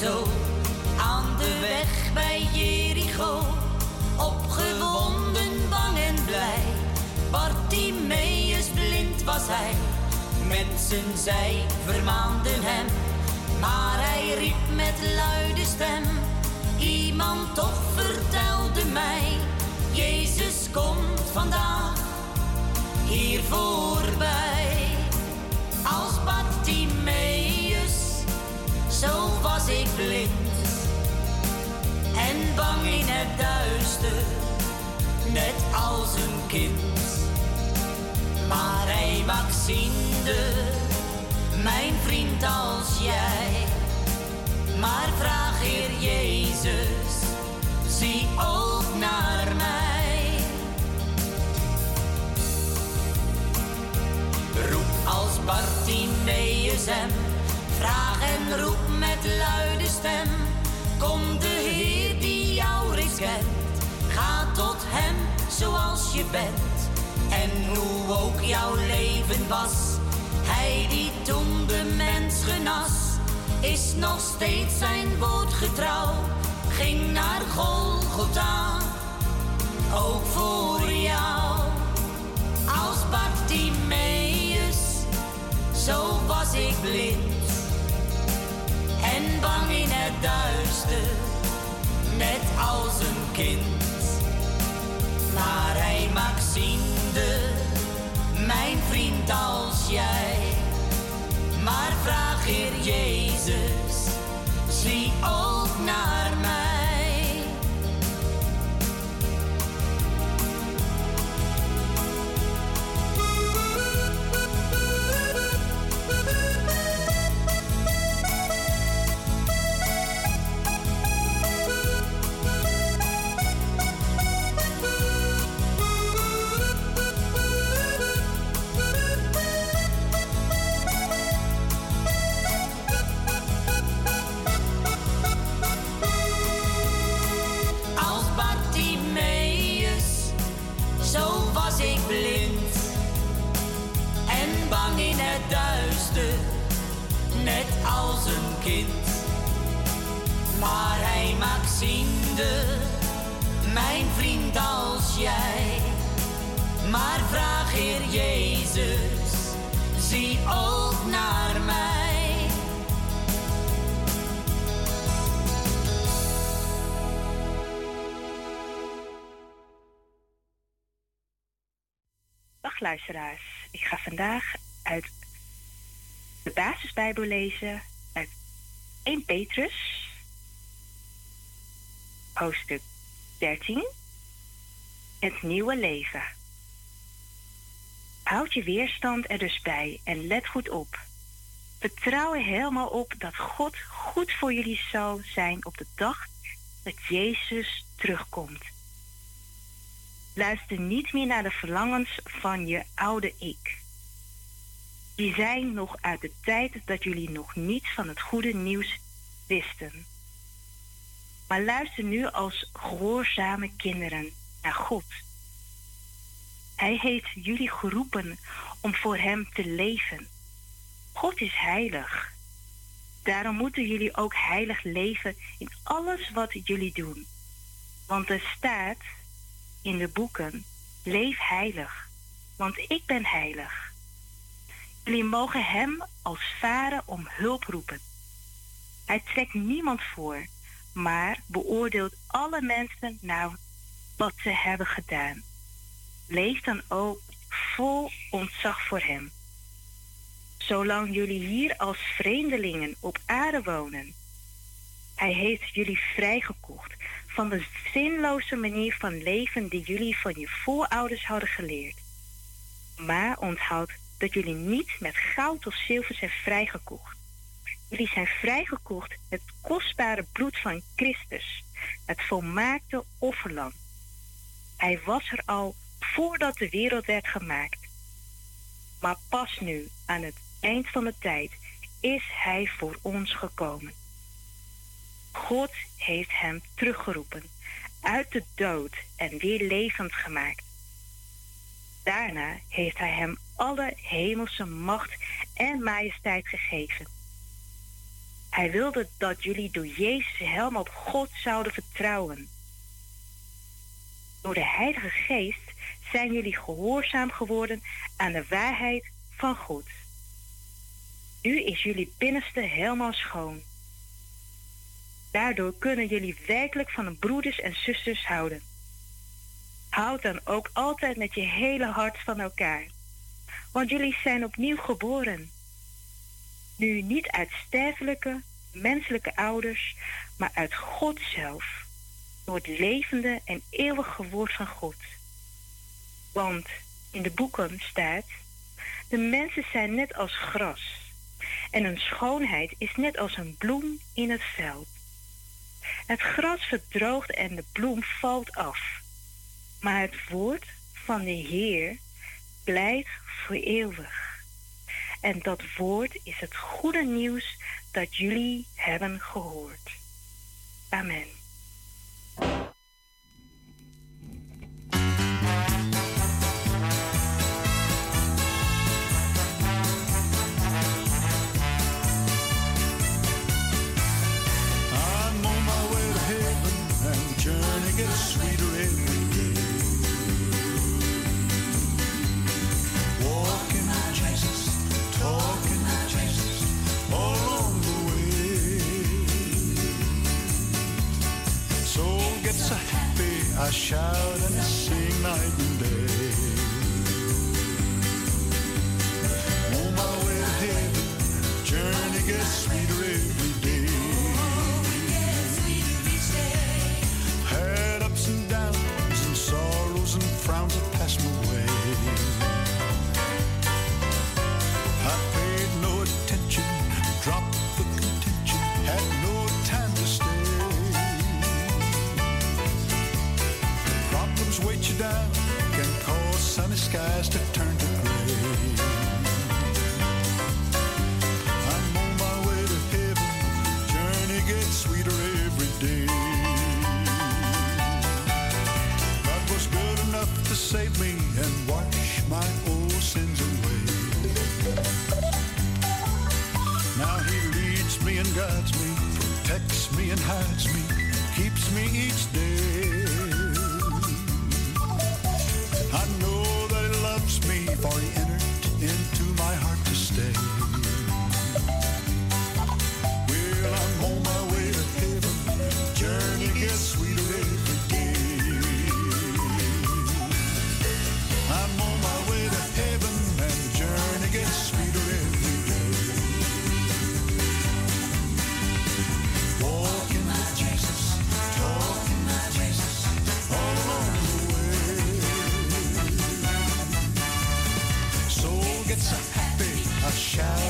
Maar luisteraars, ik ga vandaag uit de basisbijbel lezen uit 1 Petrus, hoofdstuk 13, het nieuwe leven. Houd je weerstand er dus bij en let goed op. Vertrouw er helemaal op dat God goed voor jullie zal zijn op de dag dat Jezus terugkomt. Luister niet meer naar de verlangens van je oude ik. Die zijn nog uit de tijd dat jullie nog niets van het goede nieuws wisten. Maar luister nu als gehoorzame kinderen naar God. Hij heeft jullie geroepen om voor Hem te leven. God is heilig. Daarom moeten jullie ook heilig leven in alles wat jullie doen. Want er staat in de boeken: Leef heilig, want ik ben heilig. Jullie mogen Hem als vader om hulp roepen. Hij trekt niemand voor, maar beoordeelt alle mensen naar wat ze hebben gedaan. Leef dan ook vol ontzag voor Hem. Zolang jullie hier als vreemdelingen op aarde wonen. Hij heeft jullie vrijgekocht van de zinloze manier van leven die jullie van je voorouders hadden geleerd. Maar onthoud dat jullie niet met goud of zilver zijn vrijgekocht. Jullie zijn vrijgekocht met het kostbare bloed van Christus, het volmaakte offerlam. Hij was er al voordat de wereld werd gemaakt. Maar pas nu, aan het eind van de tijd, is Hij voor ons gekomen. God heeft Hem teruggeroepen uit de dood en weer levend gemaakt. Daarna heeft Hij Hem alle hemelse macht en majesteit gegeven. Hij wilde dat jullie door Jezus helemaal op God zouden vertrouwen. Door de Heilige Geest zijn jullie gehoorzaam geworden aan de waarheid van God. Nu is jullie binnenste helemaal schoon. Daardoor kunnen jullie werkelijk van de broeders en zusters houden. Houd dan ook altijd met je hele hart van elkaar, want jullie zijn opnieuw geboren. Nu niet uit sterfelijke, menselijke ouders, maar uit God zelf, door het levende en eeuwige woord van God. Want in de boeken staat: De mensen zijn net als gras, en hun schoonheid is net als een bloem in het veld. Het gras verdroogt en de bloem valt af. Maar het woord van de Heer blijft voor eeuwig. En dat woord is het goede nieuws dat jullie hebben gehoord. Amen. I shout and sing night sunny skies to turn to gray. I'm on my way to heaven, journey gets sweeter every day. God was good enough to save me and wash my old sins away. Now he leads me and guides me, protects me and hides me, keeps me each day. me for child.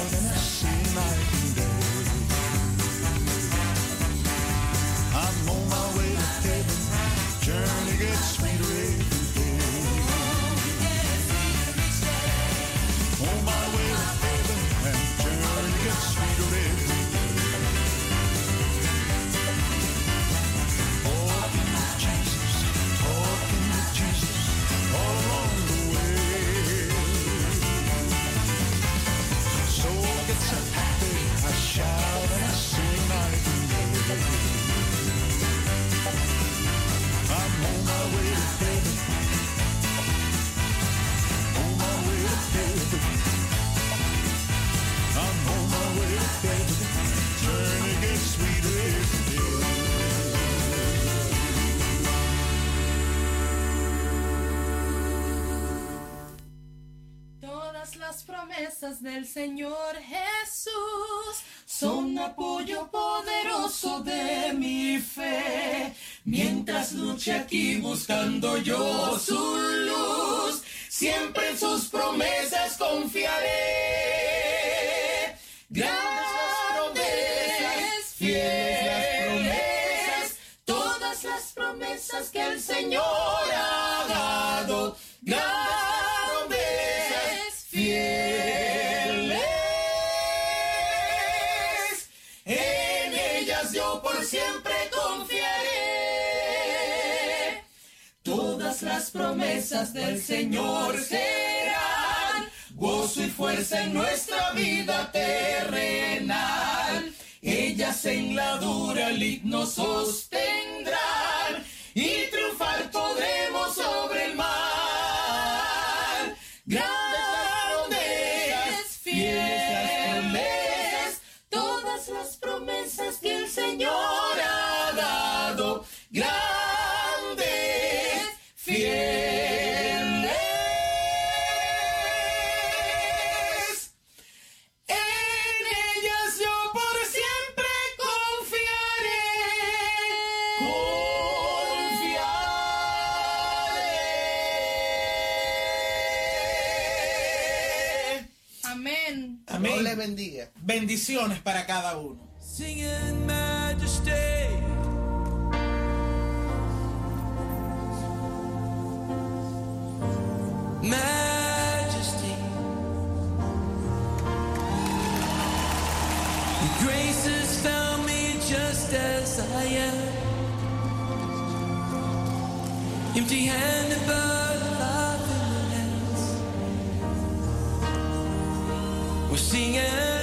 Todas las promesas del Señor Jesús son apoyo poderoso de mi fe. Mientras luche aquí buscando yo su luz, siempre en sus promesas confiaré. Grandes, fieles, todas las promesas que el Señor ha dado. Grandes, promesas del Señor serán gozo y fuerza en nuestra vida terrenal. Ellas en la dura lid nos sostendrán y triunfar podremos sobre el mal. Grandes, fieles, todas las promesas que el Señor ha dado. Bendiga. Bendiciones para cada uno. Sing in majesty. Majesty. Your grace has found me just as I am. Empty handed, zingen.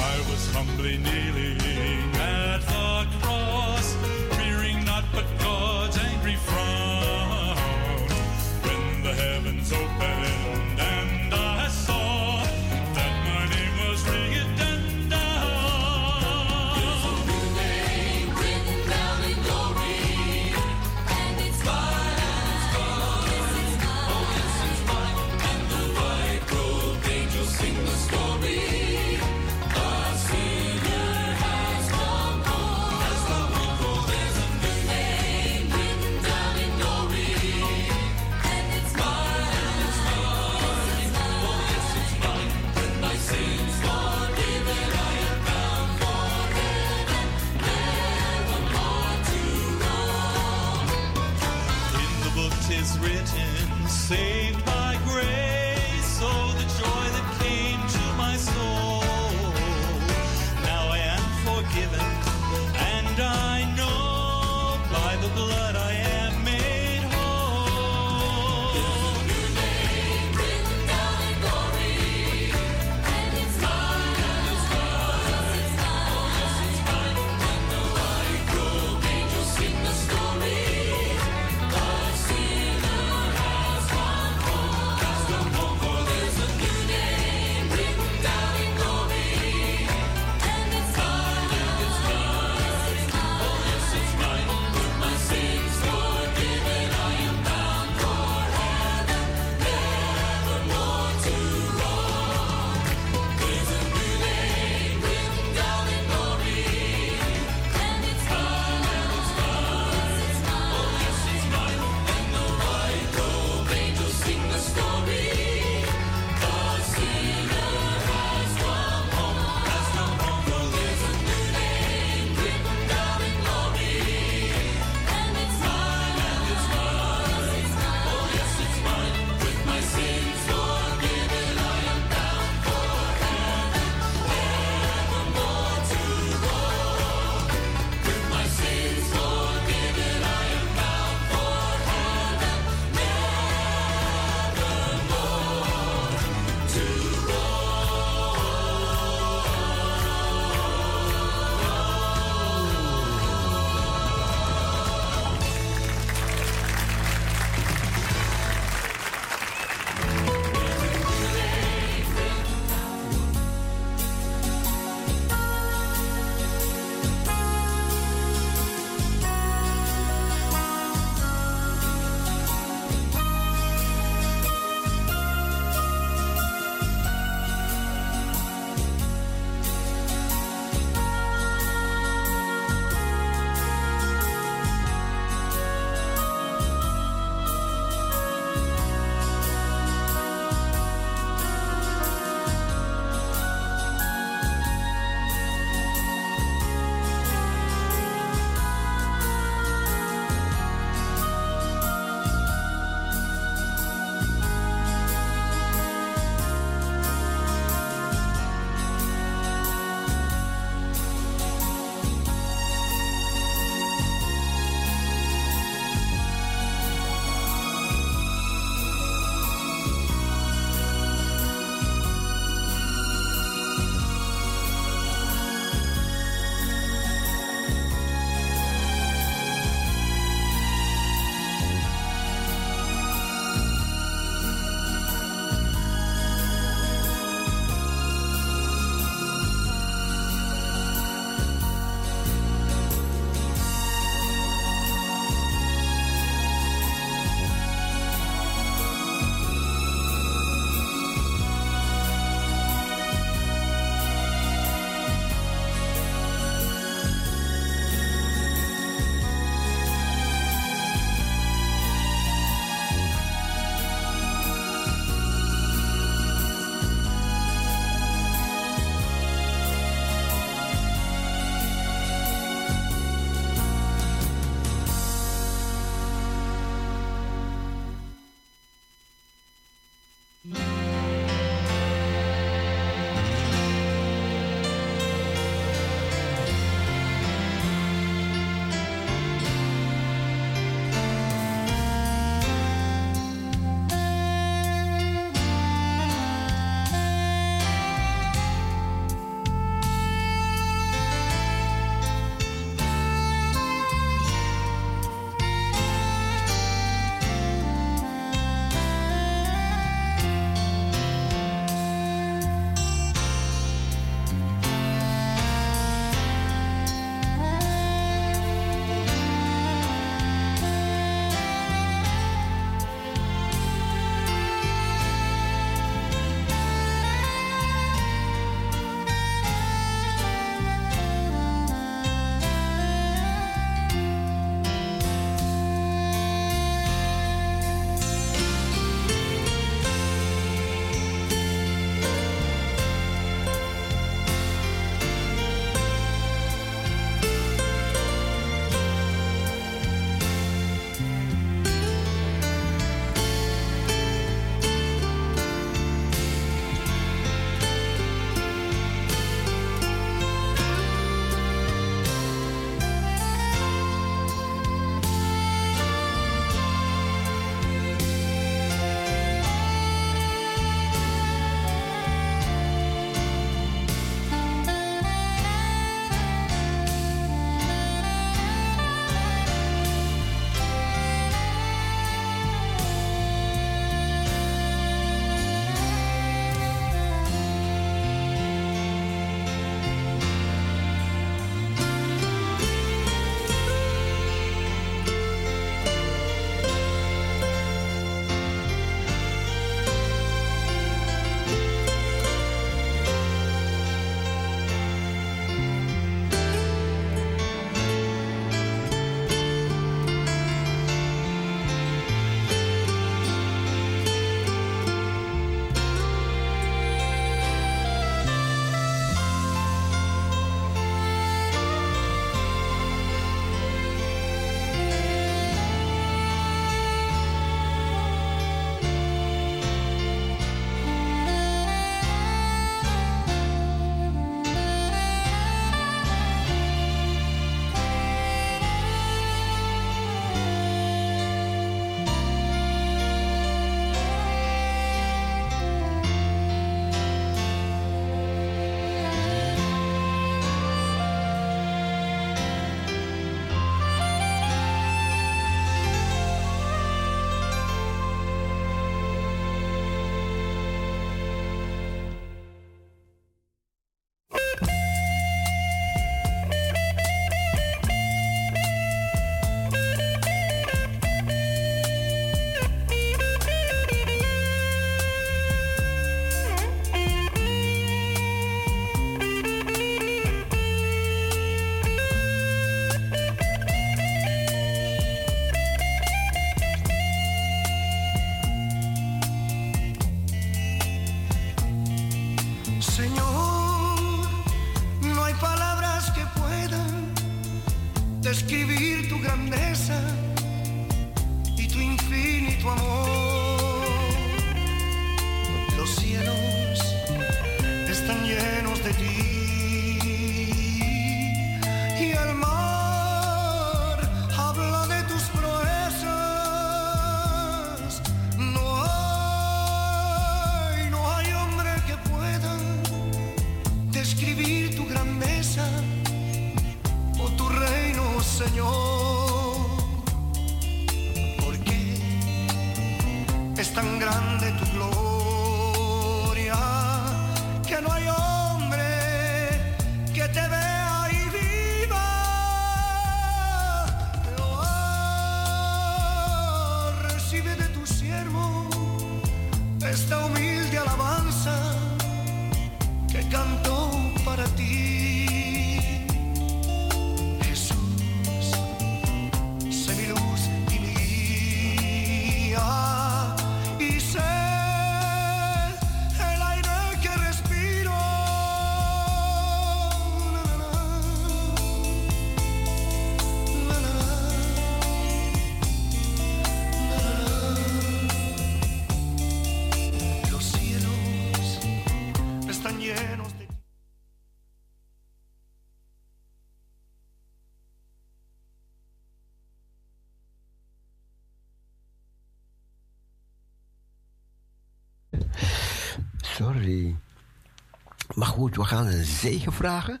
Goed, we gaan een zegen vragen.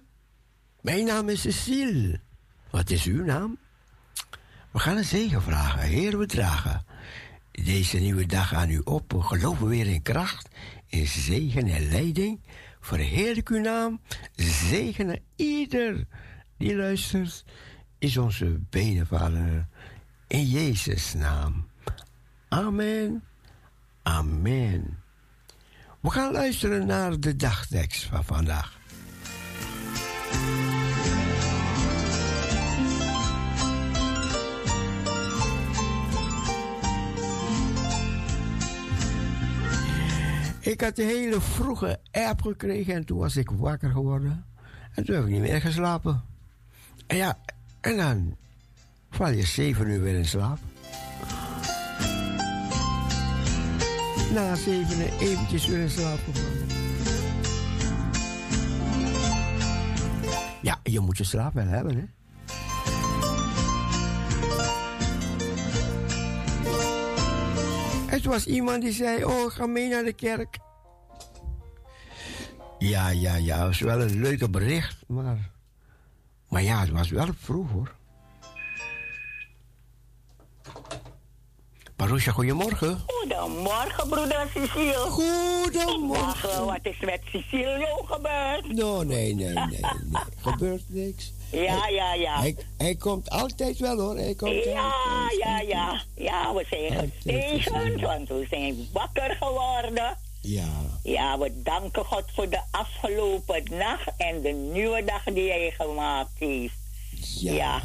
Mijn naam is Cecile. Wat is uw naam? We gaan een zegen vragen. Heer, we dragen deze nieuwe dag aan u op. We geloven weer in kracht, in zegen en leiding. Verheerlijk uw naam. Zegenen ieder die luistert. Is onze bedevader. In Jezus' naam. Amen. Amen. We gaan luisteren naar de dagtekst van vandaag. Ik had een hele vroege app gekregen en toen was ik wakker geworden. En toen heb ik niet meer geslapen. En ja, en dan val je zeven uur weer in slaap. Na zeven eventjes weer in slaap gevallen. Ja, je moet je slaap wel hebben, hè? Het was iemand die zei: Oh, ga mee naar de kerk. Ja, ja, ja, het was wel een leuke bericht, maar. Maar ja, het was wel vroeg hoor. Marusha, goedemorgen. Goedemorgen, broeder Cecile. Goedemorgen. Wat is met Cecilio gebeurd? No, nee, nee, nee, nee. Gebeurt niks. Ja, ja, ja. Hij, hij komt altijd wel hoor. Hij komt Ja, altijd. ja, ja. Ja, we zijn gestegen, want we zijn wakker geworden. Ja, Ja, we danken God voor de afgelopen nacht en de nieuwe dag die hij gemaakt heeft. ja. Ja.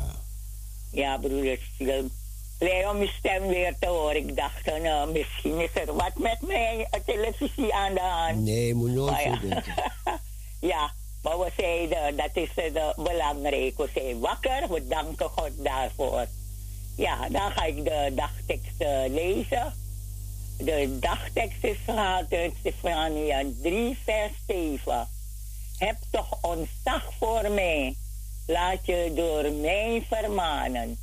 Ja, broeder Cecile. Blij om je stem weer te horen. Ik dacht, nou, misschien is er wat met mijn eh, televisie aan de hand. Nee, moet nooit ja. denken. ja, maar we zeiden, dat is uh, belangrijk. We zijn wakker, we danken God daarvoor. Ja, dan ga ik de dagtekst eh, lezen. De dagtekst is gehaald uit Stefania 3, vers 7. Heb toch ontzag voor mij, laat je door mij vermanen.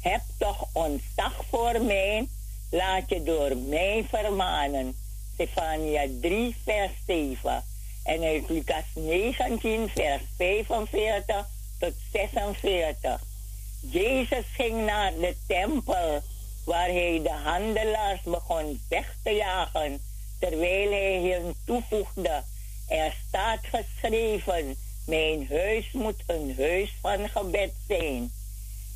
Heb toch ontzag voor mij, laat je door mij vermanen. Stefania 3, vers 7. En uit Lucas 19, vers 45 tot 46. Jezus ging naar de tempel, waar hij de handelaars begon weg te jagen, terwijl hij hen toevoegde: Er staat geschreven: Mijn huis moet een huis van gebed zijn.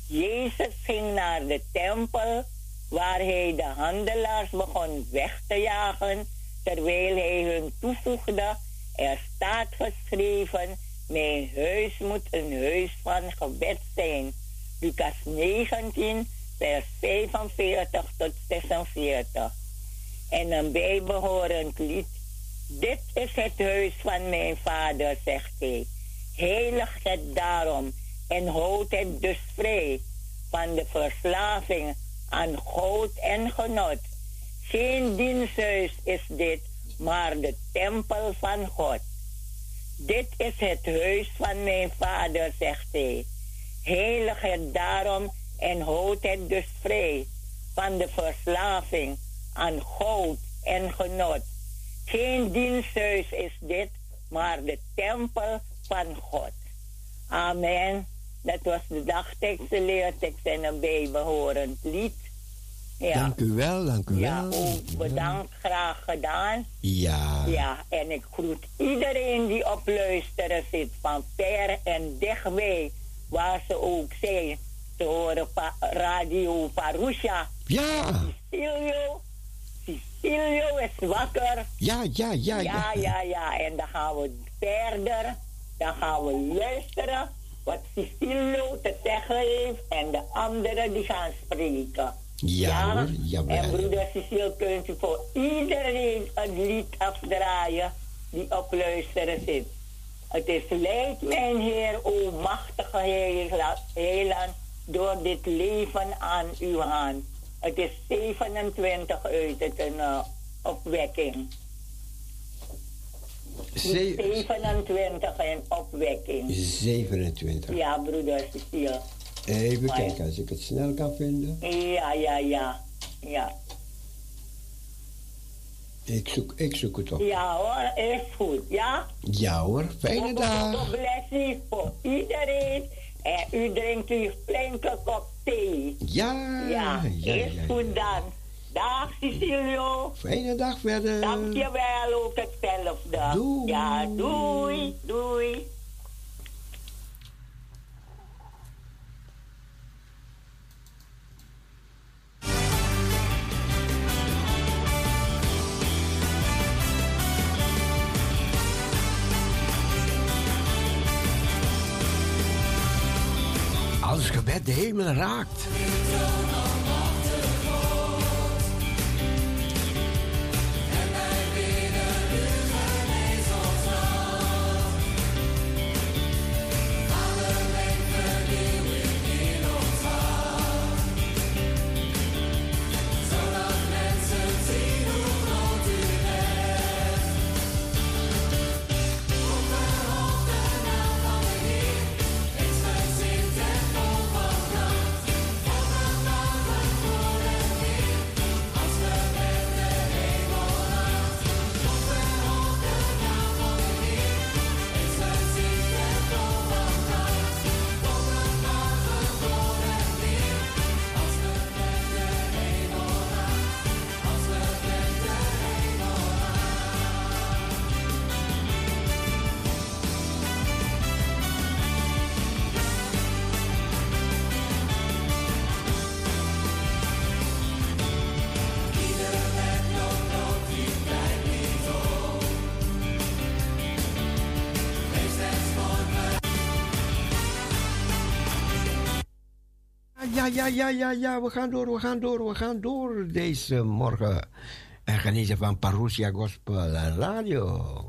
Jezus ging naar de tempel, waar hij de handelaars begon weg te jagen, terwijl hij hun toevoegde: Er staat geschreven: Mijn huis moet een huis van gebed zijn. Lucas 19, vers 45 tot 46. En een bijbehorend lied. Dit is het huis van mijn vader, zegt hij. Heilig het daarom en houdt het dus vrij van de verslaving aan goud en genot. Geen diensthuis is dit, maar de tempel van God. Dit is het huis van mijn vader, zegt hij. Heilig het daarom en houd het dus vrij van de verslaving aan goud en genot. Geen diensthuis is dit, maar de tempel van God. Amen. Dat was de dagtekst, de leertekst en een bijbehorend lied. Ja. Dank u wel, dank u Ja, wel. ook bedankt, graag gedaan. Ja. Ja, en ik groet iedereen die op luisteren zit, van ver en dichtbij, waar ze ook zijn. Te horen pa- Radio Parusha. Ja. Cecilio, Cecilio is wakker. Ja, ja, ja, ja. ja. Ja, ja, en dan gaan we verder. Dan gaan we luisteren wat Cecilio te zeggen heeft en de anderen die gaan spreken. Ja, hoor, jawel. En broeder Cecil, kunt u voor iedereen een lied afdraaien die op luisteren zit. Het is leid mijn Heer, o machtige Heila- Heiland, door dit leven aan uw hand. Het is 27 uit het een eh, opwekking. Ze- 27 en opwekking. 27. Ja, broeder Cecil. Even Maar- kijken als ik het snel kan vinden. Ja, ja, ja. Ja, Ik zoek, ik zoek het op. ja hoor, is goed. Ja? Ja hoor, fijne dag. God bless you voor iedereen. En u drinkt uw flinke kop thee. Ja, Ja, ja, is ja. goed dan. Dag Cecilio. Fijne dag verder. Dankjewel ook hetzelfde. Doei. Ja, doei. Doei. Als gebed de hemel raakt. Ja, ja, ja, ja, we gaan door, we gaan door, we gaan door deze morgen. En genieten van Parousia Gospel Radio.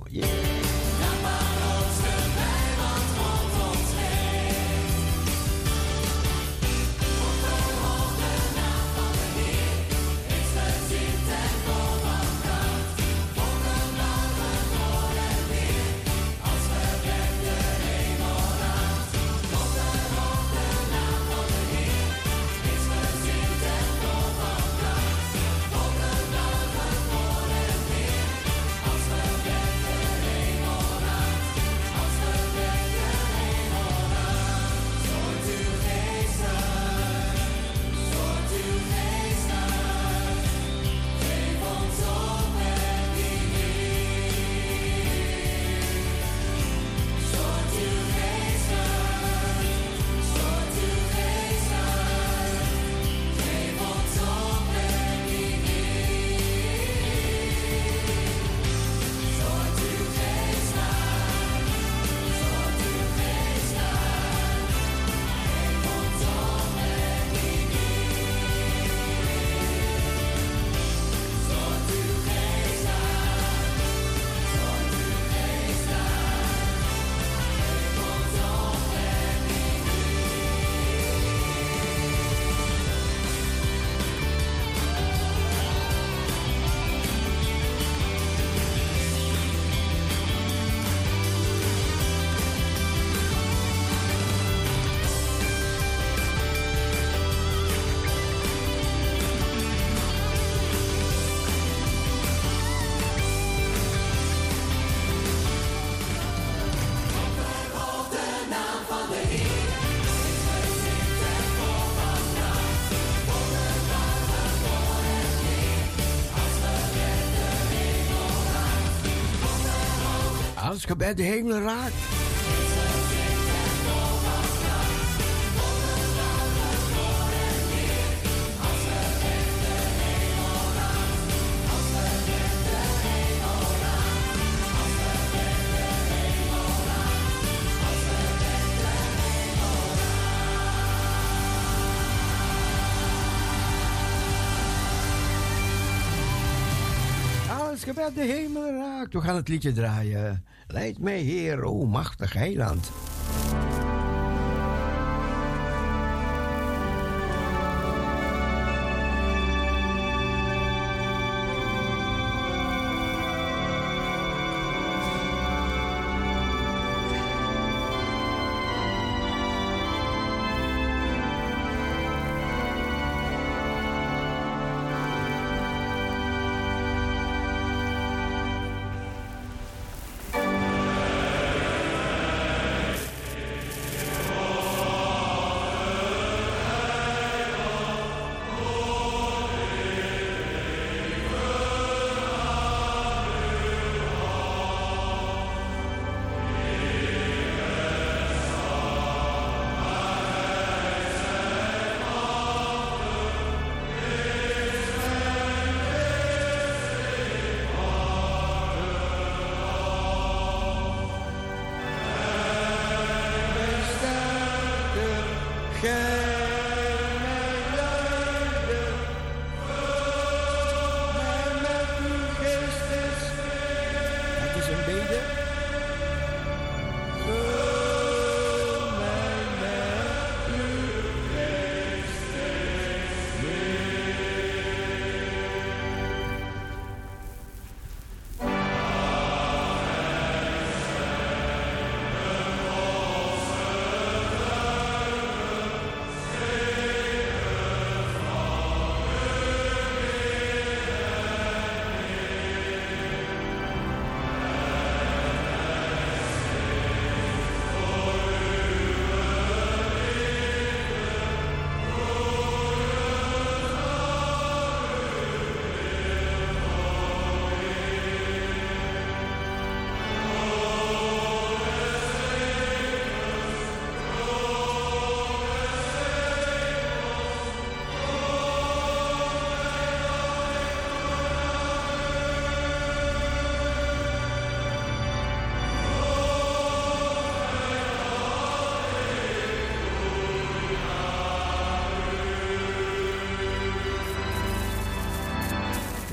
Gebed de hemel raakt. Gebed de hemel raakt. We gaan het liedje draaien. Leid mij, Heer, o machtig heiland.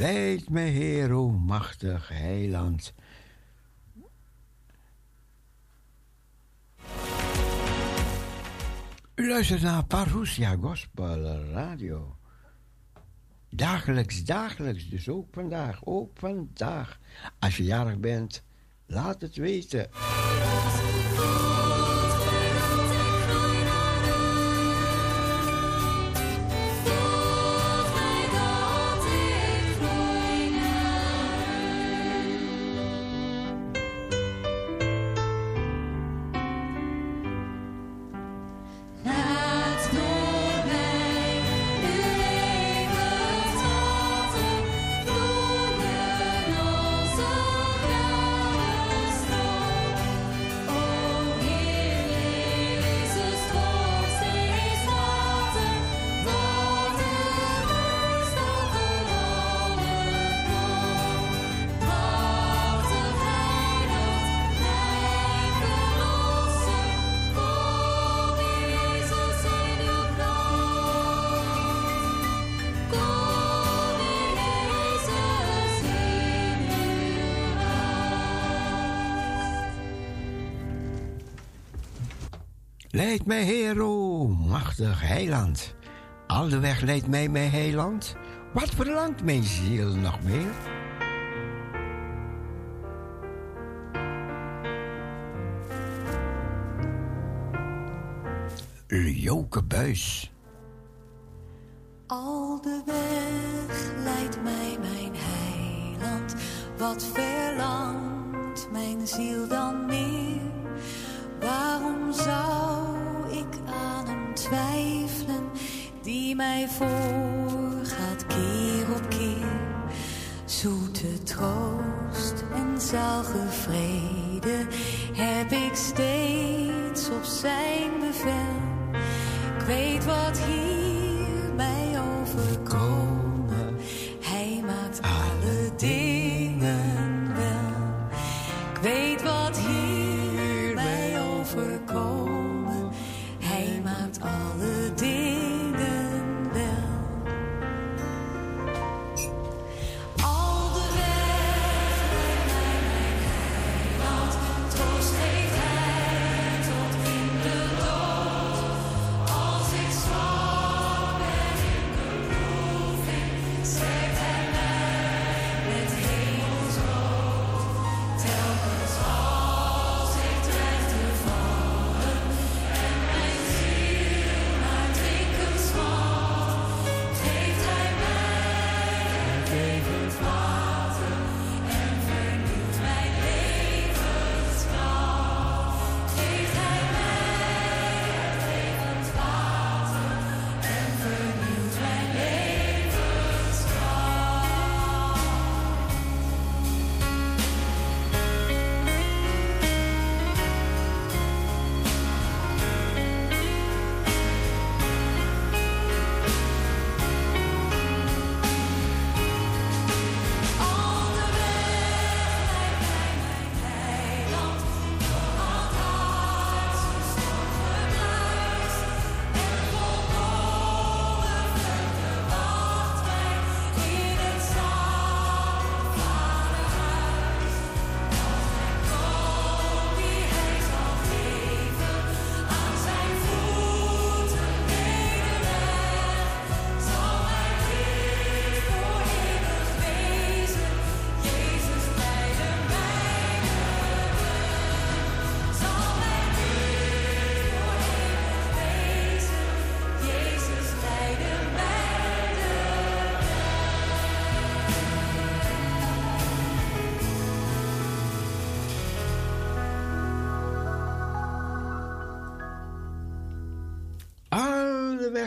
Leid mij, Heer, o machtig heiland. U luistert naar Parousia Gospel Radio. Dagelijks, dagelijks, dus ook vandaag, ook vandaag. Als je jarig bent, laat het weten. Leid mij, Heer, o machtig heiland. Al de weg leidt mij, mijn heiland. Wat verlangt mijn ziel nog meer? Joke Buis. wat hier.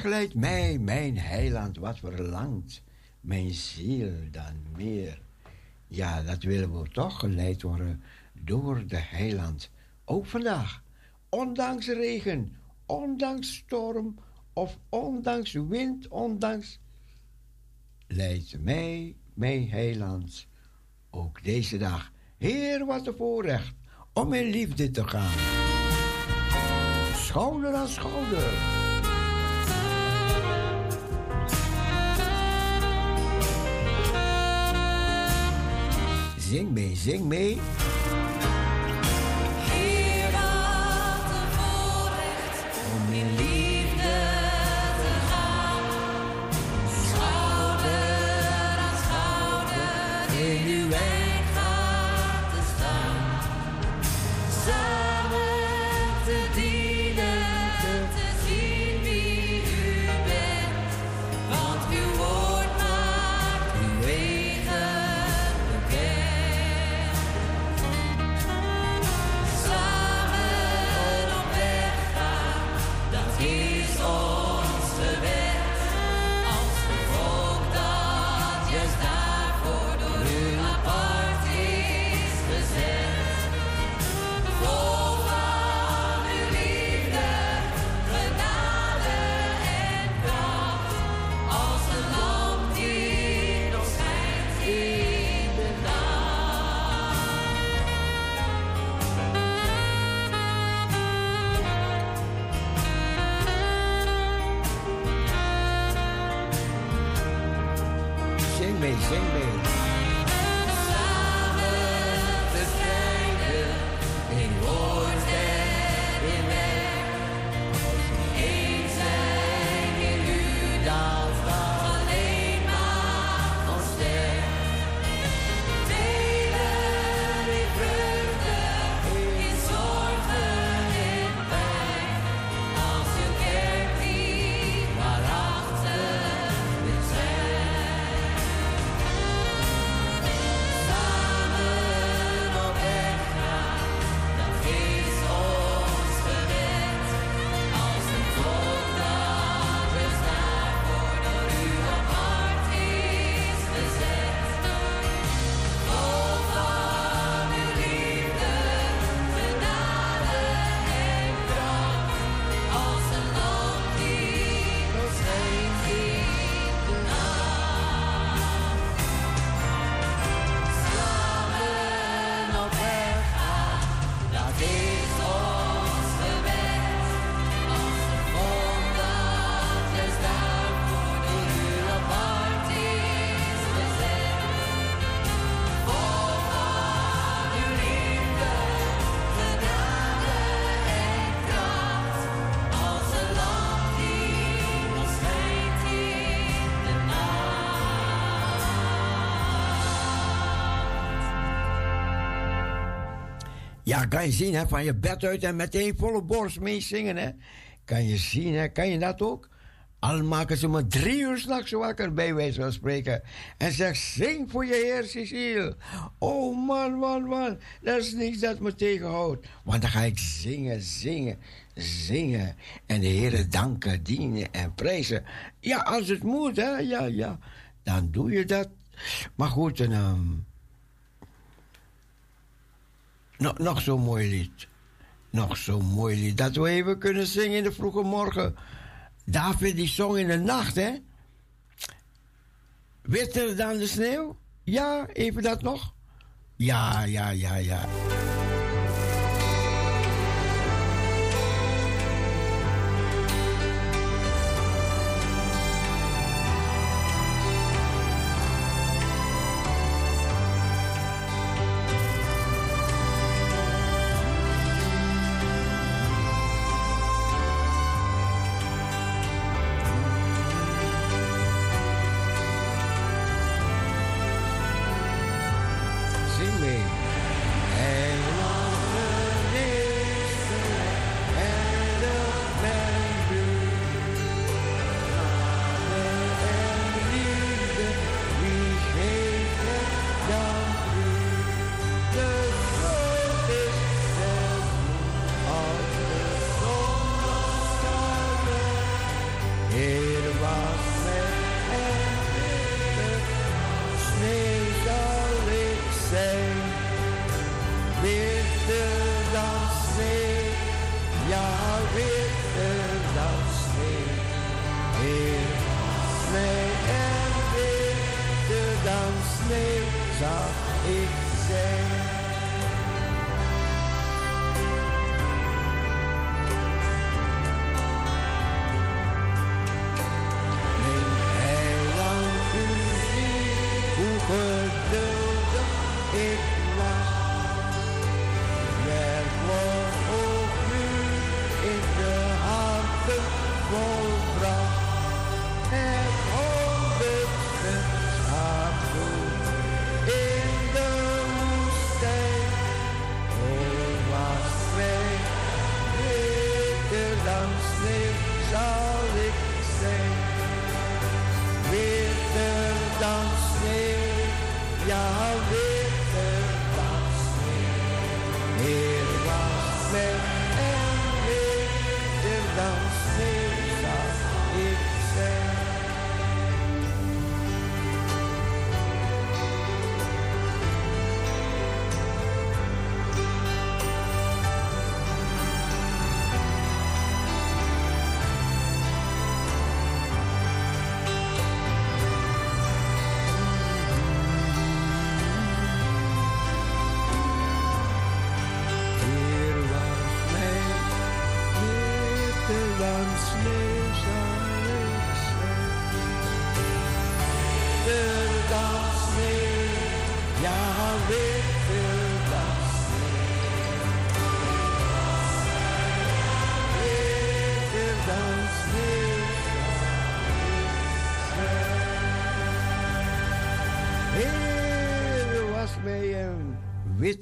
leidt mij, mijn heiland, wat verlangt mijn ziel dan meer? Ja, dat willen we toch geleid worden door de heiland. Ook vandaag, ondanks regen, ondanks storm of ondanks wind, ondanks... Leidt mij, mijn heiland, ook deze dag. Heer, wat een voorrecht om in liefde te gaan. Schouder aan schouder. Zing me, zing me. Sing me. Me. Ja, kan je zien, hè, van je bed uit en meteen volle borst meezingen, hè. Kan je zien, hè, kan je dat ook? Al maken ze me drie uur s'nachts wakker, bij wijze van spreken. En zeg, zing voor je Heer, Cecile. Oh man, man, man. Dat is niets dat me tegenhoudt. Want dan ga ik zingen, zingen, zingen. En de Heer danken, dienen en prijzen. Ja, als het moet, hè. Ja, ja. Dan doe je dat. Maar goed, en, ehm, nog, nog zo'n mooi lied. Nog zo'n mooi lied. Dat we even kunnen zingen in de vroege morgen. David die zong in de nacht, hè? Witter dan de sneeuw? Ja, even dat nog? Ja, ja, ja, ja.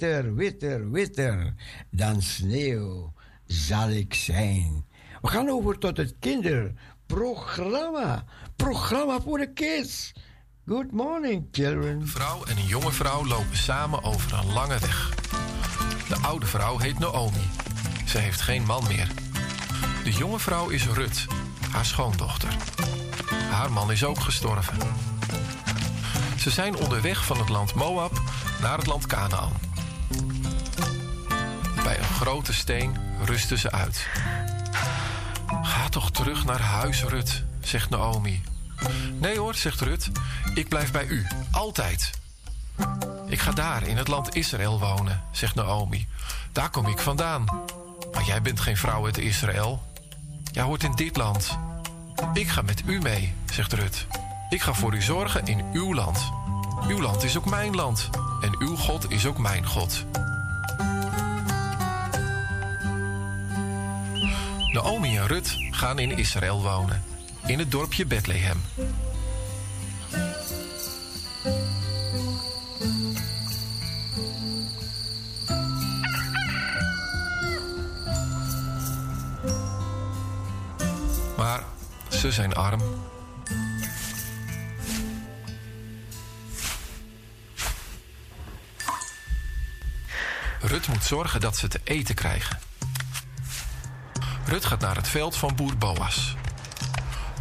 Witter, witter, witter dan sneeuw zal ik zijn. We gaan over tot het kinderprogramma. Programma voor de kids. Good morning, children. Een vrouw en een jonge vrouw lopen samen over een lange weg. De oude vrouw heet Naomi. Ze heeft geen man meer. De jonge vrouw is Rut, haar schoondochter. Haar man is ook gestorven. Ze zijn onderweg van het land Moab naar het land Canaan. Bij een grote steen rusten ze uit. Ga toch terug naar huis, Rut, zegt Naomi. Nee hoor, zegt Rut, ik blijf bij u, altijd. Ik ga daar in het land Israël wonen, zegt Naomi. Daar kom ik vandaan. Maar jij bent geen vrouw uit Israël. Jij hoort in dit land. Ik ga met u mee, zegt Rut. Ik ga voor u zorgen in uw land. Uw land is ook mijn land. En uw God is ook mijn God. Naomi en Rut gaan in Israël wonen, in het dorpje Bethlehem. Maar ze zijn arm. Rut moet zorgen dat ze te eten krijgen. Rut gaat naar het veld van boer Boas.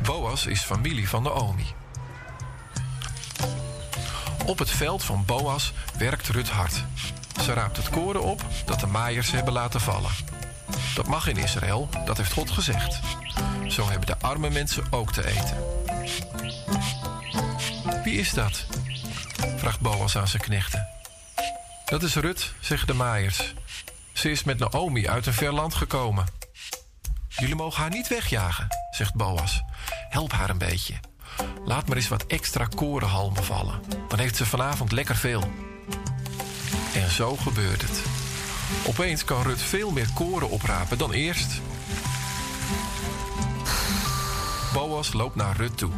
Boas is familie van Naomi. Op het veld van Boas werkt Rut hard. Ze raapt het koren op dat de maaiers hebben laten vallen. Dat mag in Israël, dat heeft God gezegd. Zo hebben de arme mensen ook te eten. Wie is dat? vraagt Boas aan zijn knechten. Dat is Rut, zeggen de maaiers. Ze is met Naomi uit een ver land gekomen. Jullie mogen haar niet wegjagen, zegt Boas. Help haar een beetje. Laat maar eens wat extra korenhalmen vallen. Dan heeft ze vanavond lekker veel. En zo gebeurt het. Opeens kan Rut veel meer koren oprapen dan eerst. Boas loopt naar Rut toe.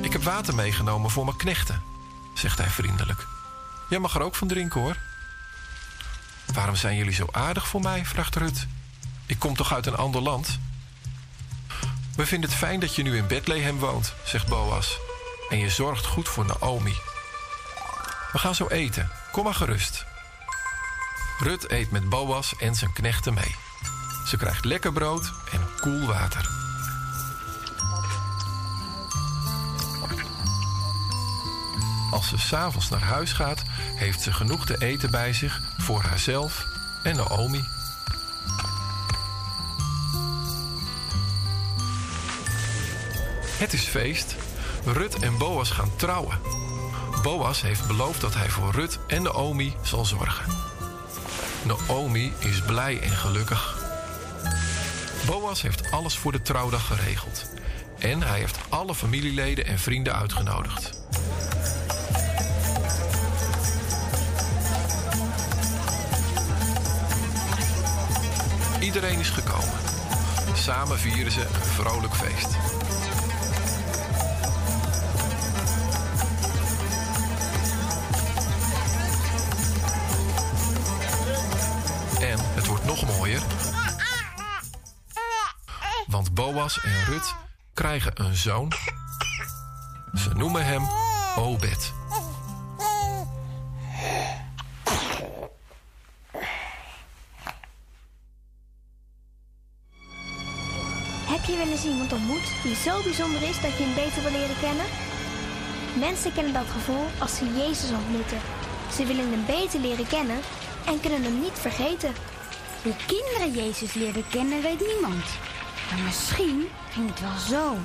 Ik heb water meegenomen voor mijn knechten, zegt hij vriendelijk. Jij mag er ook van drinken hoor. Waarom zijn jullie zo aardig voor mij? vraagt Rut. Ik kom toch uit een ander land? We vinden het fijn dat je nu in Bethlehem woont, zegt Boas. En je zorgt goed voor Naomi. We gaan zo eten. Kom maar gerust. Rut eet met Boas en zijn knechten mee. Ze krijgt lekker brood en koel water. Als ze s'avonds naar huis gaat, heeft ze genoeg te eten bij zich voor haarzelf en Naomi. Het is feest. Rut en Boas gaan trouwen. Boas heeft beloofd dat hij voor Rut en Naomi zal zorgen. Naomi is blij en gelukkig. Boas heeft alles voor de trouwdag geregeld. En hij heeft alle familieleden en vrienden uitgenodigd. Iedereen is gekomen. Samen vieren ze een vrolijk feest. Want Boas en Rut krijgen een zoon. Ze noemen hem Obed. Heb je wel eens iemand ontmoet die zo bijzonder is dat je hem beter wil leren kennen? Mensen kennen dat gevoel als ze Jezus ontmoeten. Ze willen hem beter leren kennen en kunnen hem niet vergeten. Hoe kinderen Jezus leerden kennen, weet niemand. Maar misschien ging het wel zo.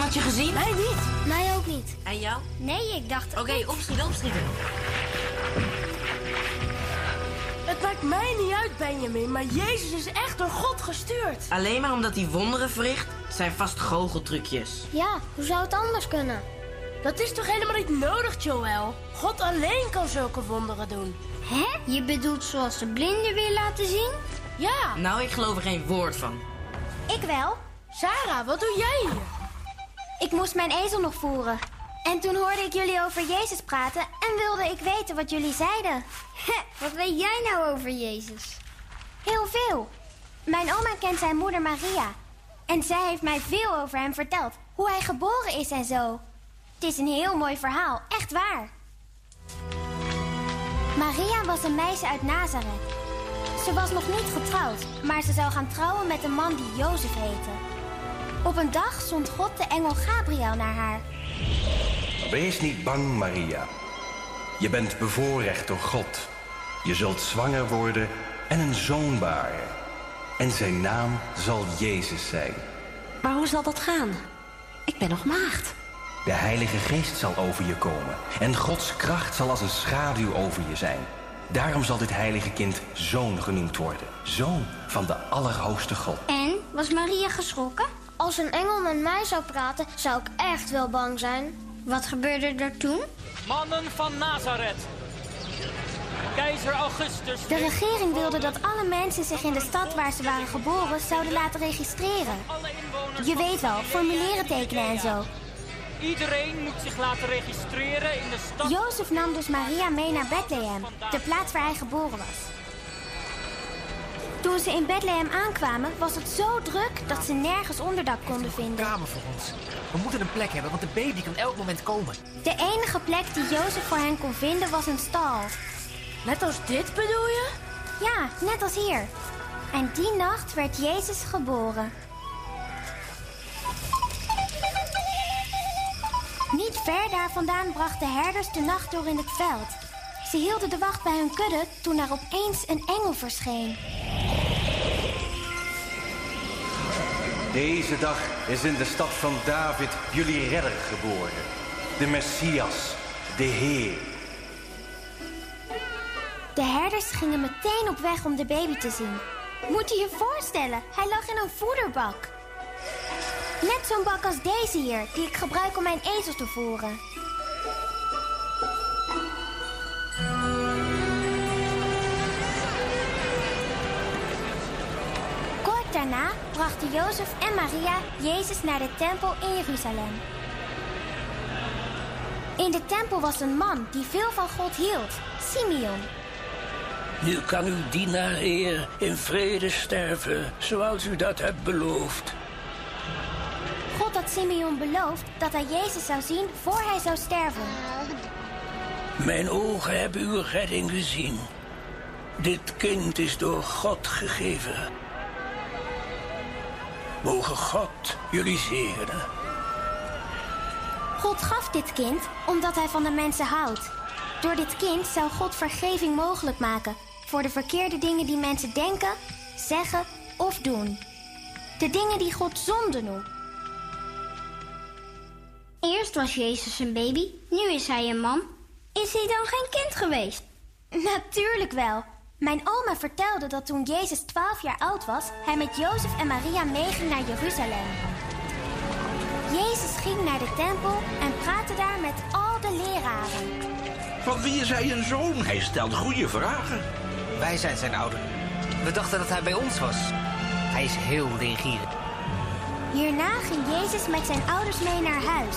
Iemand je gezien? Mij niet. Mij ook niet. En jou? Nee, ik dacht... Oké, opschieten, opschieten. Het maakt mij niet uit, Benjamin, maar Jezus is echt door God gestuurd. Alleen maar omdat hij wonderen verricht, zijn vast goocheltrucjes. Ja, hoe zou het anders kunnen? Dat is toch helemaal niet nodig, Joël? God alleen kan zulke wonderen doen. Hè? Je bedoelt zoals de blinden weer laten zien? Ja. Nou, ik geloof er geen woord van. Ik wel. Sarah, wat doe jij hier? Ik moest mijn ezel nog voeren. En toen hoorde ik jullie over Jezus praten en wilde ik weten wat jullie zeiden. wat weet jij nou over Jezus? Heel veel. Mijn oma kent zijn moeder Maria. En zij heeft mij veel over hem verteld. Hoe hij geboren is en zo. Het is een heel mooi verhaal, echt waar. Maria was een meisje uit Nazareth. Ze was nog niet getrouwd, maar ze zou gaan trouwen met een man die Jozef heette. Op een dag zond God de engel Gabriel naar haar. Wees niet bang, Maria. Je bent bevoorrecht door God. Je zult zwanger worden en een zoon baren. En zijn naam zal Jezus zijn. Maar hoe zal dat gaan? Ik ben nog maagd. De Heilige Geest zal over je komen. En Gods kracht zal als een schaduw over je zijn. Daarom zal dit heilige kind zoon genoemd worden. Zoon van de Allerhoogste God. En, was Maria geschrokken? Als een engel met mij zou praten, zou ik echt wel bang zijn. Wat gebeurde er toen? Mannen van Nazareth. Keizer Augustus. De regering wilde dat alle mensen zich in de stad waar ze waren geboren zouden laten registreren. Je weet wel, formulieren tekenen en zo. Iedereen moet zich laten registreren in de stad. Jozef nam dus Maria mee naar Bethlehem, de plaats waar hij geboren was. Toen ze in Bethlehem aankwamen, was het zo druk dat ze nergens onderdak konden vinden. Kamer voor ons. We moeten een plek hebben, want de baby kan elk moment komen. De enige plek die Jozef voor hen kon vinden was een stal. Net als dit bedoel je? Ja, net als hier. En die nacht werd Jezus geboren. Niet ver daar vandaan brachten herders de nacht door in het veld. Ze hielden de wacht bij hun kudde toen er opeens een engel verscheen. Deze dag is in de stad van David jullie redder geboren. De Messias, de Heer. De herders gingen meteen op weg om de baby te zien. Moet je je voorstellen, hij lag in een voederbak. Net zo'n bak als deze hier, die ik gebruik om mijn ezels te voeren. Daarna brachten Jozef en Maria Jezus naar de tempel in Jeruzalem. In de tempel was een man die veel van God hield, Simeon. Nu kan uw dienaar, Heer, in vrede sterven, zoals u dat hebt beloofd. God had Simeon beloofd dat hij Jezus zou zien voor hij zou sterven. Mijn ogen hebben uw redding gezien. Dit kind is door God gegeven. Mogen God jullie zegenen. God gaf dit kind omdat hij van de mensen houdt. Door dit kind zou God vergeving mogelijk maken voor de verkeerde dingen die mensen denken, zeggen of doen. De dingen die God zonde noemt. Eerst was Jezus een baby, nu is hij een man. Is hij dan geen kind geweest? Natuurlijk wel. Mijn oma vertelde dat toen Jezus 12 jaar oud was, hij met Jozef en Maria meeging naar Jeruzalem. Jezus ging naar de tempel en praatte daar met al de leraren. Van wie is hij een zoon? Hij stelt goede vragen. Wij zijn zijn ouderen. We dachten dat hij bij ons was. Hij is heel leergierig. Hierna ging Jezus met zijn ouders mee naar huis.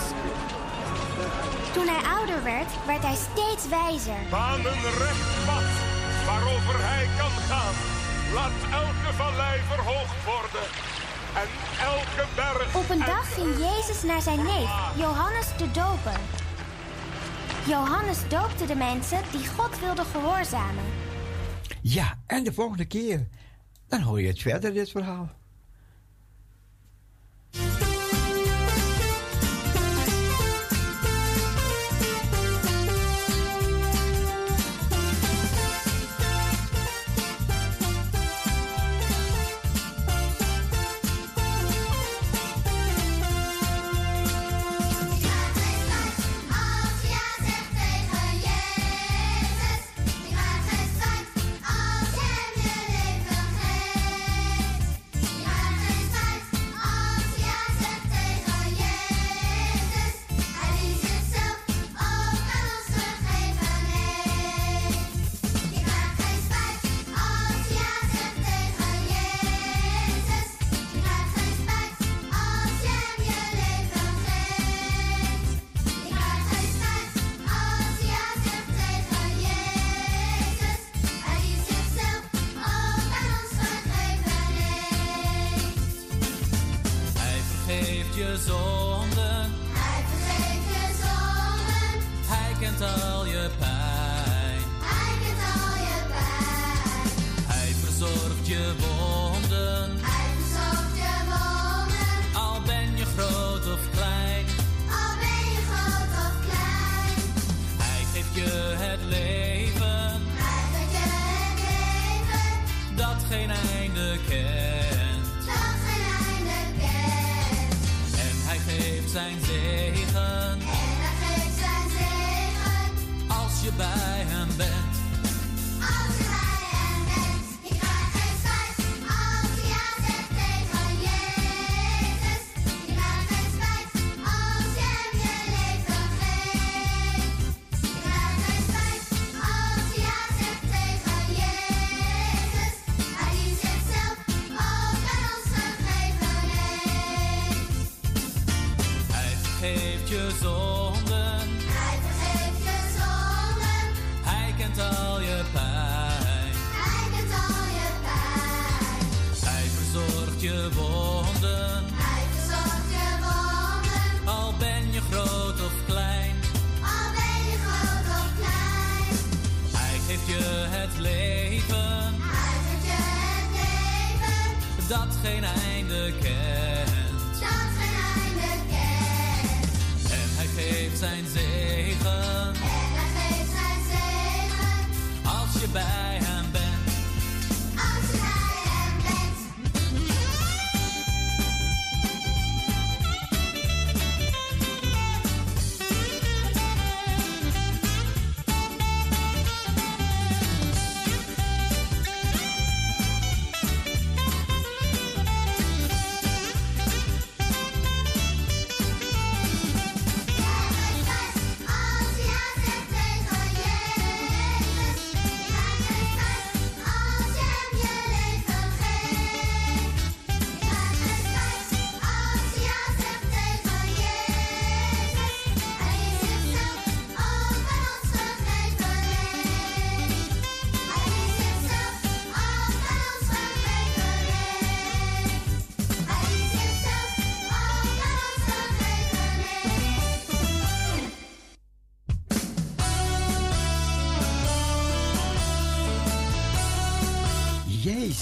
Toen hij ouder werd, werd hij steeds wijzer. Baan een recht pad waarover hij kan gaan. Laat elke vallei verhoogd worden. En elke berg... Op een dag ging Jezus naar zijn neef, Johannes de Doper. Johannes doopte de mensen die God wilden gehoorzamen. Ja, en de volgende keer, dan hoor je het verder, dit verhaal. En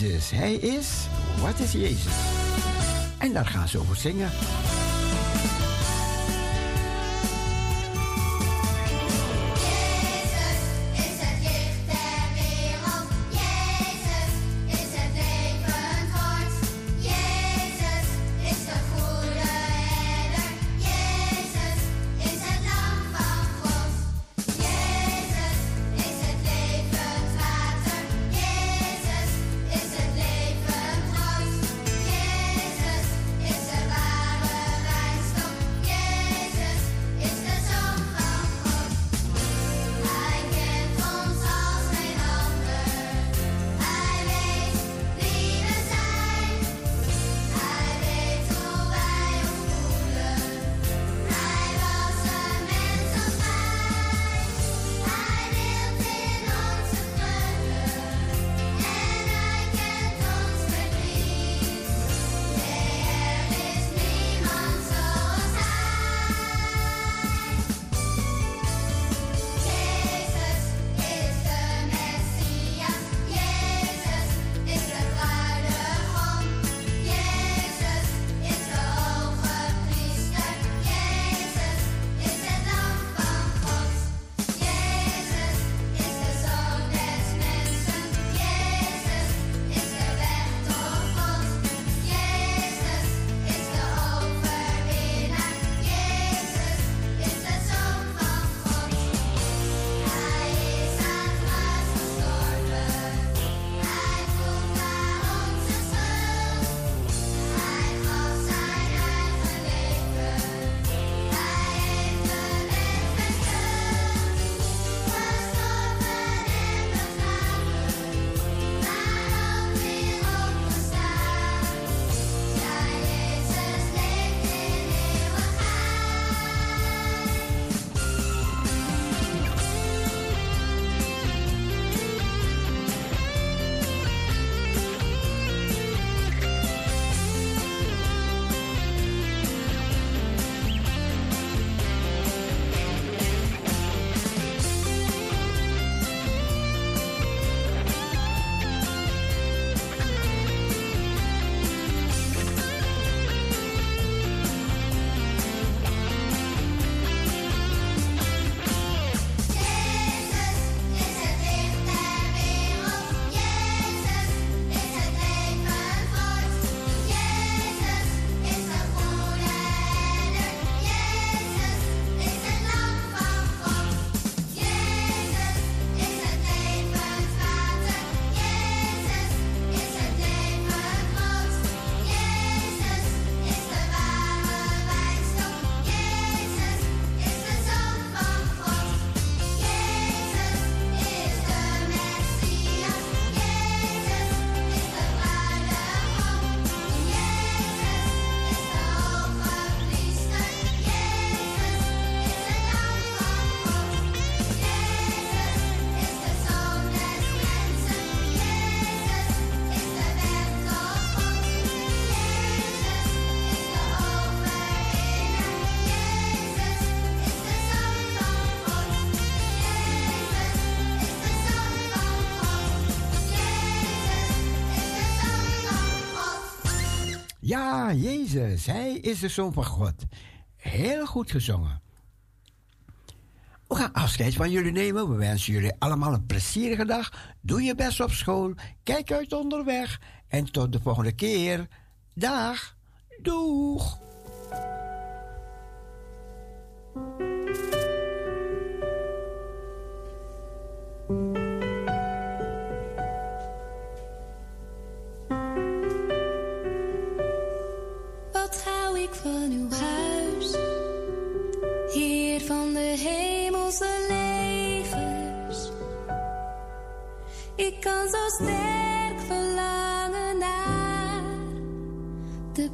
Jezus. Hij is, wat is Jezus? En daar gaan ze over zingen. Ja, Jezus, Hij is de Zoon van God. Heel goed gezongen. We gaan afscheid van jullie nemen. We wensen jullie allemaal een plezierige dag. Doe je best op school. Kijk uit onderweg. En tot de volgende keer. Dag. Doeg. Van uw huis, Heer van de hemelse legers. Ik kan zo sterk verlangen naar de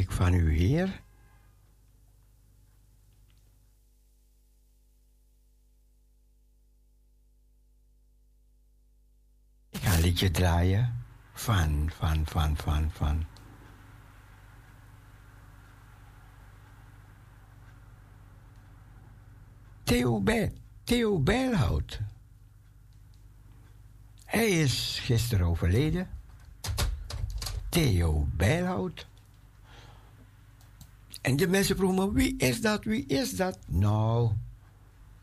Van u, Heer? Ik ga een liedje draaien van, van, van, van, van. Theo, Be Theo Bijlhout. Hij is gisteren overleden. Theo Bijlhout. En de mensen vroegen me, wie is dat, wie is dat? Nou,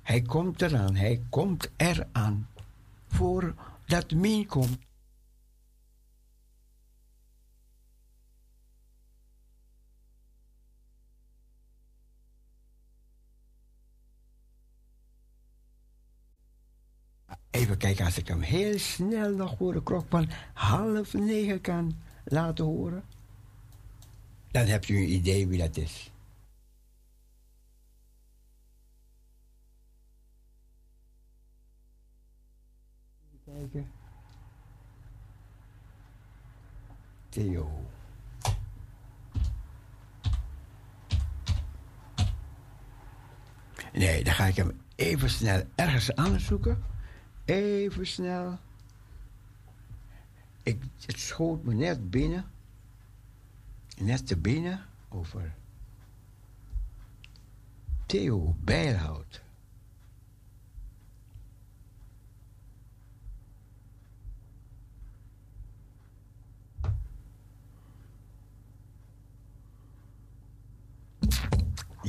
hij komt eraan, hij komt eraan. Voordat Mien komt. Even kijken als ik hem heel snel nog voor de klok van half negen kan laten horen dan heb je een idee wie dat is. Kijken. Theo. Nee, dan ga ik hem even snel ergens anders zoeken. Even snel. Ik, het schoot me net binnen net te binnen over Theo Bijlhout.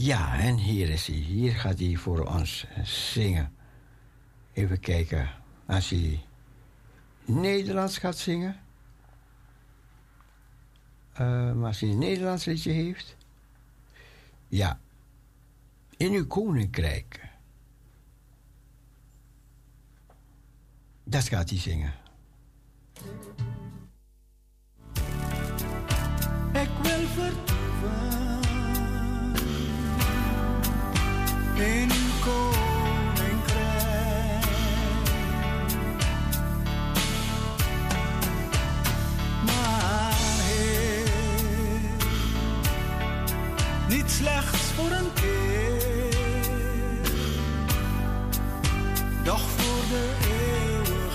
Ja, en hier is hij. Hier gaat hij voor ons zingen. Even kijken. Als hij Nederlands gaat zingen. Uh, maar als hij een Nederlands liedje heeft. Ja. In uw koninkrijk. Dat gaat hij zingen. Ik wil vertoeven in koninkrijk. slechts voor een keer, doch voor de eeuwigheid.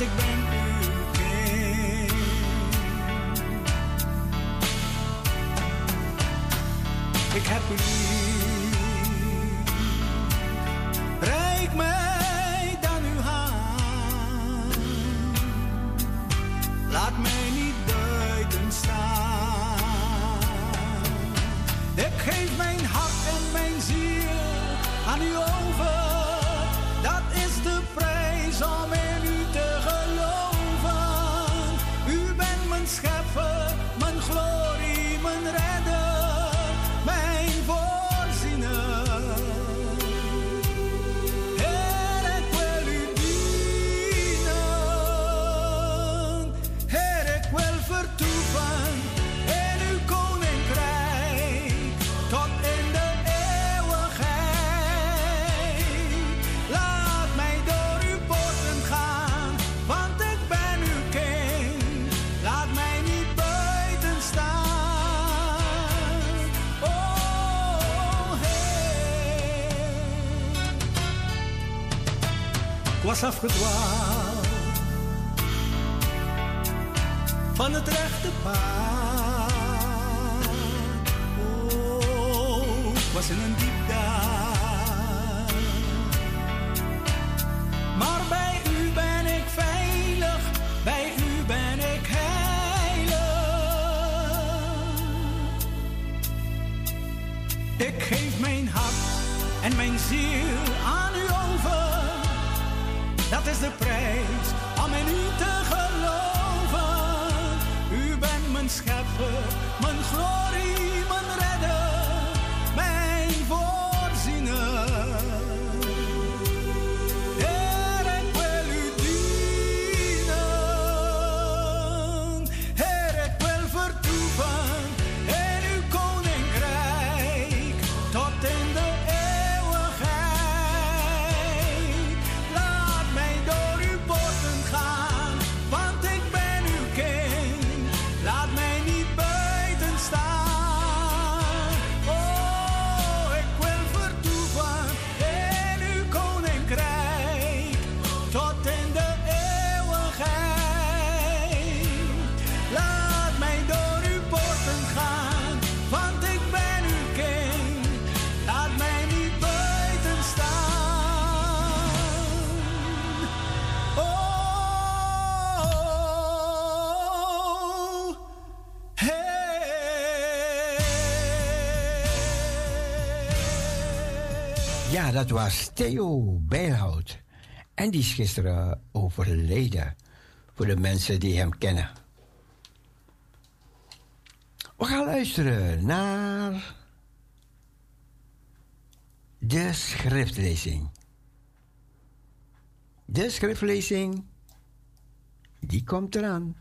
tekben new Ik was afgedwaald van het recht dat was Theo Bijlhout. En die is gisteren overleden. Voor de mensen die hem kennen. We gaan luisteren naar de schriftlezing. De schriftlezing, die komt eraan.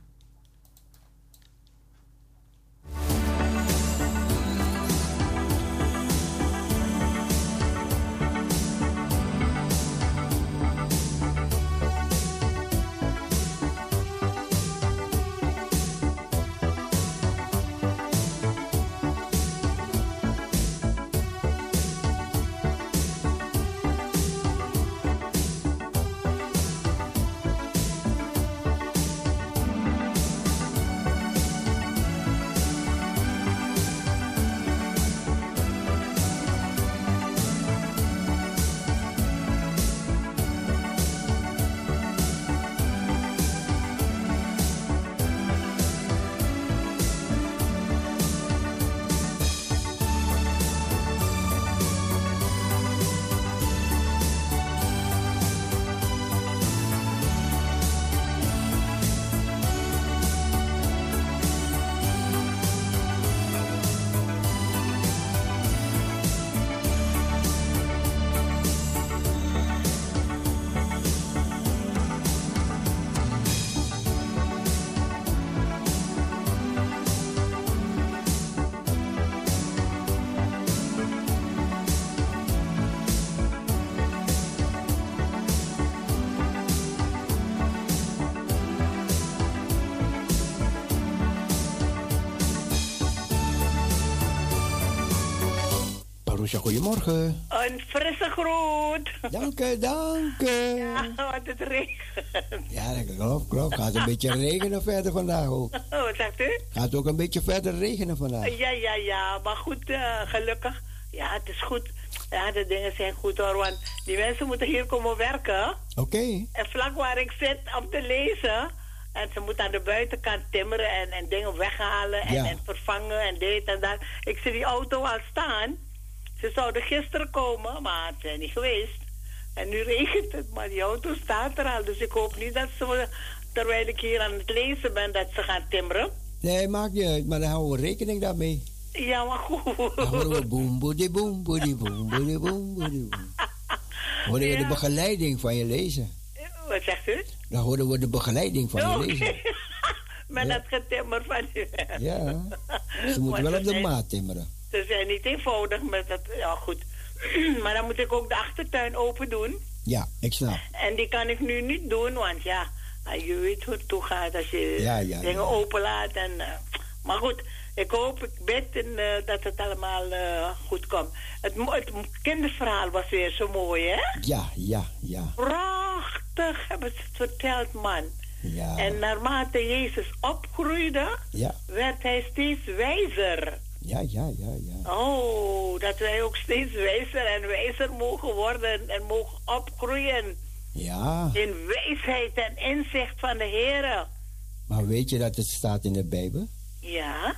Marusha, goedemorgen. Een frisse groet. Dank u, dank u. Ja, wat het regent. Ja, dat klopt, klopt. Gaat een beetje regenen verder vandaag ook. Oh, wat zegt u? Gaat ook een beetje verder regenen vandaag. Ja, ja, ja. Maar goed, eh, gelukkig. Ja, het is goed. Ja, de dingen zijn goed hoor. Want die mensen moeten hier komen werken. Oké. En vlak waar ik zit om te lezen. En ze moeten aan de buitenkant timmeren en, en dingen weghalen en, Ja. en vervangen en dit en dat. Ik zie die auto al staan. Ze zouden gisteren komen, maar het zijn niet geweest. En nu regent het, maar die auto staat er al. Dus ik hoop niet dat ze, terwijl ik hier aan het lezen ben, dat ze gaan timmeren. Nee, maakt niet uit, maar dan houden we rekening daarmee. Ja, maar goed. Dan horen we boem, boedi, boem, boedi, boem, boedi, boem, boedi, boem. Horen we de begeleiding van je lezen. Wat zegt u? Dan horen we de begeleiding van je lezen. Met dat getimmer van u. Ja. Ze moeten wel op de maat timmeren. Ze zijn niet eenvoudig met dat. Ja, goed. maar dan moet ik ook de achtertuin open doen. Ja, ik snap. En die kan ik nu niet doen, want ja, ah, je weet hoe het toe gaat als je Ja, ja, dingen ja. openlaat. En, eh, maar goed, ik hoop, ik bid en, eh, dat het allemaal eh, goed komt. Het, het kinderverhaal was weer zo mooi, hè? Ja, ja, ja. Prachtig hebben ze het verteld, man. Ja. En naarmate Jezus opgroeide, Ja, werd hij steeds wijzer. Ja, ja, ja, ja. Oh, dat wij ook steeds wijzer en wijzer mogen worden en mogen opgroeien. Ja, In wijsheid en inzicht van de Heer. maar weet je dat het staat in de Bijbel? Ja,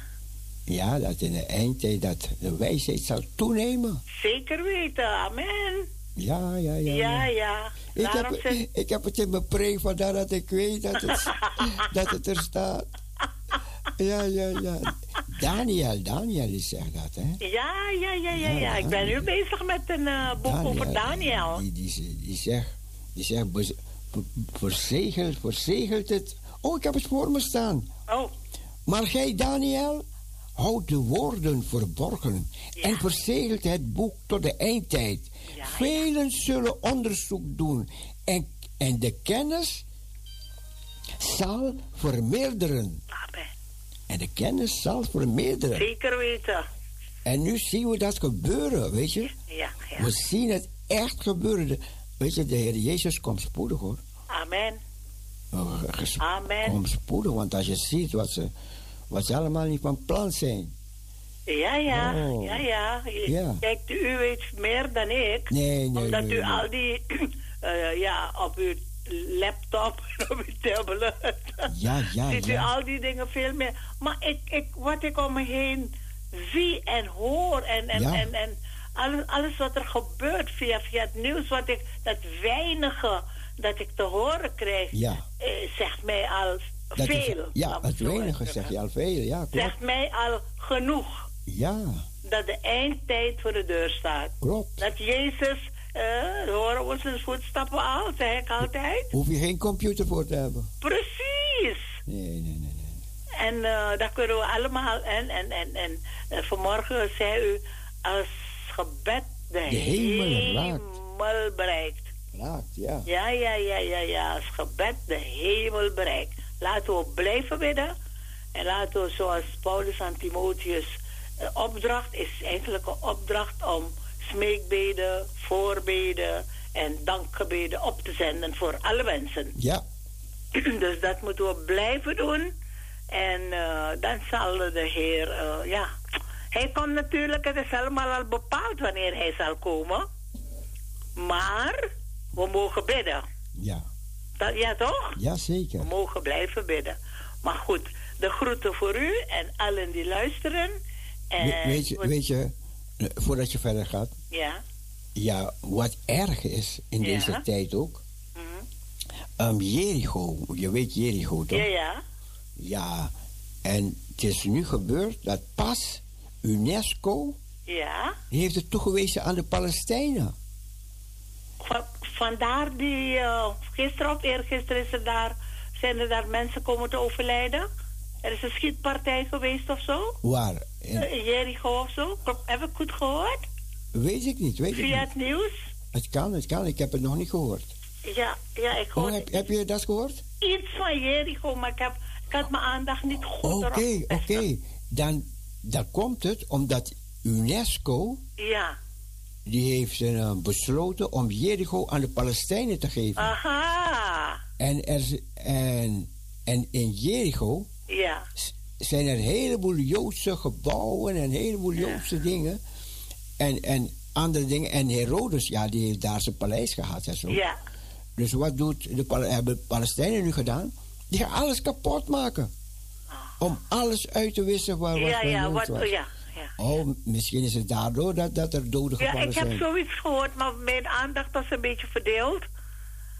Ja, dat in de eindtijd dat de wijsheid zal toenemen. zeker weten. Amen. Ja, ja, ja. Ja, ja. Ik, heb, ik heb het in mijn preek vandaar dat ik weet dat het, dat het er staat. Ja, ja, ja. Daniel, Daniel die zegt dat, hè? Ja, ja, ja, ja, ja. Ik ben nu bezig met een eh, boek over Daniel. Die, die, die zegt, die zegt bez- ver- verzegeld, verzegeld het. Oh, ik heb het voor me staan. Oh. Maar gij, Daniel, houdt de woorden verborgen en verzegelt het boek tot de eindtijd. Velen zullen onderzoek doen en, en de kennis zal vermeerderen. En de kennis zal vermeerderen. Zeker weten. En nu zien we dat gebeuren, weet je? Ja, ja. We zien het echt gebeuren. De- weet je, de Heer Jezus komt spoedig hoor. Amen. Oh, ges- Amen. Komt spoedig, want als je ziet wat ze, wat ze allemaal niet van plan zijn. Ja, ja, Oh. ja, ja. Ja. Kijk, u weet meer dan ik. Nee, nee, Omdat nee, u nee. al die, eh, ja, op uw laptop, op tablet, Ja, ja, al die dingen veel meer. Maar ik, ik, wat ik om me heen zie en hoor en, en, Ja. en, en alles, alles wat er gebeurt via, via het nieuws, wat ik, dat weinige dat ik te horen krijg, Ja. eh, zegt mij al Dat is- Veel, ja, het weinige zeggen. zeg je al veel. Ja, klopt. Zegt mij al genoeg Ja, dat de eindtijd voor de deur staat. klopt. Dat Jezus, eh horen we zijn voetstappen al, zeg ik altijd. Hoef je geen computer voor te hebben. Precies. Nee, nee, nee. En eh daar kunnen we allemaal. En, en, en, en eh, vanmorgen zei u, als gebed de, hemel raakt. hemel bereikt. Raakt, ja. Ja, ja, ja, ja, ja. Als gebed de hemel bereikt. Laten we blijven bidden. En laten we zoals Paulus aan Timotheus opdracht is eigenlijk een opdracht om smeekbeden, voorbeden en dankgebeden op te zenden voor alle mensen. Ja, dus dat moeten we blijven doen. En eh, dan zal de Heer, eh, ja. Hij komt natuurlijk, het is allemaal al bepaald wanneer hij zal komen. Maar we mogen bidden. ja. Dat, ja, toch? Ja, zeker. We mogen blijven bidden. Maar goed, de groeten voor u en allen die luisteren. En We- weet, je, we- weet je, voordat je verder gaat. Ja. Ja, wat erg is in Ja. deze tijd ook. Mhm. Um, Jericho, je weet Jericho toch? Ja, ja. Ja, en het is nu gebeurd dat pas UNESCO Ja. heeft het toegewezen aan de Palestijnen. Va- vandaar die, eh, gisteren of eergisteren is er daar, zijn er daar mensen komen te overlijden. Er is een schietpartij geweest of zo. Waar? In- Eh, In Jericho of zo. Heb ik goed gehoord? weet ik niet, weet ik Via niet. het nieuws? Het kan, het kan, ik heb het nog niet gehoord. Ja, ja, ik Oh, hoorde heb, heb je dat gehoord? iets van Jericho, maar ik, heb, ik had mijn aandacht niet goed Oké, oké. Dan, dan komt het omdat UNESCO, Ja. die heeft eh, besloten om Jericho aan de Palestijnen te geven. Aha. En, er, en, en in Jericho Ja. zijn er een heleboel Joodse gebouwen en een heleboel Joodse dingen. En, en andere dingen. En Herodes, ja, die heeft daar zijn paleis gehad en zo. Ja. Dus wat doet de, hebben de Palestijnen nu gedaan? Die gaan alles kapot maken. Om alles uit te wissen waar wat Ah. Ja, ja, wat, was. ja, ja. Oh, misschien is het daardoor dat, dat er doden Ja, gevallen ik heb zijn. zoiets gehoord, maar mijn aandacht was een beetje verdeeld.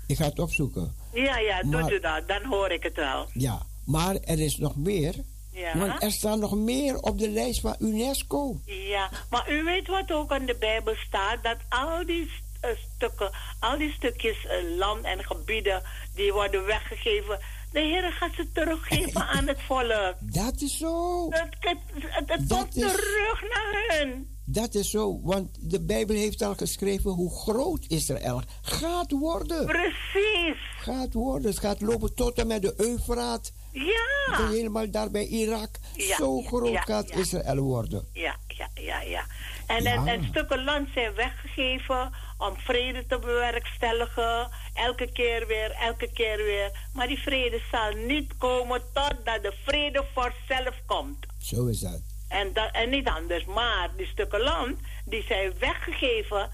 Ik ga het opzoeken. Ja, ja, doet Maar- u dat. Dan hoor ik het wel. Ja, maar er is nog meer. Ja. Want er staan nog meer op de lijst van UNESCO. Ja, maar u weet wat ook in de Bijbel staat: dat al die eh, stukken, al die stukjes eh, land en gebieden die worden weggegeven, de Heer gaat ze teruggeven aan het volk. Dat is zo. Het, het, het, het Dat komt is- terug naar hen. Dat is zo, want de Bijbel heeft al geschreven hoe groot Israël gaat worden. Precies. Gaat worden. Het gaat lopen tot en met de Eufraat. Ja. Helemaal daar bij Irak. Ja, zo groot ja, gaat ja. Israël worden. Ja, ja, ja, ja. En. En, en stukken land zijn weggegeven om vrede te bewerkstelligen. Elke keer weer, elke keer weer. Maar die vrede zal niet komen totdat de vrede voor zelf komt. Zo is dat. En, dat, en niet anders. Maar die stukken land, die zijn weggegeven.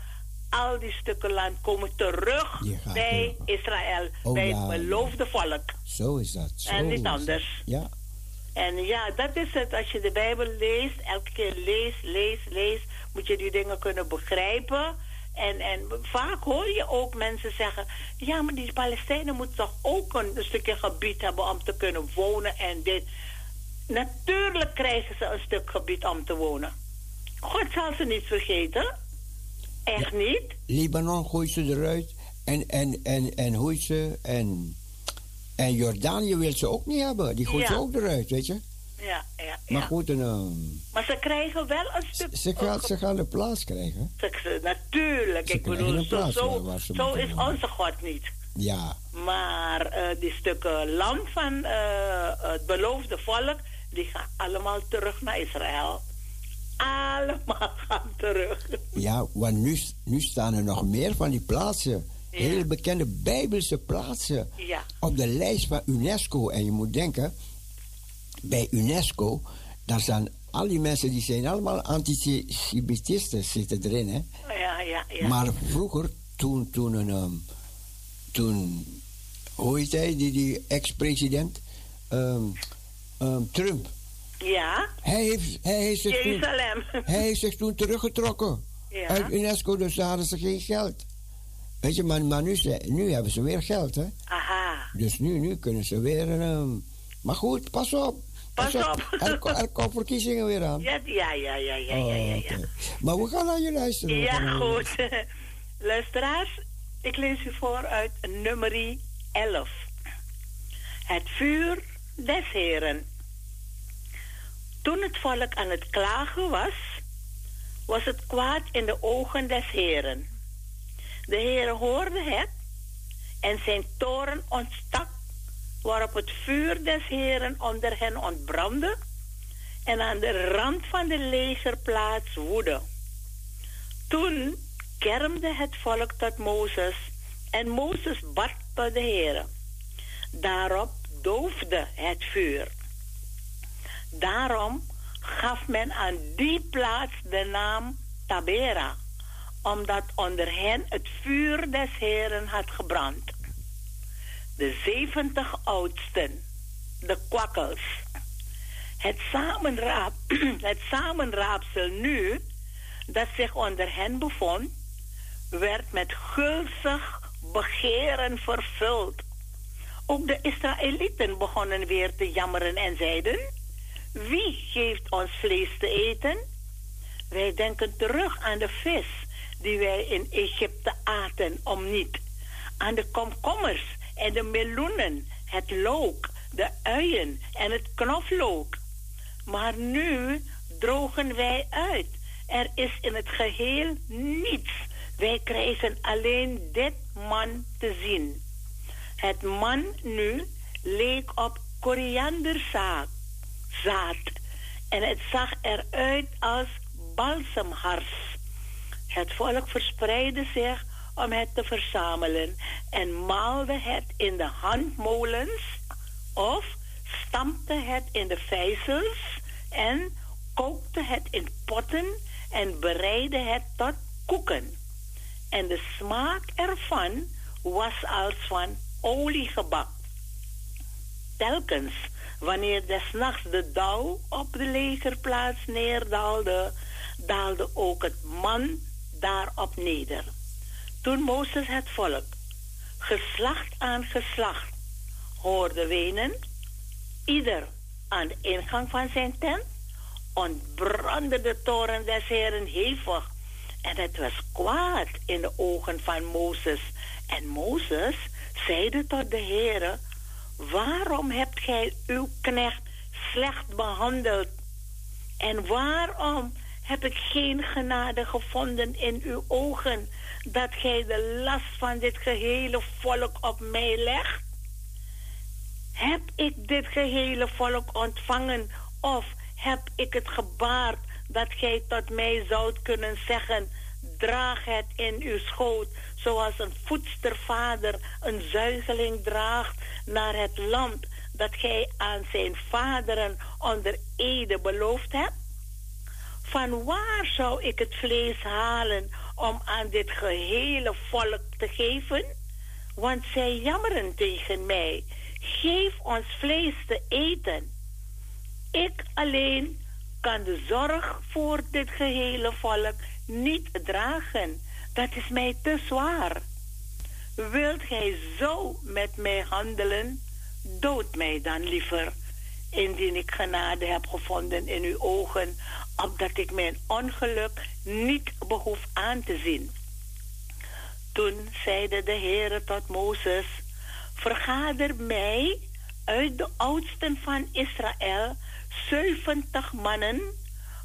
Al die stukken land komen terug bij Israël. Oh, bij ja, het beloofde volk. Zo is dat. Zo En niet anders. Ja. En ja, dat is het. Als je de Bijbel leest, elke keer leest, leest, leest, moet je die dingen kunnen begrijpen. En, en vaak hoor je ook mensen zeggen: ja, maar die Palestijnen moeten toch ook een, een stukje gebied hebben om te kunnen wonen en dit. Natuurlijk krijgen ze een stuk gebied om te wonen. God zal ze niet vergeten. Echt niet. Libanon gooit ze eruit. En, en, en, en hoe ze? En, en Jordanië wil ze ook niet hebben. Die gooit Ja. ze ook eruit, weet je. Ja, ja, Maar goed, en, ehm, Maar ze krijgen wel een stuk. ze, gaan, ze gaan de plaats krijgen. Ze- Natuurlijk, Ze ik bedoel, zo, is onze God niet. Ja. Maar eh, die stukken land van eh, het beloofde volk, die gaan allemaal terug naar Israël. Allemaal gaan terug. Ja, want nu, nu staan er nog meer van die plaatsen. Ja. Hele bekende Bijbelse plaatsen. Ja. Op de lijst van UNESCO. En je moet denken, bij UNESCO, daar staan al die mensen die zijn allemaal antisemitisten zitten erin. Hè? Ja, ja, ja. Maar vroeger, toen, toen een. ehm, toen. Hoe heet hij, die, die ex-president? Ehm, ehm, Trump. Ja, Hij heeft, hij, heeft zich toen, hij heeft zich toen teruggetrokken Ja. uit UNESCO, dus daar hadden ze geen geld. Weet je, maar, maar nu, ze- nu hebben ze weer geld, hè? Aha. Dus nu, nu kunnen ze weer ehm, Maar goed, pas op. Pas op. Er, er komen verkiezingen weer aan. Ja, ja, ja, ja, ja, ja, ja. ja. Oké. Maar we gaan naar je luisteren. Ja, goed. Luisteraars, ik lees u voor uit nummer 11. Het vuur des Heren. Toen het volk aan het klagen was, was het kwaad in de ogen des Heren. De Heere hoorde het en zijn toren ontstak, waarop het vuur des Heren onder hen ontbrandde en aan de rand van de legerplaats woedde. Toen kermde het volk tot Mozes en Mozes bad tot de Heere. Daarop doofde het vuur. Daarom gaf men aan die plaats de naam Tabera, omdat onder hen het vuur des Heren had gebrand. De zeventig oudsten, de kwakkels, het, samenraap, het samenraapsel nu, dat zich onder hen bevond, werd met gulzig begeren vervuld. Ook de Israëlieten begonnen weer te jammeren en zeiden: Wie geeft ons vlees te eten? Wij denken terug aan de vis die wij in Egypte aten om niet. Aan de komkommers en de meloenen, het look, de uien en het knoflook. Maar nu drogen wij uit. Er is in het geheel niets. Wij krijgen alleen dit man te zien. Het man nu leek op korianderzaad zaad, en het zag eruit als balsemhars. Het volk verspreidde zich om het te verzamelen en maalde het in de handmolens of stampte het in de vijzels en kookte het in potten en bereidde het tot koeken. En de smaak ervan was als van oliegebak. Telkens wanneer desnachts de dauw op de legerplaats neerdaalde, daalde ook het man daarop neder. Toen Mozes het volk, geslacht aan geslacht, hoorde wenen, ieder aan de ingang van zijn tent, ontbrandde de toren des Heren hevig. En het was kwaad in de ogen van Mozes. En Mozes zeide tot de Heere, waarom hebt gij uw knecht slecht behandeld? En waarom heb ik geen genade gevonden in uw ogen, dat gij de last van dit gehele volk op mij legt? Heb ik dit gehele volk ontvangen of heb ik het gebaard dat gij tot mij zoudt kunnen zeggen, draag het in uw schoot, zoals een voedstervader een zuigeling draagt naar het land dat gij aan zijn vaderen onder ede beloofd hebt? Van waar zou ik het vlees halen om aan dit gehele volk te geven? Want zij jammeren tegen mij. Geef ons vlees te eten. Ik alleen kan de zorg voor dit gehele volk niet dragen. Dat is mij te zwaar. Wilt gij zo met mij handelen? Dood mij dan liever, indien ik genade heb gevonden in uw ogen, opdat ik mijn ongeluk niet behoef aan te zien. Toen zeide de Heere tot Mozes, vergader mij uit de oudsten van Israël zeventig mannen,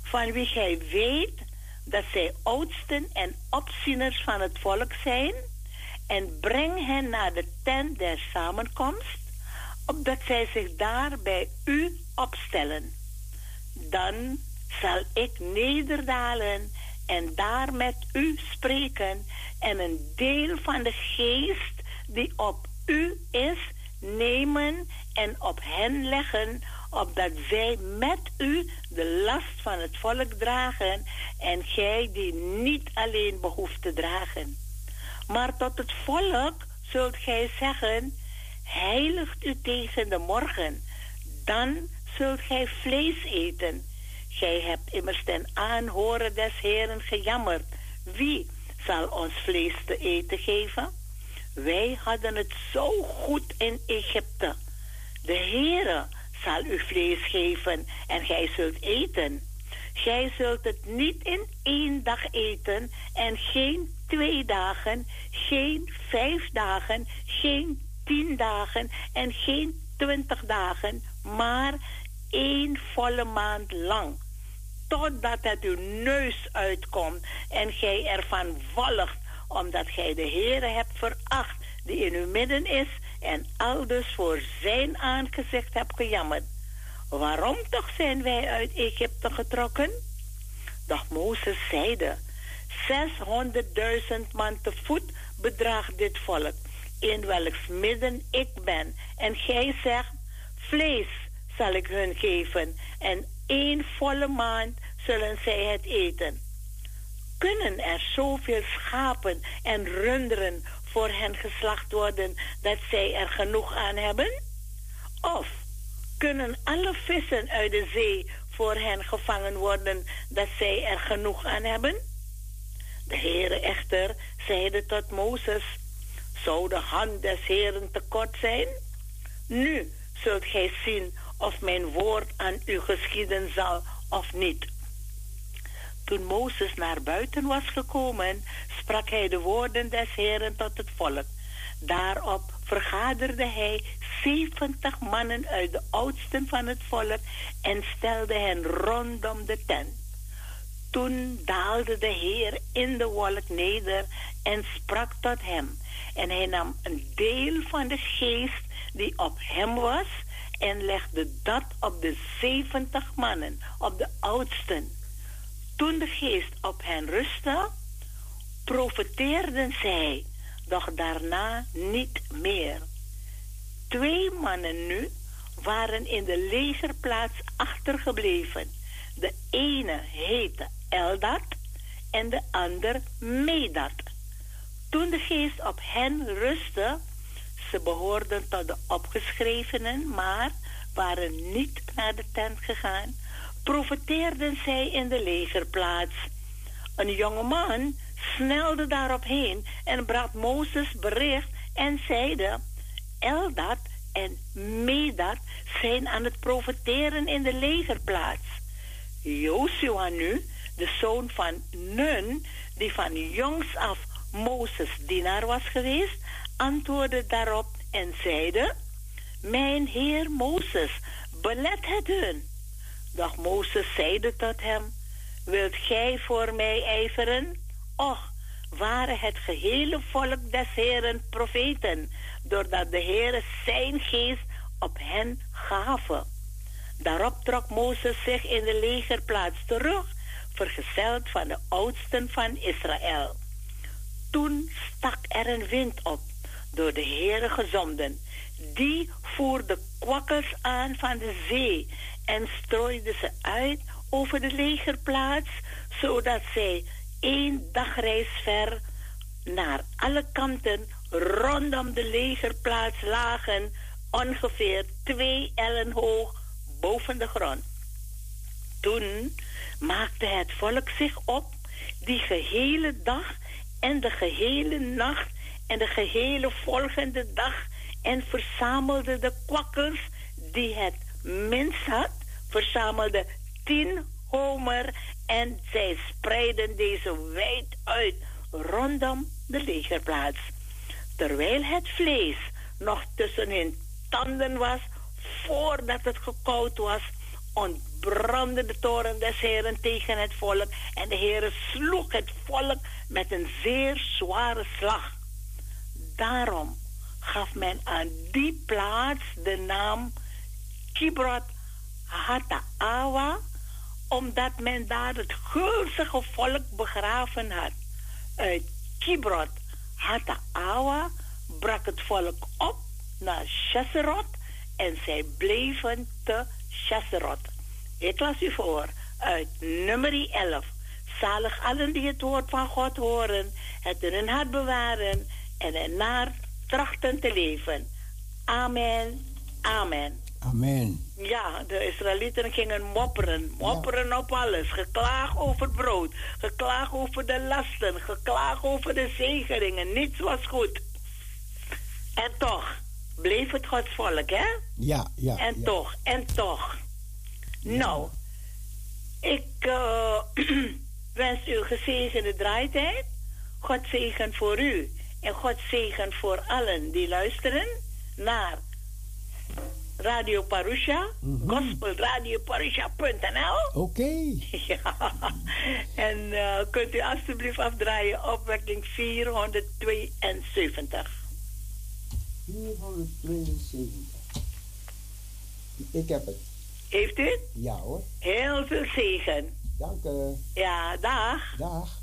van wie gij weet dat zij oudsten en opzieners van het volk zijn, en breng hen naar de tent der samenkomst, opdat zij zich daar bij u opstellen. Dan zal ik nederdalen en daar met u spreken en een deel van de geest die op u is nemen en op hen leggen, opdat zij met u de last van het volk dragen en gij die niet alleen behoeft te dragen. Maar tot het volk zult gij zeggen, heiligt u tegen de morgen, dan zult gij vlees eten. Gij hebt immers ten aanhoren des Heren gejammerd. Wie zal ons vlees te eten geven? Wij hadden het zo goed in Egypte. De Heere zal u vlees geven en gij zult eten. Gij zult het niet in één dag eten en geen twee dagen, geen vijf dagen, geen tien dagen en geen twintig dagen, maar één volle maand lang. Totdat het uw neus uitkomt en gij ervan walgt, omdat gij de Heere hebt veracht die in uw midden is en aldus voor zijn aangezicht hebt gejammerd. Waarom toch zijn wij uit Egypte getrokken? Doch Mozes zeide, 600.000 man te voet bedraagt dit volk, in welks midden ik ben. En gij zegt, vlees zal ik hun geven, en één volle maand zullen zij het eten. Kunnen er zoveel schapen en runderen voor hen geslacht worden dat zij er genoeg aan hebben? Of kunnen alle vissen uit de zee voor hen gevangen worden dat zij er genoeg aan hebben? De Heere echter zeide tot Mozes, zou de hand des Heeren tekort zijn? Nu zult gij zien of mijn woord aan u geschieden zal of niet. Toen Mozes naar buiten was gekomen, sprak hij de woorden des Heeren tot het volk. Daarop vergaderde hij zeventig mannen uit de oudsten van het volk en stelde hen rondom de tent. Toen daalde de Heer in de wolk neder en sprak tot hem. En hij nam een deel van de geest die op hem was en legde dat op de zeventig mannen, op de oudsten. Toen de geest op hen rustte, profeteerden zij, doch daarna niet meer. Twee mannen nu waren in de legerplaats achtergebleven. De ene heette Eldad en de ander Medad. Toen de geest op hen rustte, ze behoorden tot de opgeschrevenen, maar waren niet naar de tent gegaan, profeteerden zij in de legerplaats. Een jonge man snelde daarop heen en bracht Mozes bericht en zeide: Eldad en Medad zijn aan het profeteren in de legerplaats. Joshua nu, de zoon van Nun, die van jongs af Mozes dienaar was geweest, antwoordde daarop en zeide: Mijn heer Mozes, belet het hun. Doch Mozes zeide tot hem: Wilt gij voor mij ijveren? Och, waren het gehele volk des Heeren profeten, doordat de Heere zijn geest op hen gaven. Daarop trok Mozes zich in de legerplaats terug, vergezeld van de oudsten van Israël. Toen stak er een wind op, door de Heere gezonden. Die voerde kwakkers aan van de zee en strooide ze uit over de legerplaats, zodat zij één dagreis ver naar alle kanten rondom de legerplaats lagen, ongeveer twee ellen hoog boven de grond. Toen maakte het volk zich op die gehele dag en de gehele nacht en de gehele volgende dag en verzamelde de kwakkers die het minst had, verzamelde tien homer en zij spreidden deze wijd uit rondom de legerplaats. Terwijl het vlees nog tussen hun tanden was, voordat het gekoud was, ontbrandde de toren des Heren tegen het volk en de Heere sloeg het volk met een zeer zware slag. Daarom gaf men aan die plaats de naam Kibrot Hataawa, omdat men daar het gulzige volk begraven had. Uit Kibrot Hataawa brak het volk op naar Shesserot en zij bleven te Shesserot. Ik las u voor uit nummer 11. Zalig allen die het woord van God horen, het in hun hart bewaren en ernaar trachten te leven. Amen. Amen. Amen. Ja, de Israëlieten gingen mopperen. Mopperen op alles. Geklaag over brood. Geklaag over de lasten. Geklaag over de zegeningen. Niets was goed. En toch bleef het Gods volk, hè? Ja, ja. en ja. toch, en toch. Nou, ik eh, wens u gezegende draaitijd. God zegen voor u. En God zegen voor allen die luisteren naar Radio Parusha, gospelradioparusha.nl. Oké. Ja, en eh, kunt u alstublieft afdraaien opwekking 472. 472. Ik heb het. Heeft u het? Ja hoor. Heel veel zegen. Dank u. Ja, dag. Dag.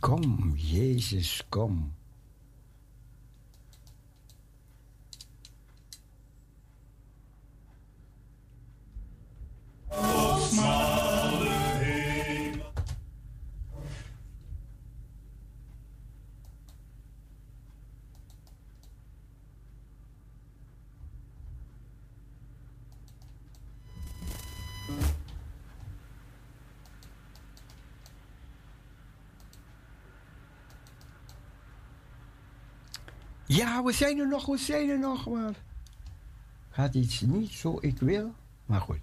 Kom, Jezus, kom. Ja, we zijn er nog, we zijn er nog, maar... Gaat iets niet zo ik wil, maar goed.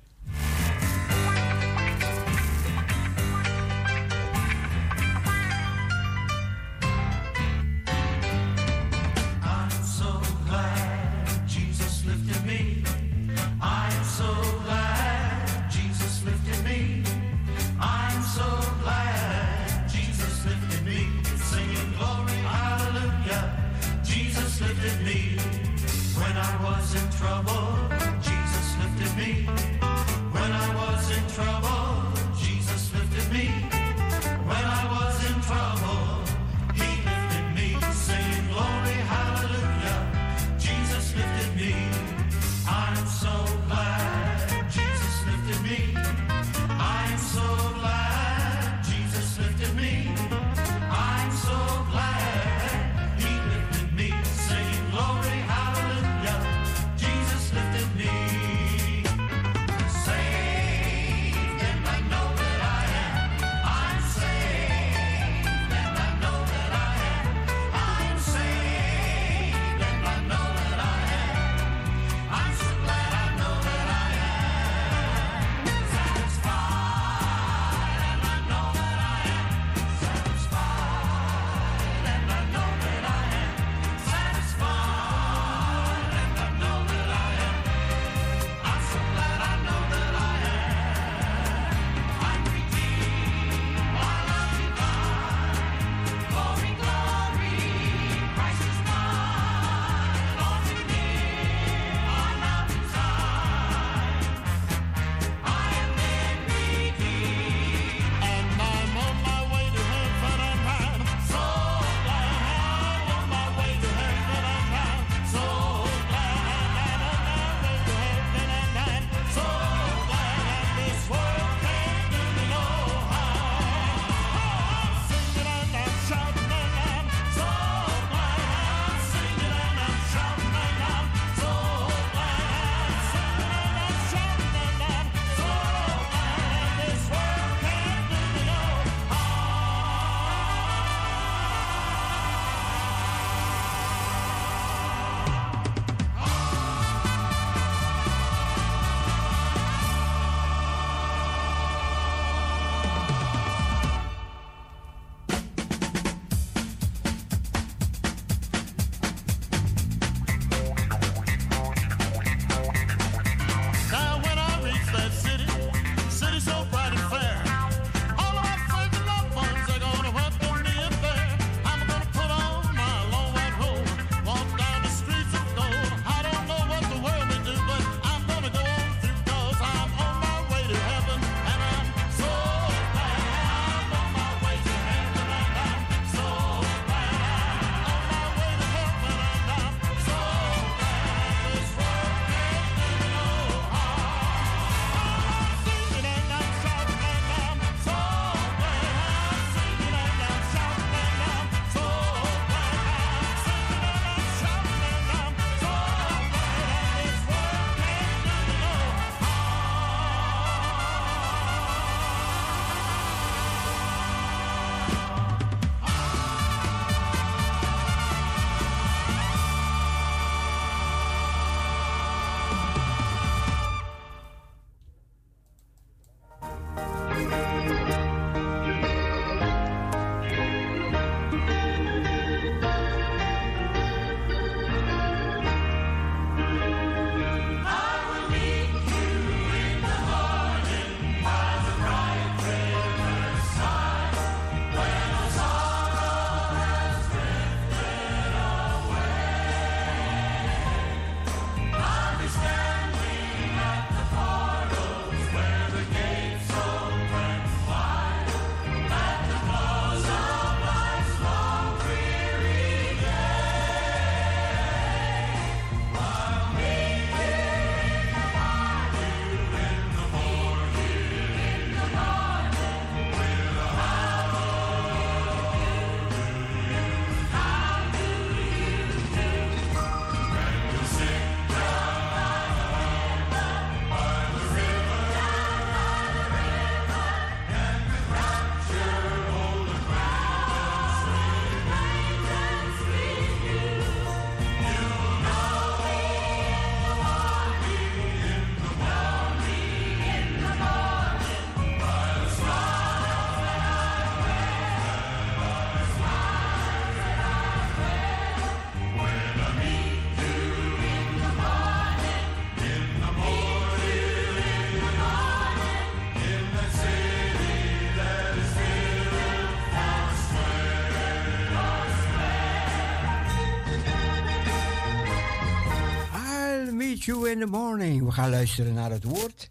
In the morning. We gaan luisteren naar het woord.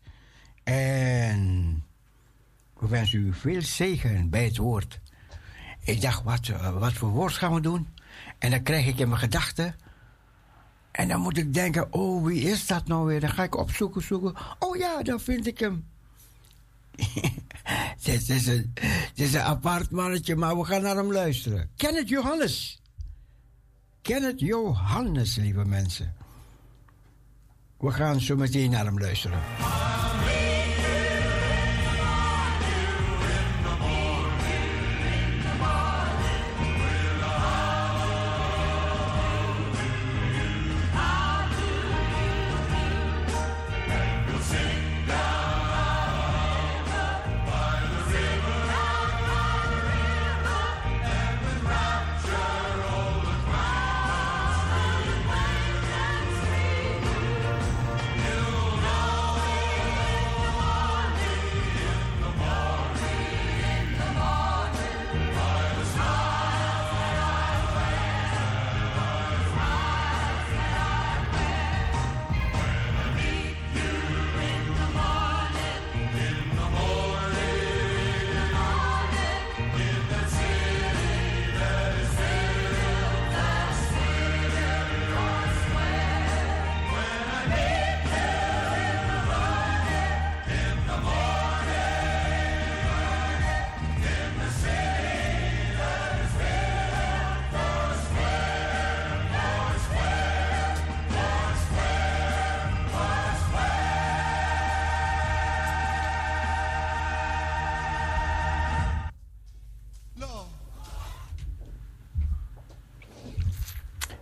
En we wensen u veel zegen bij het woord. Ik dacht, wat, eh, wat voor woord gaan we doen? En dan krijg ik in mijn gedachten. En dan moet ik denken, oh, wie is dat nou weer? Dan ga ik opzoeken, zoeken. Oh ja, dan vind ik hem. Dit is, een, is een apart mannetje, maar we gaan naar hem luisteren. Kenneth Johannes. Kenneth Johannes, lieve mensen. We gaan zo meteen naar hem luisteren.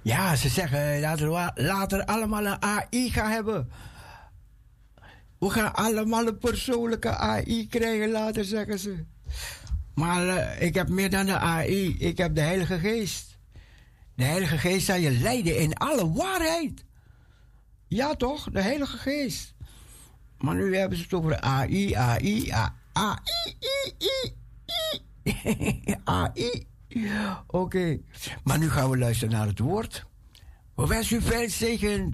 Ja, ze zeggen dat we later allemaal een AI gaan hebben. We gaan allemaal een persoonlijke AI krijgen later, zeggen ze. Maar eh, ik heb meer dan de AI. Ik heb de Heilige Geest. De Heilige Geest zal je leiden in alle waarheid. Ja, toch? De Heilige Geest. Maar nu hebben ze het over AI, AI, A- AI, I, I, AI. Oké, maar nu gaan we luisteren naar het woord. We wensen u veel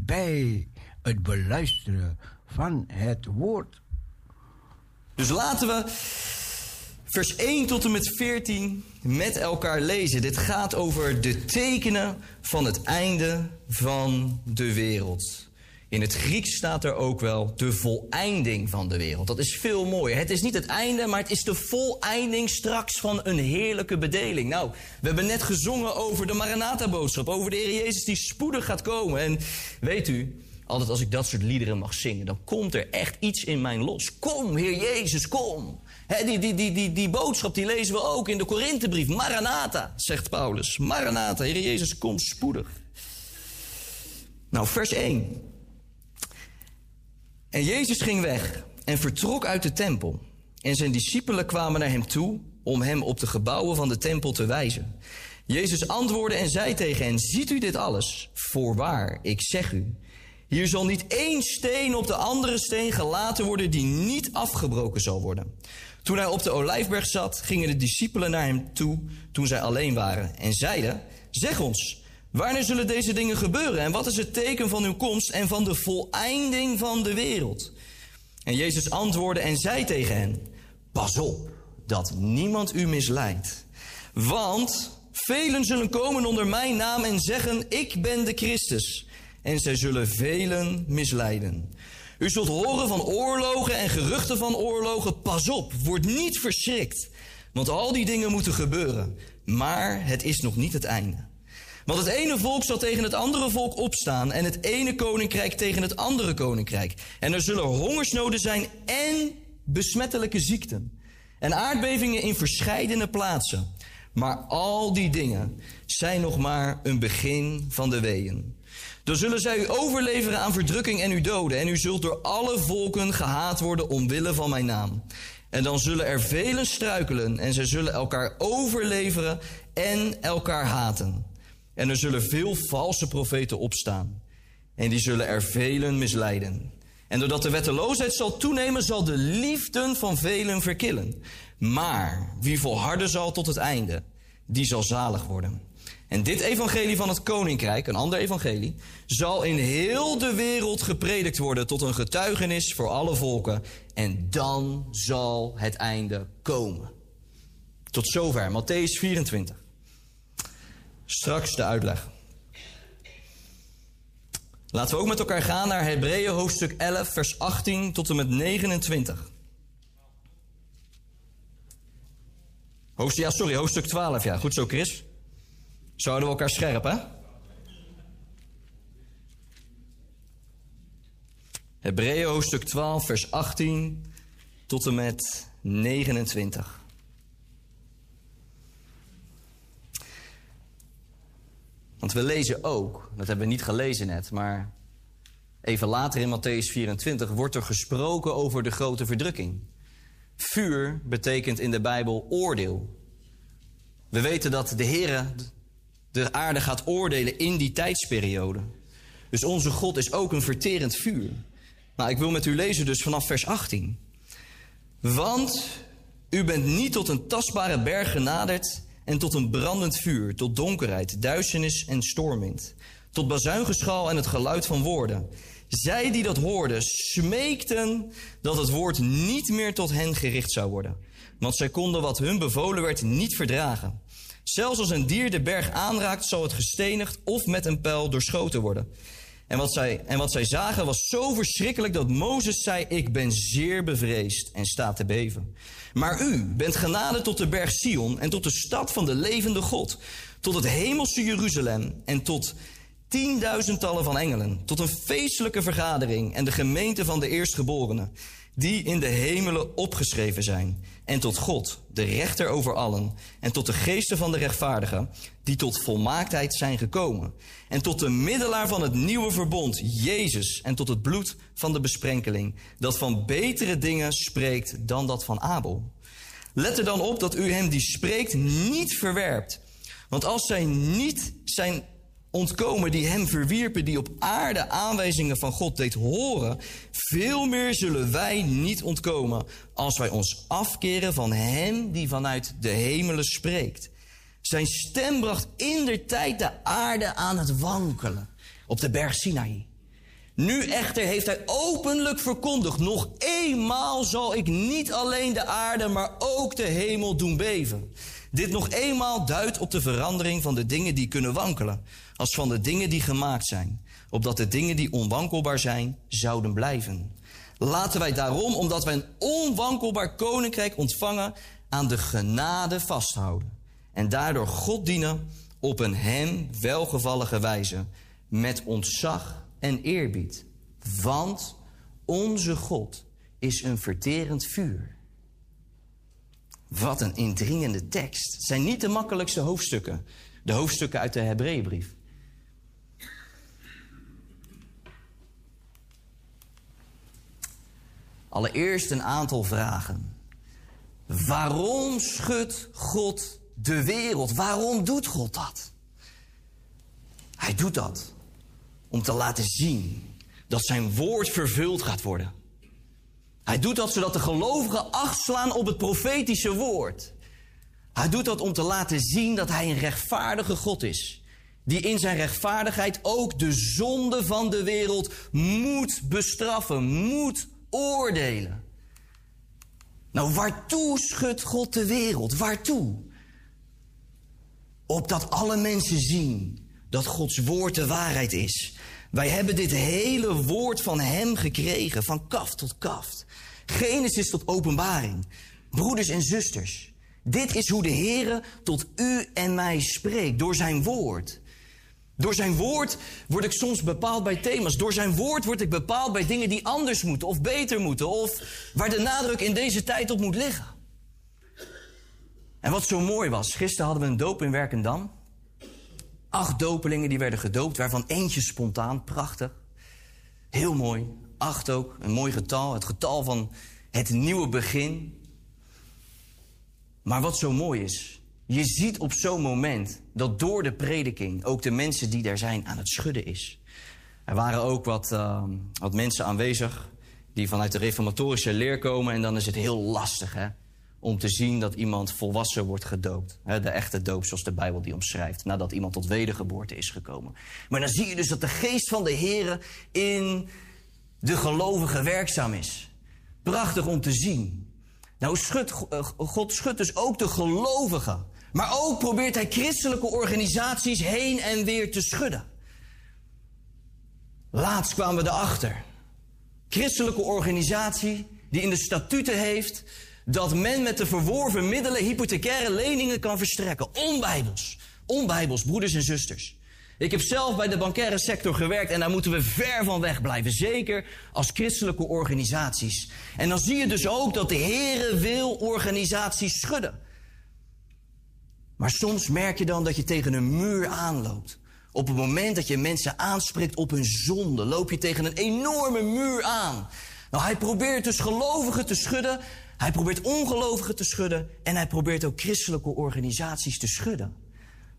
bij het beluisteren van het woord. Dus laten we vers 1 tot en met 14 met elkaar lezen. Dit gaat over de tekenen van het einde van de wereld. In het Grieks staat er ook wel de voleinding van de wereld. Dat is veel mooier. Het is niet het einde, maar het is de voleinding straks van een heerlijke bedeling. Nou, we hebben net gezongen over de Maranatha-boodschap. Over de Heer Jezus die spoedig gaat komen. En weet u, altijd als ik dat soort liederen mag zingen, dan komt er echt iets in mijn los. Kom, Heer Jezus, kom. Die, die, die, die, die boodschap die lezen we ook in de Korinthebrief. Maranatha, zegt Paulus. Maranatha, Heer Jezus, kom spoedig. Nou, vers 1. En Jezus ging weg en vertrok uit de tempel. En zijn discipelen kwamen naar hem toe om hem op de gebouwen van de tempel te wijzen. Jezus antwoordde en zei tegen hen: Ziet u dit alles? Voorwaar, ik zeg u. Hier zal niet één steen op de andere steen gelaten worden die niet afgebroken zal worden. Toen hij op de olijfberg zat, gingen de discipelen naar hem toe toen zij alleen waren en zeiden: Zeg ons, wanneer zullen deze dingen gebeuren en wat is het teken van uw komst en van de voleinding van de wereld? En Jezus antwoordde en zei tegen hen: Pas op dat niemand u misleidt. Want velen zullen komen onder mijn naam en zeggen: Ik ben de Christus. En zij zullen velen misleiden. U zult horen van oorlogen en geruchten van oorlogen. Pas op, word niet verschrikt. Want al die dingen moeten gebeuren. Maar het is nog niet het einde. Want het ene volk zal tegen het andere volk opstaan en het ene koninkrijk tegen het andere koninkrijk. En er zullen hongersnoden zijn en besmettelijke ziekten. En aardbevingen in verscheidene plaatsen. Maar al die dingen zijn nog maar een begin van de weeën. Dan zullen zij u overleveren aan verdrukking en u doden. En u zult door alle volken gehaat worden omwille van mijn naam. En dan zullen er velen struikelen en zij zullen elkaar overleveren en elkaar haten. En er zullen veel valse profeten opstaan. En die zullen er velen misleiden. En doordat de wetteloosheid zal toenemen, zal de liefde van velen verkillen. Maar wie volharden zal tot het einde, die zal zalig worden. En dit evangelie van het koninkrijk, een ander evangelie, zal in heel de wereld gepredikt worden tot een getuigenis voor alle volken. En dan zal het einde komen. Tot zover, Matthäus 24. Straks de uitleg. Laten we ook met elkaar gaan naar Hebreeën hoofdstuk 11, vers 18 tot en met 29. Hoofdstuk, ja, sorry, hoofdstuk 12, ja. Goed zo, Chris. Zouden we elkaar scherp, hè? Hebreeën hoofdstuk 12, vers 18 tot en met 29. Want we lezen ook, dat hebben we niet gelezen net, maar even later in Matthäus 24 wordt er gesproken over de grote verdrukking. Vuur betekent in de Bijbel oordeel. We weten dat de Heer de aarde gaat oordelen in die tijdsperiode. Dus onze God is ook een verterend vuur. Nou, ik wil met u lezen dus vanaf vers 18. Want u bent niet tot een tastbare berg genaderd en tot een brandend vuur, tot donkerheid, duisternis en stormwind, tot bazuingeschal en het geluid van woorden. Zij die dat hoorden, smeekten dat het woord niet meer tot hen gericht zou worden. Want zij konden wat hun bevolen werd niet verdragen. Zelfs als een dier de berg aanraakt, zal het gestenigd of met een pijl doorschoten worden. En wat, zij, en wat zij zagen was zo verschrikkelijk dat Mozes zei: Ik ben zeer bevreesd en sta te beven. Maar u bent genaderd tot de berg Sion en tot de stad van de levende God, tot het hemelse Jeruzalem en tot tienduizendtallen van engelen, tot een feestelijke vergadering en de gemeente van de eerstgeborenen, die in de hemelen opgeschreven zijn, en tot God, de rechter over allen, en tot de geesten van de rechtvaardigen, die tot volmaaktheid zijn gekomen, en tot de middelaar van het nieuwe verbond, Jezus, en tot het bloed van de besprenkeling, dat van betere dingen spreekt dan dat van Abel. Let er dan op dat u hem die spreekt niet verwerpt. Want als zij niet zijn ontkomen die hem verwierpen, die op aarde aanwijzingen van God deed horen, veel meer zullen wij niet ontkomen als wij ons afkeren van hem die vanuit de hemelen spreekt. Zijn stem bracht in der tijd de aarde aan het wankelen op de berg Sinaï. Nu echter heeft hij openlijk verkondigd: nog eenmaal zal ik niet alleen de aarde, maar ook de hemel doen beven. Dit nog eenmaal duidt op de verandering van de dingen die kunnen wankelen, als van de dingen die gemaakt zijn, opdat de dingen die onwankelbaar zijn, zouden blijven. Laten wij daarom, omdat wij een onwankelbaar koninkrijk ontvangen, aan de genade vasthouden. En daardoor God dienen op een hem welgevallige wijze, met ontzag en eerbied. Want onze God is een verterend vuur. Wat een indringende tekst. Het zijn niet de makkelijkste hoofdstukken. De hoofdstukken uit de Hebreeënbrief. Allereerst een aantal vragen. Waarom schudt God de wereld? Waarom doet God dat? Hij doet dat om te laten zien dat zijn woord vervuld gaat worden. Hij doet dat zodat de gelovigen acht slaan op het profetische woord. Hij doet dat om te laten zien dat hij een rechtvaardige God is. Die in zijn rechtvaardigheid ook de zonde van de wereld moet bestraffen, moet oordelen. Nou, waartoe schudt God de wereld? Waartoe? Opdat alle mensen zien dat Gods woord de waarheid is. Wij hebben dit hele woord van Hem gekregen, van kaft tot kaft. Genesis tot openbaring. Broeders en zusters, dit is hoe de Heere tot u en mij spreekt, door zijn woord. Door zijn woord word ik soms bepaald bij thema's. Door zijn woord word ik bepaald bij dingen die anders moeten of beter moeten. Of waar de nadruk in deze tijd op moet liggen. En wat zo mooi was, gisteren hadden we een doop in Werkendam. Acht dopelingen die werden gedoopt, waarvan eentje spontaan, prachtig. Heel mooi. Acht ook, een mooi getal. Het getal van het nieuwe begin. Maar wat zo mooi is, je ziet op zo'n moment dat door de prediking ook de mensen die daar zijn aan het schudden is. Er waren ook wat, uh, wat mensen aanwezig die vanuit de reformatorische leer komen en dan is het heel lastig hè, om te zien dat iemand volwassen wordt gedoopt. Hè, de echte doop zoals de Bijbel die omschrijft. Nadat iemand tot wedergeboorte is gekomen. Maar dan zie je dus dat de geest van de Here in de gelovige werkzaam is. Prachtig om te zien. Nou, schudt, eh, God schudt dus ook de gelovigen. Maar ook probeert hij christelijke organisaties heen en weer te schudden. Laatst kwamen we erachter. Christelijke organisatie die in de statuten heeft dat men met de verworven middelen hypothecaire leningen kan verstrekken. Onbijbels. Onbijbels, broeders en zusters. Ik heb zelf bij de bankaire sector gewerkt en daar moeten we ver van weg blijven. Zeker als christelijke organisaties. En dan zie je dus ook dat de Heere wil organisaties schudden. Maar soms merk je dan dat je tegen een muur aanloopt. Op het moment dat je mensen aanspreekt op hun zonde, loop je tegen een enorme muur aan. Nou, hij probeert dus gelovigen te schudden. Hij probeert ongelovigen te schudden. En hij probeert ook christelijke organisaties te schudden.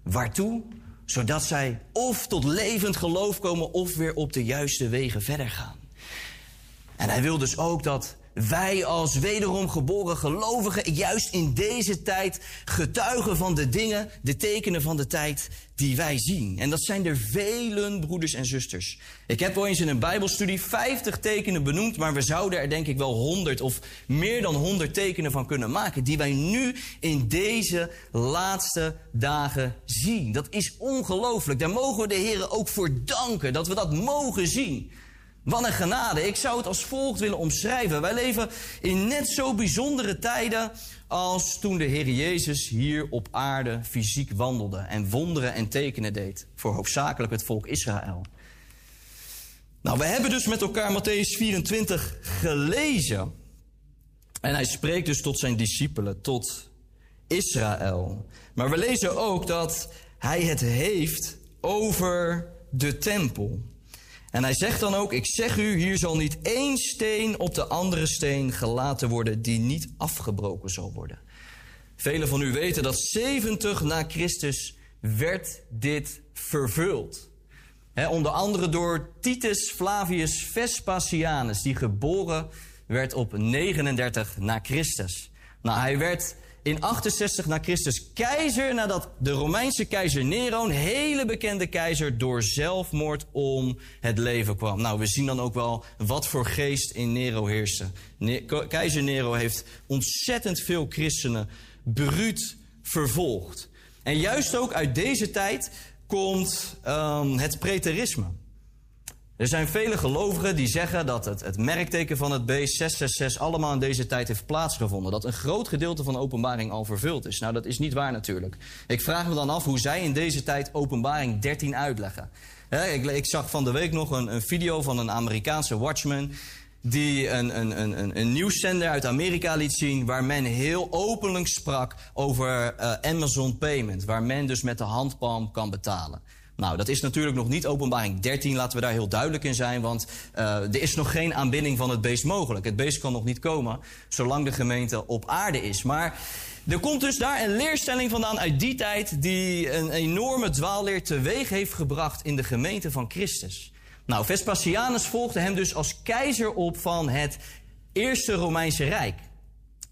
Waartoe? Zodat zij of tot levend geloof komen of weer op de juiste wegen verder gaan. En hij wil dus ook dat wij als wederom geboren gelovigen juist in deze tijd getuigen van de dingen, de tekenen van de tijd die wij zien. En dat zijn er velen broeders en zusters. Ik heb wel eens in een bijbelstudie 50 tekenen benoemd, maar we zouden er denk ik wel 100 of meer dan 100 tekenen van kunnen maken die wij nu in deze laatste dagen zien. Dat is ongelooflijk. Daar mogen we de Heer ook voor danken dat we dat mogen zien. Wat een genade. Ik zou het als volgt willen omschrijven. Wij leven in net zo bijzondere tijden als toen de Heer Jezus hier op aarde fysiek wandelde en wonderen en tekenen deed voor hoofdzakelijk het volk Israël. Nou, we hebben dus met elkaar Matthäus 24 gelezen. En hij spreekt dus tot zijn discipelen, tot Israël. Maar we lezen ook dat hij het heeft over de tempel. En hij zegt dan ook: Ik zeg u, hier zal niet één steen op de andere steen gelaten worden die niet afgebroken zal worden. Velen van u weten dat 70 na Christus werd dit vervuld. Onder andere door Titus Flavius Vespasianus, die geboren werd op 39 na Christus. Nou, hij werd in 68 na Christus keizer nadat de Romeinse keizer Nero, een hele bekende keizer, door zelfmoord om het leven kwam. Nou, we zien dan ook wel wat voor geest in Nero heerste. Keizer Nero heeft ontzettend veel christenen bruut vervolgd. En juist ook uit deze tijd komt um, het preterisme. Er zijn vele gelovigen die zeggen dat het, het merkteken van het beest 666 allemaal in deze tijd heeft plaatsgevonden. Dat een groot gedeelte van de openbaring al vervuld is. Nou, dat is niet waar natuurlijk. Ik vraag me dan af hoe zij in deze tijd openbaring 13 uitleggen. Ik, ik, zag van de week nog een, een video van een Amerikaanse watchman die een, een, een, een nieuwszender uit Amerika liet zien... waar men heel openlijk sprak over uh, Amazon Payment. Waar men dus met de handpalm kan betalen. Nou, dat is natuurlijk nog niet openbaring 13, laten we daar heel duidelijk in zijn. Want uh, er is nog geen aanbidding van het beest mogelijk. Het beest kan nog niet komen, zolang de gemeente op aarde is. Maar er komt dus daar een leerstelling vandaan uit die tijd... die een enorme dwaalleer teweeg heeft gebracht in de gemeente van Christus. Nou, Vespasianus volgde hem dus als keizer op van het Eerste Romeinse Rijk.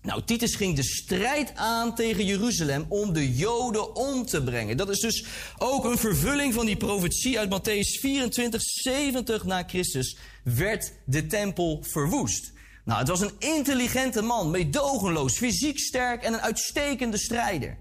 Nou, Titus ging de strijd aan tegen Jeruzalem om de Joden om te brengen. Dat is dus ook een vervulling van die profetie uit Matthäus 24, 70 na Christus werd de tempel verwoest. Nou, het was een intelligente man, meedogenloos, fysiek sterk en een uitstekende strijder.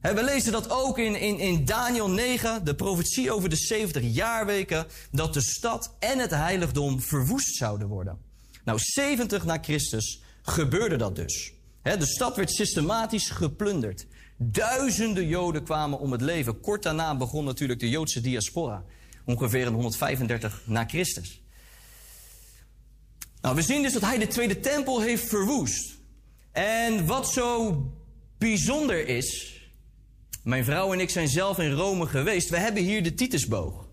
We lezen dat ook in, in, in Daniel 9, de profetie over de 70 jaarweken, dat de stad en het heiligdom verwoest zouden worden. Nou, 70 na Christus gebeurde dat dus. de stad werd systematisch geplunderd. Duizenden Joden kwamen om het leven. Kort daarna begon natuurlijk de Joodse diaspora. Ongeveer in 135 na Christus. Nou, we zien dus dat hij de tweede tempel heeft verwoest. En wat zo bijzonder is. Mijn vrouw en ik zijn zelf in Rome geweest. We hebben hier de Titusboog.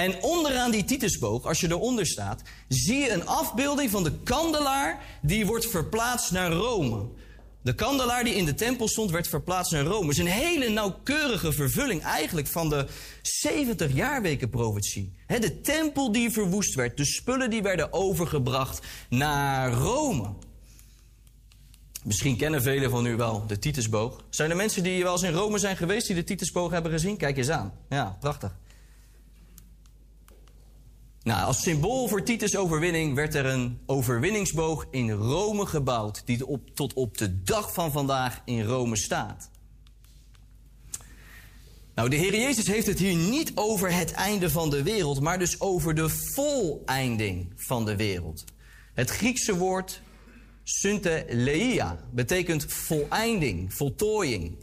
En onderaan die Titusboog, als je eronder staat, zie je een afbeelding van de kandelaar die wordt verplaatst naar Rome. De kandelaar die in de tempel stond, werd verplaatst naar Rome. Het is een hele nauwkeurige vervulling eigenlijk van de 70 jaarweken profetie. De tempel die verwoest werd, de spullen die werden overgebracht naar Rome. Misschien kennen velen van u wel de Titusboog. Zijn er mensen die wel eens in Rome zijn geweest die de Titusboog hebben gezien? Kijk eens aan. Ja, prachtig. Nou, als symbool voor Titus' overwinning werd er een overwinningsboog in Rome gebouwd, die op, tot op de dag van vandaag in Rome staat. Nou, de Heer Jezus heeft het hier niet over het einde van de wereld, maar dus over de voleinding van de wereld. Het Griekse woord synteleia betekent voleinding, voltooiing.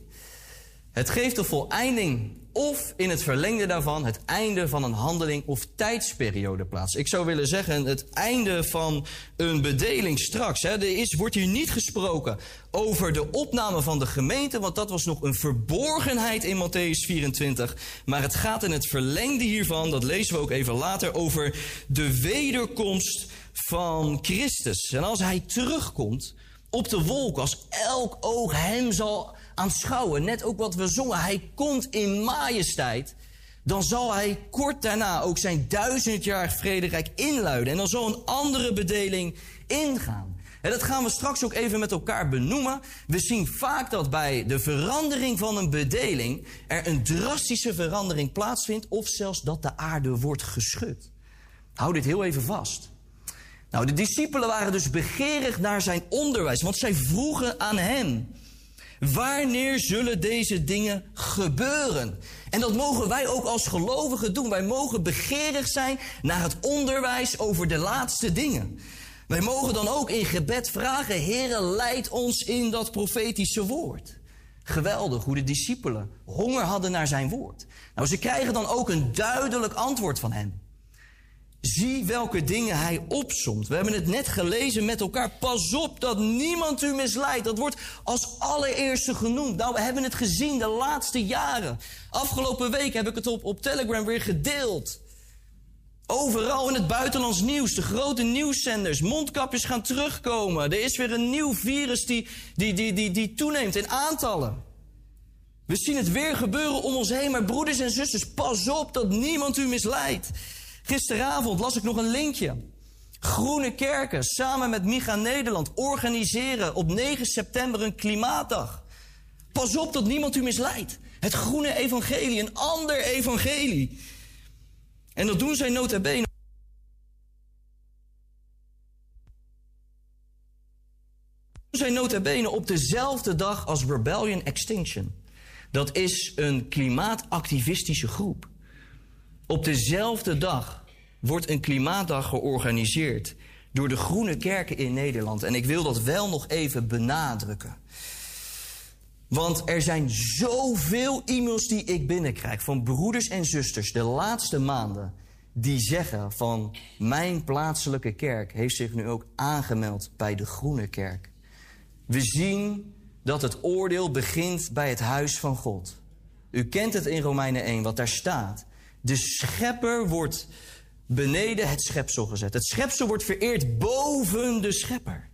Het geeft de voleinding of in het verlengde daarvan het einde van een handeling of tijdsperiode plaats. Ik zou willen zeggen het einde van een bedeling straks. Hè. Er is, wordt hier niet gesproken over de opname van de gemeente, want dat was nog een verborgenheid in Matthäus 24. Maar het gaat in het verlengde hiervan, dat lezen we ook even later, over de wederkomst van Christus. En als hij terugkomt op de wolk, als elk oog hem zal aanschouwen, net ook wat we zongen, hij komt in majesteit, dan zal hij kort daarna ook zijn duizendjarig vrederijk inluiden. En dan zal een andere bedeling ingaan. En dat gaan we straks ook even met elkaar benoemen. We zien vaak dat bij de verandering van een bedeling er een drastische verandering plaatsvindt, of zelfs dat de aarde wordt geschud. Hou dit heel even vast. Nou, de discipelen waren dus begeerig naar zijn onderwijs, want zij vroegen aan hem: Wanneer zullen deze dingen gebeuren? En dat mogen wij ook als gelovigen doen. Wij mogen begeerig zijn naar het onderwijs over de laatste dingen. Wij mogen dan ook in gebed vragen: Heere, leid ons in dat profetische woord. Geweldig hoe de discipelen honger hadden naar zijn woord. Nou, ze krijgen dan ook een duidelijk antwoord van hem. Zie welke dingen hij opsomt. We hebben het net gelezen met elkaar. Pas op dat niemand u misleidt. Dat wordt als allereerste genoemd. Nou, we hebben het gezien de laatste jaren. Afgelopen week heb ik het op, op Telegram weer gedeeld. Overal in het buitenlands nieuws, de grote nieuwszenders, mondkapjes gaan terugkomen. Er is weer een nieuw virus die, die, die, die, die toeneemt in aantallen. We zien het weer gebeuren om ons heen, maar broeders en zusters, pas op dat niemand u misleidt. Gisteravond las ik nog een linkje. Groene Kerken samen met Miga Nederland organiseren op 9 september een klimaatdag. Pas op dat niemand u misleidt. Het groene evangelie, een ander evangelie. En dat doen zij nota bene. zijn nota bene op dezelfde dag als Rebellion Extinction. Dat is een klimaatactivistische groep. Op dezelfde dag wordt een klimaatdag georganiseerd door de Groene Kerken in Nederland. En ik wil dat wel nog even benadrukken. Want er zijn zoveel e-mails die ik binnenkrijg van broeders en zusters de laatste maanden. Die zeggen van mijn plaatselijke kerk heeft zich nu ook aangemeld bij de Groene Kerk. We zien dat het oordeel begint bij het huis van God. U kent het in Romeinen 1, wat daar staat. De schepper wordt beneden het schepsel gezet. Het schepsel wordt vereerd boven de schepper.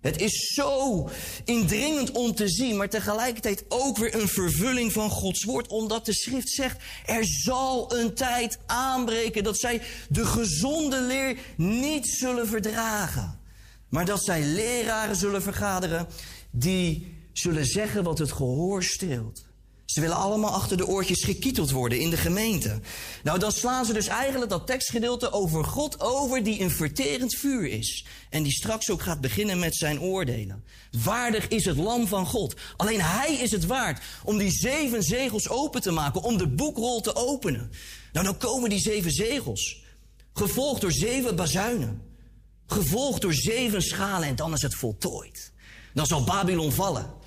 Het is zo indringend om te zien, maar tegelijkertijd ook weer een vervulling van Gods woord. Omdat de schrift zegt, er zal een tijd aanbreken dat zij de gezonde leer niet zullen verdragen. Maar dat zij leraren zullen vergaderen die zullen zeggen wat het gehoor streelt. Ze willen allemaal achter de oortjes gekieteld worden in de gemeente. Nou, dan slaan ze dus eigenlijk dat tekstgedeelte over God over die een verterend vuur is. En die straks ook gaat beginnen met zijn oordelen. Waardig is het lam van God. Alleen hij is het waard om die zeven zegels open te maken, om de boekrol te openen. Nou, dan komen die zeven zegels. Gevolgd door zeven bazuinen. Gevolgd door zeven schalen en dan is het voltooid. Dan zal Babylon vallen.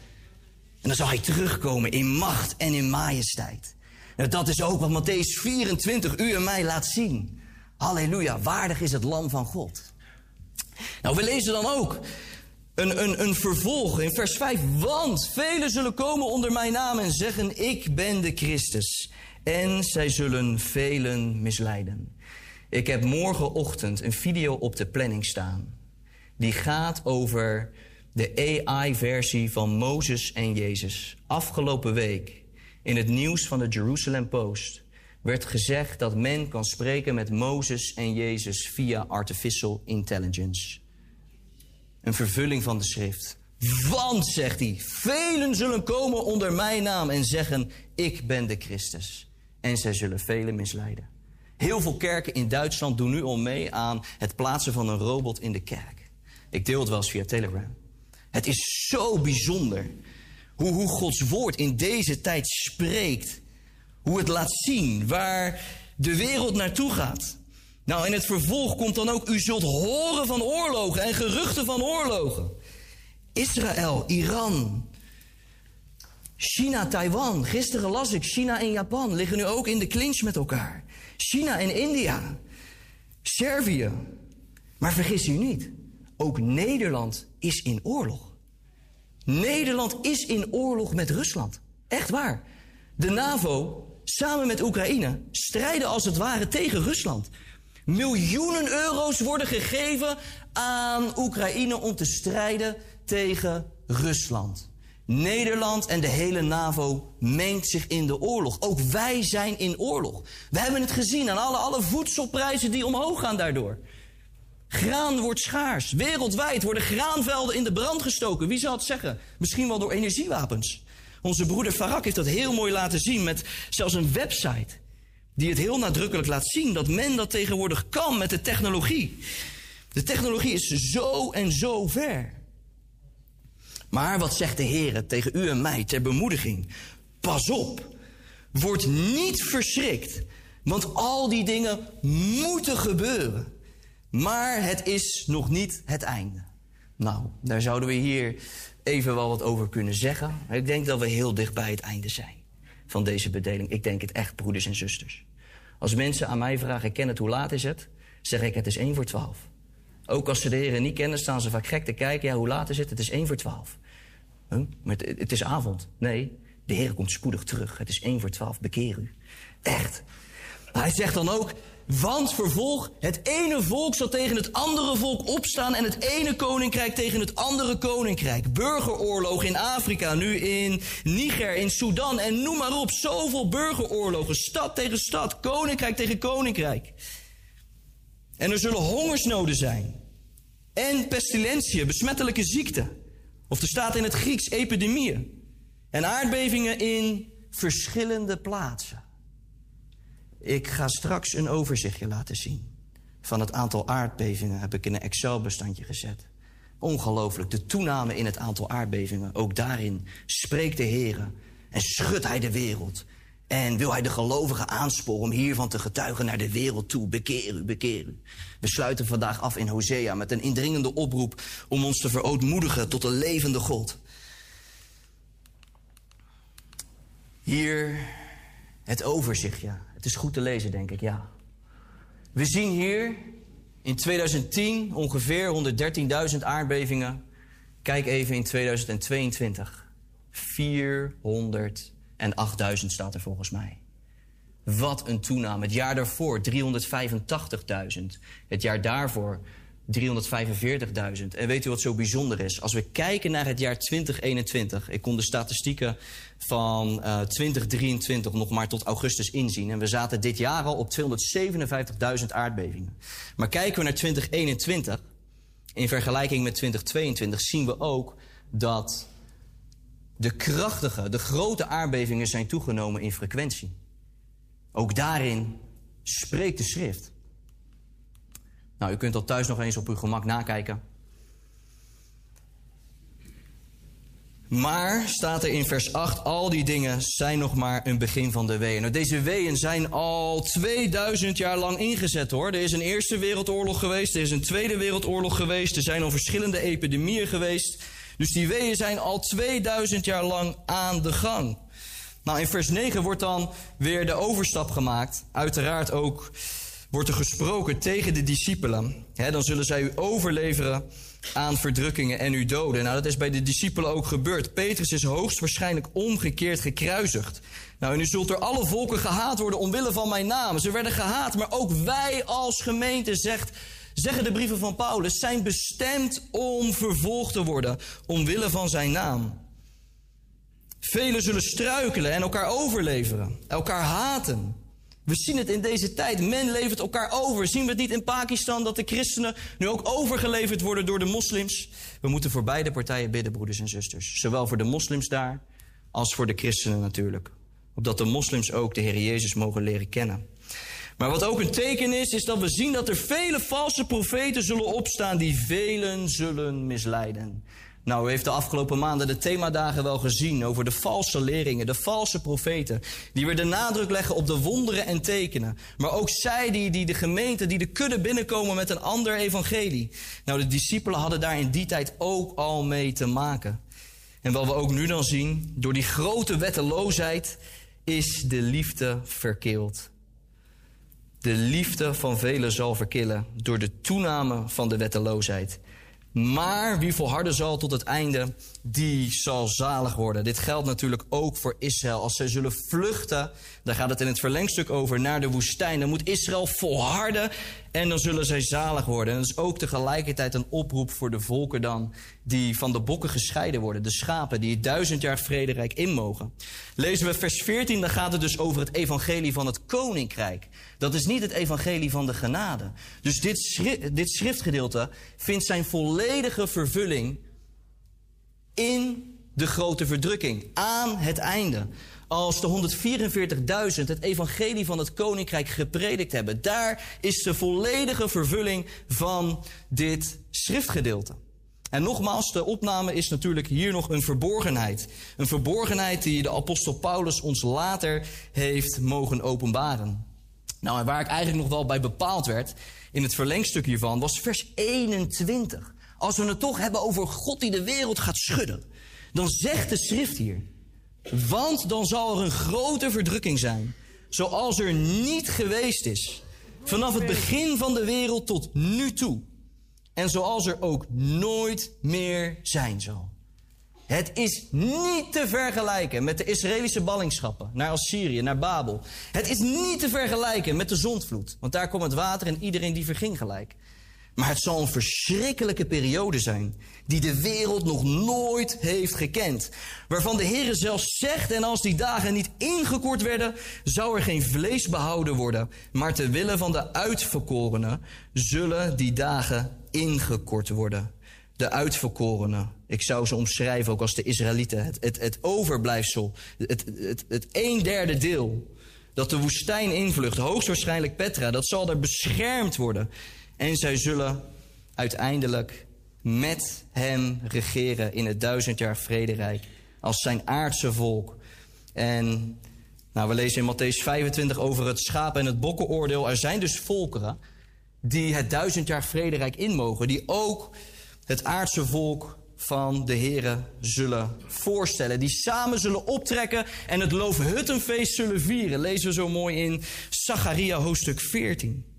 En dan zal hij terugkomen in macht en in majesteit. Nou, dat is ook wat Matthäus 24 u en mij laat zien. Halleluja, waardig is het lam van God. Nou, we lezen dan ook een, een, een vervolg in vers 5. Want velen zullen komen onder mijn naam en zeggen, ik ben de Christus. En zij zullen velen misleiden. Ik heb morgenochtend een video op de planning staan. Die gaat over de AI-versie van Mozes en Jezus. Afgelopen week in het nieuws van de Jerusalem Post werd gezegd dat men kan spreken met Mozes en Jezus via artificial intelligence. Een vervulling van de schrift. Want, zegt hij, velen zullen komen onder mijn naam en zeggen, ik ben de Christus. En zij zullen velen misleiden. Heel veel kerken in Duitsland doen nu al mee aan het plaatsen van een robot in de kerk. Ik deel het wel eens via Telegram. Het is zo bijzonder hoe, hoe Gods woord in deze tijd spreekt. Hoe het laat zien waar de wereld naartoe gaat. Nou, in het vervolg komt dan ook, u zult horen van oorlogen en geruchten van oorlogen. Israël, Iran, China, Taiwan. Gisteren las ik, China en Japan liggen nu ook in de clinch met elkaar. China en India, Servië. Maar vergis u niet, ook Nederland is in oorlog. Nederland is in oorlog met Rusland. Echt waar. De NAVO, samen met Oekraïne, strijden als het ware tegen Rusland. Miljoenen euro's worden gegeven aan Oekraïne om te strijden tegen Rusland. Nederland en de hele NAVO mengt zich in de oorlog. Ook wij zijn in oorlog. We hebben het gezien aan alle, alle voedselprijzen die omhoog gaan daardoor. Graan wordt schaars. Wereldwijd worden graanvelden in de brand gestoken. Wie zal het zeggen? Misschien wel door energiewapens. Onze broeder Farak heeft dat heel mooi laten zien met zelfs een website. Die het heel nadrukkelijk laat zien dat men dat tegenwoordig kan met de technologie. De technologie is zo en zo ver. Maar wat zegt de Heer tegen u en mij ter bemoediging? Pas op. Word niet verschrikt. Want al die dingen moeten gebeuren. Maar het is nog niet het einde. Nou, daar zouden we hier even wel wat over kunnen zeggen. Ik denk dat we heel dicht bij het einde zijn van deze bedeling. Ik denk het echt, broeders en zusters. Als mensen aan mij vragen, ken het, hoe laat is het? Zeg ik, het is 1 voor 12. Ook als ze de heren niet kennen, staan ze vaak gek te kijken. Ja, hoe laat is het? Het is 1 voor 12. Huh? Maar het, is avond. Nee, de Heer komt spoedig terug. Het is 1 voor 12. Bekeer u. Echt. Hij zegt dan ook, want vervolg, het ene volk zal tegen het andere volk opstaan en het ene koninkrijk tegen het andere koninkrijk. Burgeroorlogen in Afrika, nu in Niger, in Sudan en noem maar op. Zoveel burgeroorlogen, stad tegen stad, koninkrijk tegen koninkrijk. En er zullen hongersnoden zijn. En pestilentiën, besmettelijke ziekten. Of er staat in het Grieks epidemieën. En aardbevingen in verschillende plaatsen. Ik ga straks een overzichtje laten zien. Van het aantal aardbevingen heb ik in een Excel-bestandje gezet. Ongelooflijk, de toename in het aantal aardbevingen. Ook daarin spreekt de Heer en schudt hij de wereld. En wil hij de gelovigen aansporen om hiervan te getuigen naar de wereld toe. Bekeer u, bekeer u. We sluiten vandaag af in Hosea met een indringende oproep om ons te verootmoedigen tot de levende God. Hier het overzichtje. Het is goed te lezen, denk ik, ja. We zien hier in 2010 ongeveer 113.000 aardbevingen. Kijk even in 2022. 408.000 staat er volgens mij. Wat een toename. Het jaar daarvoor 385.000. Het jaar daarvoor 345.000. En weet u wat zo bijzonder is? Als we kijken naar het jaar 2021. Ik kon de statistieken van eh 2023 nog maar tot augustus inzien. En we zaten dit jaar al op 257.000 aardbevingen. Maar kijken we naar 2021. In vergelijking met 2022 zien we ook dat de krachtige, de grote aardbevingen zijn toegenomen in frequentie. Ook daarin spreekt de schrift. Nou, u kunt dat thuis nog eens op uw gemak nakijken. Maar, staat er in vers 8, al die dingen zijn nog maar een begin van de weeën. Nou, deze weeën zijn al 2000 jaar lang ingezet hoor. Er is een Eerste Wereldoorlog geweest, er is een Tweede Wereldoorlog geweest, er zijn al verschillende epidemieën geweest. Dus die weeën zijn al 2000 jaar lang aan de gang. Nou, in vers 9 wordt dan weer de overstap gemaakt. Uiteraard ook wordt er gesproken tegen de discipelen. Dan zullen zij u overleveren aan verdrukkingen en u doden. Nou, dat is bij de discipelen ook gebeurd. Petrus is hoogstwaarschijnlijk omgekeerd gekruisigd. Nou, en u zult door alle volken gehaat worden omwille van mijn naam. Ze werden gehaat, maar ook wij als gemeente, zegt, zeggen de brieven van Paulus, zijn bestemd om vervolgd te worden omwille van zijn naam. Velen zullen struikelen en elkaar overleveren, elkaar haten. We zien het in deze tijd. Men levert elkaar over. Zien we het niet in Pakistan dat de christenen nu ook overgeleverd worden door de moslims? We moeten voor beide partijen bidden, broeders en zusters. Zowel voor de moslims daar als voor de christenen natuurlijk. Opdat de moslims ook de Heer Jezus mogen leren kennen. Maar wat ook een teken is, is dat we zien dat er vele valse profeten zullen opstaan die velen zullen misleiden. Nou, u heeft de afgelopen maanden de themadagen wel gezien over de valse leringen, de valse profeten, die weer de nadruk leggen op de wonderen en tekenen. Maar ook zij die, die de gemeente, die de kudde binnenkomen met een ander evangelie. Nou, de discipelen hadden daar in die tijd ook al mee te maken. En wat we ook nu dan zien, door die grote wetteloosheid is de liefde verkeeld. De liefde van velen zal verkillen door de toename van de wetteloosheid. Maar wie volharden zal tot het einde, die zal zalig worden. Dit geldt natuurlijk ook voor Israël. Als zij zullen vluchten, daar gaat het in het verlengstuk over, naar de woestijn. Dan moet Israël volharden en dan zullen zij zalig worden. En dat is ook tegelijkertijd een oproep voor de volken dan, die van de bokken gescheiden worden. De schapen die duizend jaar vrederijk in mogen. Lezen we vers 14, dan gaat het dus over het evangelie van het koninkrijk. Dat is niet het evangelie van de genade. Dus dit, dit schriftgedeelte vindt zijn volledige vervulling in de grote verdrukking, aan het einde. Als de 144.000 het evangelie van het koninkrijk gepredikt hebben, daar is de volledige vervulling van dit schriftgedeelte. En nogmaals, de opname is natuurlijk hier nog een verborgenheid. Een verborgenheid die de apostel Paulus ons later heeft mogen openbaren. Nou, en waar ik eigenlijk nog wel bij bepaald werd in het verlengstuk hiervan, was vers 21. Als we het toch hebben over God die de wereld gaat schudden, dan zegt de schrift hier. Want dan zal er een grote verdrukking zijn, zoals er niet geweest is. Vanaf het begin van de wereld tot nu toe. En zoals er ook nooit meer zijn zal. Het is niet te vergelijken met de Israëlische ballingschappen naar Assyrië, naar Babel. Het is niet te vergelijken met de zondvloed, want daar kwam het water en iedereen die verging gelijk. Maar het zal een verschrikkelijke periode zijn, die de wereld nog nooit heeft gekend. Waarvan de Heer zelfs zegt, en als die dagen niet ingekort werden, zou er geen vlees behouden worden. Maar ter wille van de uitverkorenen zullen die dagen ingekort worden. De uitverkorenen. Ik zou ze omschrijven ook als de Israëlieten. Het, het, het overblijfsel. Het, het, het een derde deel. Dat de woestijn invlucht. Hoogstwaarschijnlijk Petra. Dat zal er beschermd worden. En zij zullen uiteindelijk met hem regeren in het duizend jaar vrederijk. Als zijn aardse volk. En nou, we lezen in Matthäus 25 over het schaap- en het bokkenoordeel. Er zijn dus volkeren die het duizend jaar vrederijk in mogen. Die ook het aardse volk van de Here zullen voorstellen. Die samen zullen optrekken en het Loofhuttenfeest zullen vieren. Lezen we zo mooi in Zacharia hoofdstuk 14.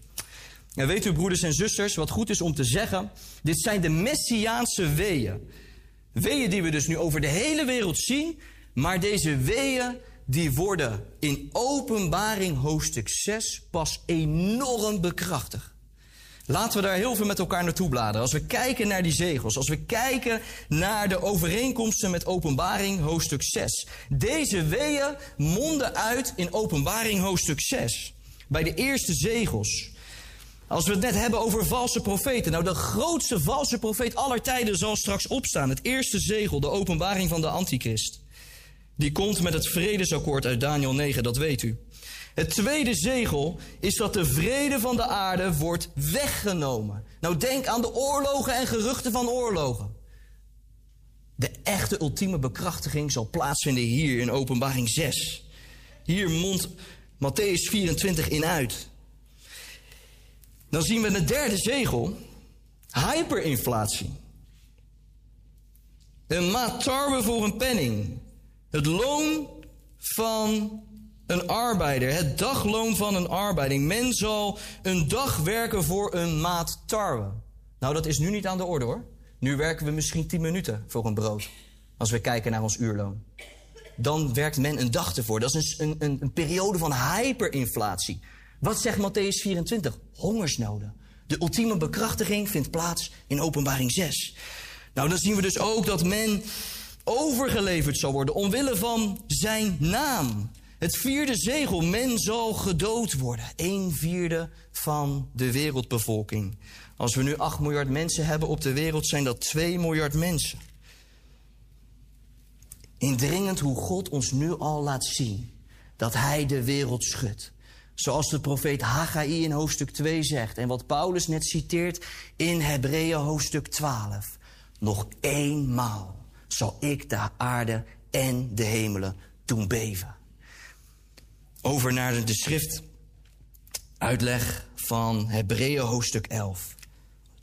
En weet u, broeders en zusters, wat goed is om te zeggen? Dit zijn de messiaanse weeën. Weeën die we dus nu over de hele wereld zien. Maar deze weeën die worden in openbaring hoofdstuk 6 pas enorm bekrachtigd. Laten we daar heel veel met elkaar naartoe bladeren. Als we kijken naar die zegels, als we kijken naar de overeenkomsten met openbaring hoofdstuk 6. Deze weeën monden uit in openbaring hoofdstuk 6. Bij de eerste zegels. Als we het net hebben over valse profeten. Nou, de grootste valse profeet aller tijden zal straks opstaan. Het eerste zegel, de openbaring van de antichrist. Die komt met het vredesakkoord uit Daniel 9, dat weet u. Het tweede zegel is dat de vrede van de aarde wordt weggenomen. Nou, denk aan de oorlogen en geruchten van oorlogen. De echte ultieme bekrachtiging zal plaatsvinden hier in Openbaring 6. Hier mondt Matthäus 24 in uit. Dan zien we het derde zegel, hyperinflatie. Een maat tarwe voor een penning. Het loon van een arbeider, het dagloon van een arbeider. Men zal een dag werken voor een maat tarwe. Nou, dat is nu niet aan de orde hoor. Nu werken we misschien 10 minuten voor een brood. Als we kijken naar ons uurloon. Dan werkt men een dag ervoor. Dat is een, een, een periode van hyperinflatie. Wat zegt Matthäus 24? Hongersnoden. De ultieme bekrachtiging vindt plaats in openbaring 6. Nou, dan zien we dus ook dat men overgeleverd zal worden omwille van zijn naam. Het vierde zegel, men zal gedood worden. Een vierde van de wereldbevolking. Als we nu 8 miljard mensen hebben op de wereld, zijn dat 2 miljard mensen. Indringend hoe God ons nu al laat zien dat Hij de wereld schudt. Zoals de profeet Haggai in hoofdstuk 2 zegt en wat Paulus net citeert in Hebreeën hoofdstuk 12. Nog eenmaal zal ik de aarde en de hemelen doen beven. Over naar de schrift uitleg van Hebreeën hoofdstuk 11.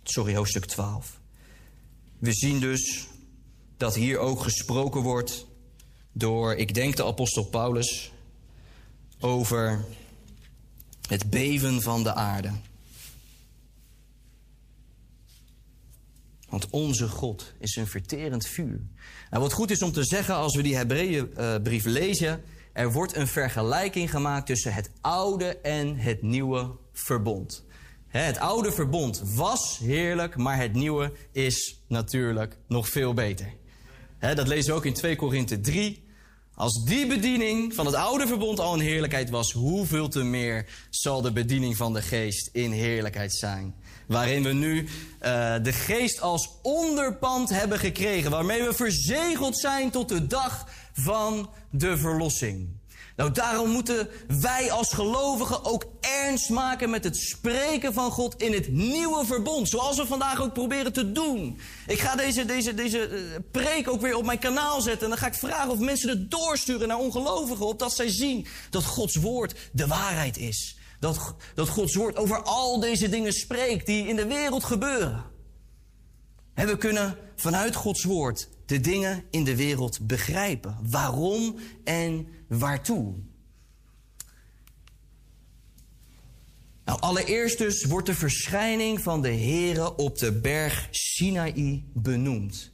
Sorry, hoofdstuk 12. We zien dus dat hier ook gesproken wordt door, ik denk, de apostel Paulus over het beven van de aarde. Want onze God is een verterend vuur. Nou, wat goed is om te zeggen als we die Hebreeënbrief lezen, er wordt een vergelijking gemaakt tussen het oude en het nieuwe verbond. Het oude verbond was heerlijk, maar het nieuwe is natuurlijk nog veel beter. Dat lezen we ook in 2 Korinthe 3. Als die bediening van het oude verbond al een heerlijkheid was, hoeveel te meer zal de bediening van de geest in heerlijkheid zijn? Waarin we nu eh, de geest als onderpand hebben gekregen, waarmee we verzegeld zijn tot de dag van de verlossing. Nou, daarom moeten wij als gelovigen ook ernst maken met het spreken van God in het nieuwe verbond. Zoals we vandaag ook proberen te doen. Ik ga deze, deze, deze eh, preek ook weer op mijn kanaal zetten. En dan ga ik vragen of mensen het doorsturen naar ongelovigen. Opdat zij zien dat Gods woord de waarheid is. Dat, dat Gods woord over al deze dingen spreekt die in de wereld gebeuren. En we kunnen vanuit Gods woord de dingen in de wereld begrijpen. Waarom en waartoe. Nou, allereerst dus wordt de verschijning van de Here op de berg Sinaï benoemd.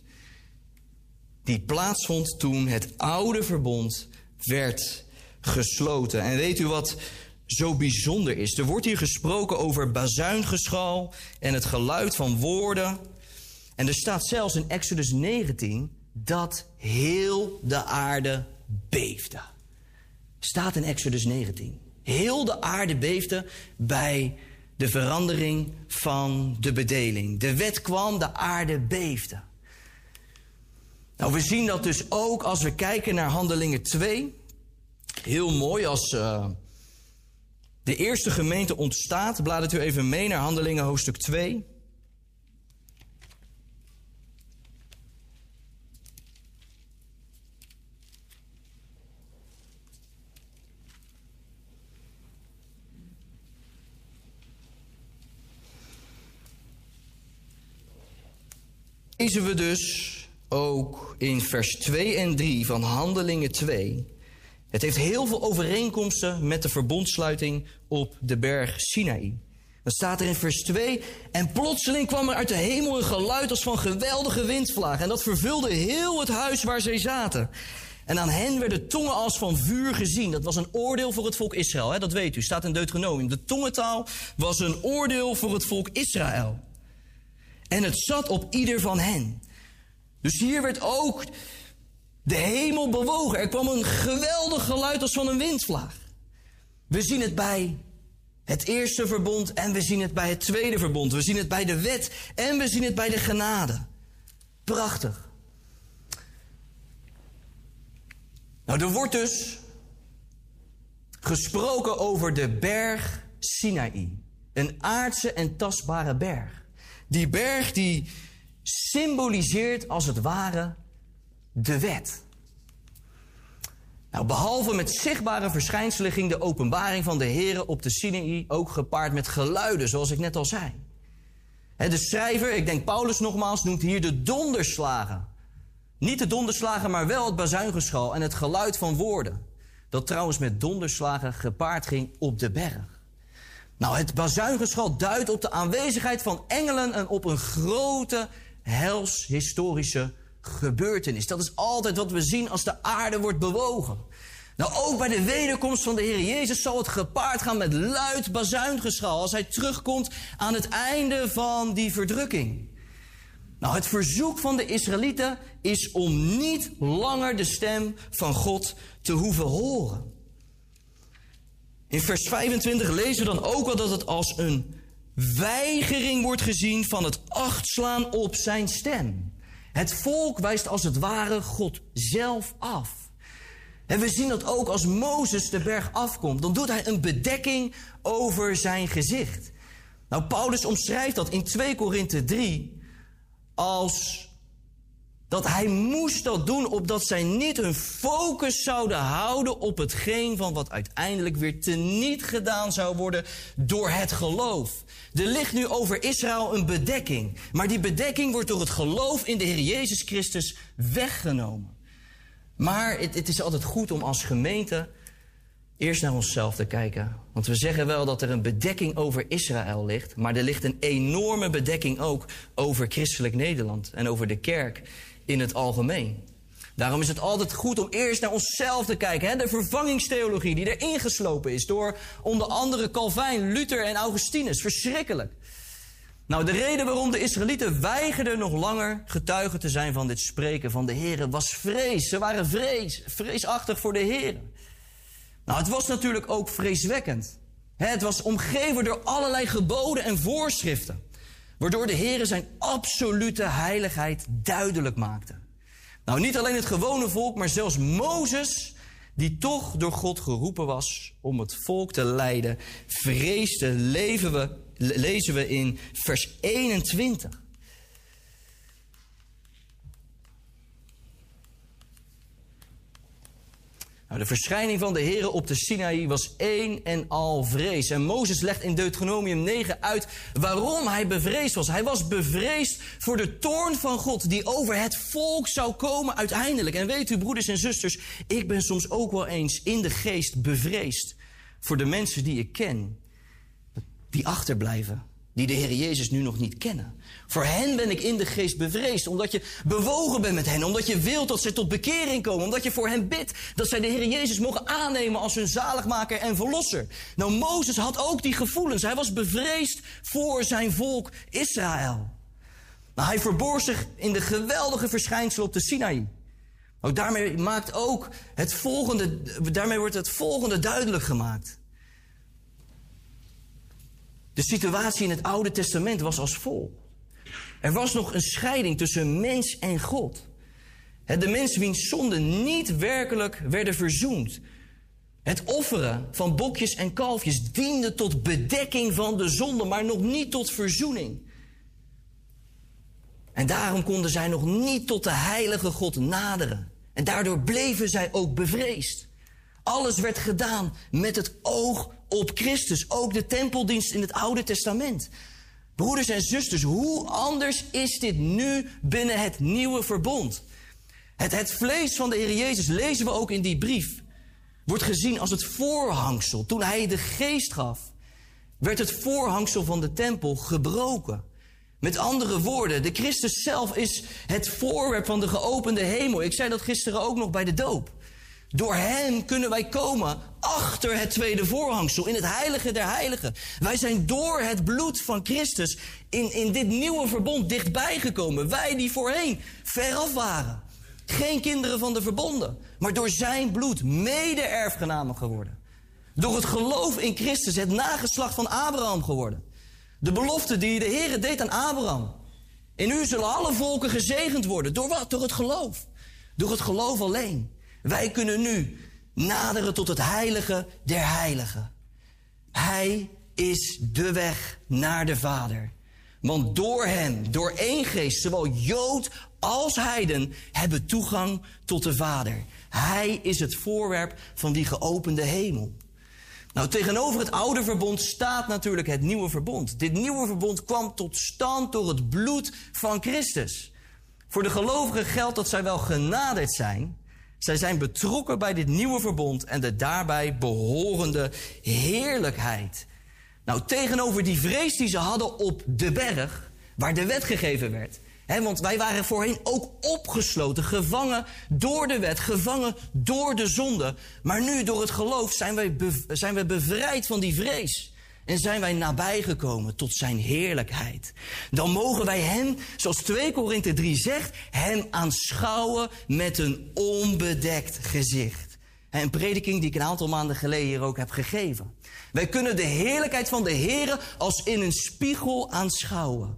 Die plaatsvond toen het oude verbond werd gesloten. En weet u wat zo bijzonder is? Er wordt hier gesproken over bazuingeschal en het geluid van woorden. En er staat zelfs in Exodus 19 dat heel de aarde beefde. Staat in Exodus 19. Heel de aarde beefde bij de verandering van de bedeling. De wet kwam, de aarde beefde. Nou, we zien dat dus ook als we kijken naar Handelingen 2. Heel mooi als uh, de eerste gemeente ontstaat. Bladert u even mee naar Handelingen hoofdstuk 2. Lezen we dus ook in vers 2 en 3 van Handelingen 2. Het heeft heel veel overeenkomsten met de verbondsluiting op de berg Sinaï. Dan staat er in vers 2: En plotseling kwam er uit de hemel een geluid als van geweldige windvlagen. En dat vervulde heel het huis waar zij zaten. En aan hen werden tongen als van vuur gezien. Dat was een oordeel voor het volk Israël, hè? dat weet u, staat in Deuteronomium. De tongentaal was een oordeel voor het volk Israël. En het zat op ieder van hen. Dus hier werd ook de hemel bewogen. Er kwam een geweldig geluid als van een windvlaag. We zien het bij het eerste verbond en we zien het bij het tweede verbond. We zien het bij de wet en we zien het bij de genade. Prachtig. Nou, er wordt dus gesproken over de berg Sinaï. Een aardse en tastbare berg. Die berg die symboliseert als het ware de wet. Nou, behalve met zichtbare verschijnselen ging de openbaring van de Here op de Sinaï ook gepaard met geluiden, zoals ik net al zei. de schrijver, ik denk Paulus nogmaals, noemt hier de donderslagen. Niet de donderslagen, maar wel het bazuingeschal en het geluid van woorden. Dat trouwens met donderslagen gepaard ging op de berg. Nou, het bazuingeschal duidt op de aanwezigheid van engelen en op een grote helshistorische gebeurtenis. Dat is altijd wat we zien als de aarde wordt bewogen. Nou, ook bij de wederkomst van de Heer Jezus zal het gepaard gaan met luid bazuingeschal als hij terugkomt aan het einde van die verdrukking. Nou, het verzoek van de Israëlieten is om niet langer de stem van God te hoeven horen. In vers 25 lezen we dan ook wel dat het als een weigering wordt gezien van het achtslaan op zijn stem. Het volk wijst als het ware God zelf af. En we zien dat ook als Mozes de berg afkomt. Dan doet hij een bedekking over zijn gezicht. Nou, Paulus omschrijft dat in 2 Korinthe 3 als dat hij moest dat doen opdat zij niet hun focus zouden houden op hetgeen van wat uiteindelijk weer teniet gedaan zou worden door het geloof. Er ligt nu over Israël een bedekking, maar die bedekking wordt door het geloof in de Heer Jezus Christus weggenomen. Maar het, het is altijd goed om als gemeente eerst naar onszelf te kijken. Want we zeggen wel dat er een bedekking over Israël ligt, maar er ligt een enorme bedekking ook over christelijk Nederland en over de kerk in het algemeen. Daarom is het altijd goed om eerst naar onszelf te kijken. Hè? De vervangingstheologie die erin geslopen is door onder andere Calvijn, Luther en Augustinus. Verschrikkelijk. Nou, de reden waarom de Israëlieten weigerden nog langer getuigen te zijn van dit spreken van de Heer was vrees. Ze waren vrees, vreesachtig voor de Heer. Nou, het was natuurlijk ook vreeswekkend. Het was omgeven door allerlei geboden en voorschriften. Waardoor de Heer zijn absolute heiligheid duidelijk maakte. Nou, niet alleen het gewone volk, maar zelfs Mozes, die toch door God geroepen was om het volk te leiden, vreesde, leven we, le- lezen we in vers 21. Nou, de verschijning van de Heer op de Sinaï was één en al vrees. En Mozes legt in Deuteronomium 9 uit waarom hij bevreesd was. Hij was bevreesd voor de toorn van God die over het volk zou komen uiteindelijk. En weet u, broeders en zusters, ik ben soms ook wel eens in de geest bevreesd voor de mensen die ik ken, die achterblijven, die de Heer Jezus nu nog niet kennen. Voor hen ben ik in de geest bevreesd, omdat je bewogen bent met hen, omdat je wilt dat ze tot bekering komen, omdat je voor hen bidt dat zij de Heer Jezus mogen aannemen als hun zaligmaker en verlosser. Nou, Mozes had ook die gevoelens. Hij was bevreesd voor zijn volk Israël. Nou, hij verborg zich in de geweldige verschijnsel op de Sinaï. Ook daarmee, maakt ook het volgende, daarmee wordt het volgende duidelijk gemaakt. De situatie in het Oude Testament was als volgt. Er was nog een scheiding tussen mens en God. De mens wiens zonden niet werkelijk werden verzoend. Het offeren van bokjes en kalfjes diende tot bedekking van de zonde, maar nog niet tot verzoening. En daarom konden zij nog niet tot de heilige God naderen. En daardoor bleven zij ook bevreesd. Alles werd gedaan met het oog op Christus. Ook de tempeldienst in het Oude Testament. Broeders en zusters, hoe anders is dit nu binnen het nieuwe verbond? Het, het vlees van de Heer Jezus, lezen we ook in die brief, wordt gezien als het voorhangsel. Toen hij de geest gaf, werd het voorhangsel van de tempel gebroken. Met andere woorden, de Christus zelf is het voorwerp van de geopende hemel. Ik zei dat gisteren ook nog bij de doop. Door hem kunnen wij komen achter het tweede voorhangsel, in het heilige der heiligen. Wij zijn door het bloed van Christus in, in dit nieuwe verbond dichtbij gekomen. Wij die voorheen veraf waren. Geen kinderen van de verbonden, maar door zijn bloed mede-erfgenamen geworden. Door het geloof in Christus het nageslacht van Abraham geworden. De belofte die de Heer deed aan Abraham. In u zullen alle volken gezegend worden. Door wat? Door het geloof. Door het geloof alleen. Wij kunnen nu naderen tot het heilige der heiligen. Hij is de weg naar de Vader. Want door hem, door één geest, zowel Jood als Heiden, hebben toegang tot de Vader. Hij is het voorwerp van die geopende hemel. Nou, tegenover het oude verbond staat natuurlijk het nieuwe verbond. Dit nieuwe verbond kwam tot stand door het bloed van Christus. Voor de gelovigen geldt dat zij wel genaderd zijn. Zij zijn betrokken bij dit nieuwe verbond en de daarbij behorende heerlijkheid. Nou, tegenover die vrees die ze hadden op de berg, waar de wet gegeven werd. Want wij waren voorheen ook opgesloten, gevangen door de wet, gevangen door de zonde. Maar nu, door het geloof, zijn bev- zijn bevrijd van die vrees. En zijn wij nabijgekomen tot zijn heerlijkheid. Dan mogen wij hem, zoals 2 Korinthe 3 zegt, hem aanschouwen met een onbedekt gezicht. Een prediking die ik een aantal maanden geleden hier ook heb gegeven. Wij kunnen de heerlijkheid van de Heer als in een spiegel aanschouwen.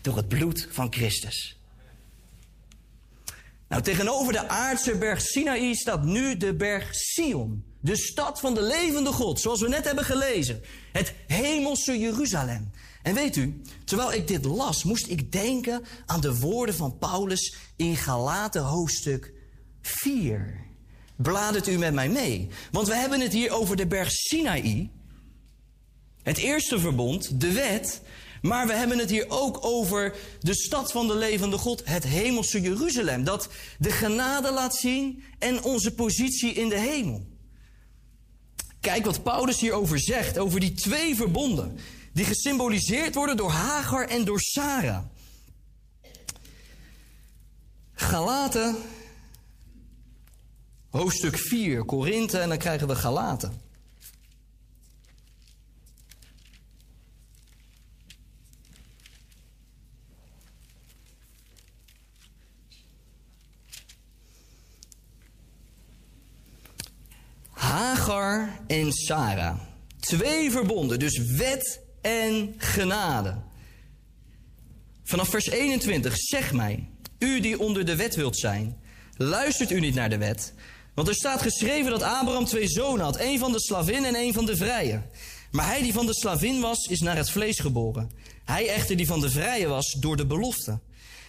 Door het bloed van Christus. Nou, tegenover de aardse berg Sinaï staat nu de berg Sion. De stad van de levende God, zoals we net hebben gelezen. Het hemelse Jeruzalem. En weet u, terwijl ik dit las, moest ik denken aan de woorden van Paulus in Galaten hoofdstuk 4. Bladert u met mij mee. Want we hebben het hier over de berg Sinaï. Het eerste verbond, de wet. Maar we hebben het hier ook over de stad van de levende God, het hemelse Jeruzalem. Dat de genade laat zien en onze positie in de hemel. Kijk wat Paulus hierover zegt, over die twee verbonden. Die gesymboliseerd worden door Hagar en door Sarah. Galaten, hoofdstuk 4, Korinthe en dan krijgen we Galaten. En Sarah. Twee verbonden, dus wet en genade. Vanaf vers 21, zeg mij, u die onder de wet wilt zijn, luistert u niet naar de wet? Want er staat geschreven dat Abraham twee zonen had, één van de slavin en één van de vrije. Maar hij die van de slavin was, is naar het vlees geboren. Hij echter die van de vrije was, door de belofte.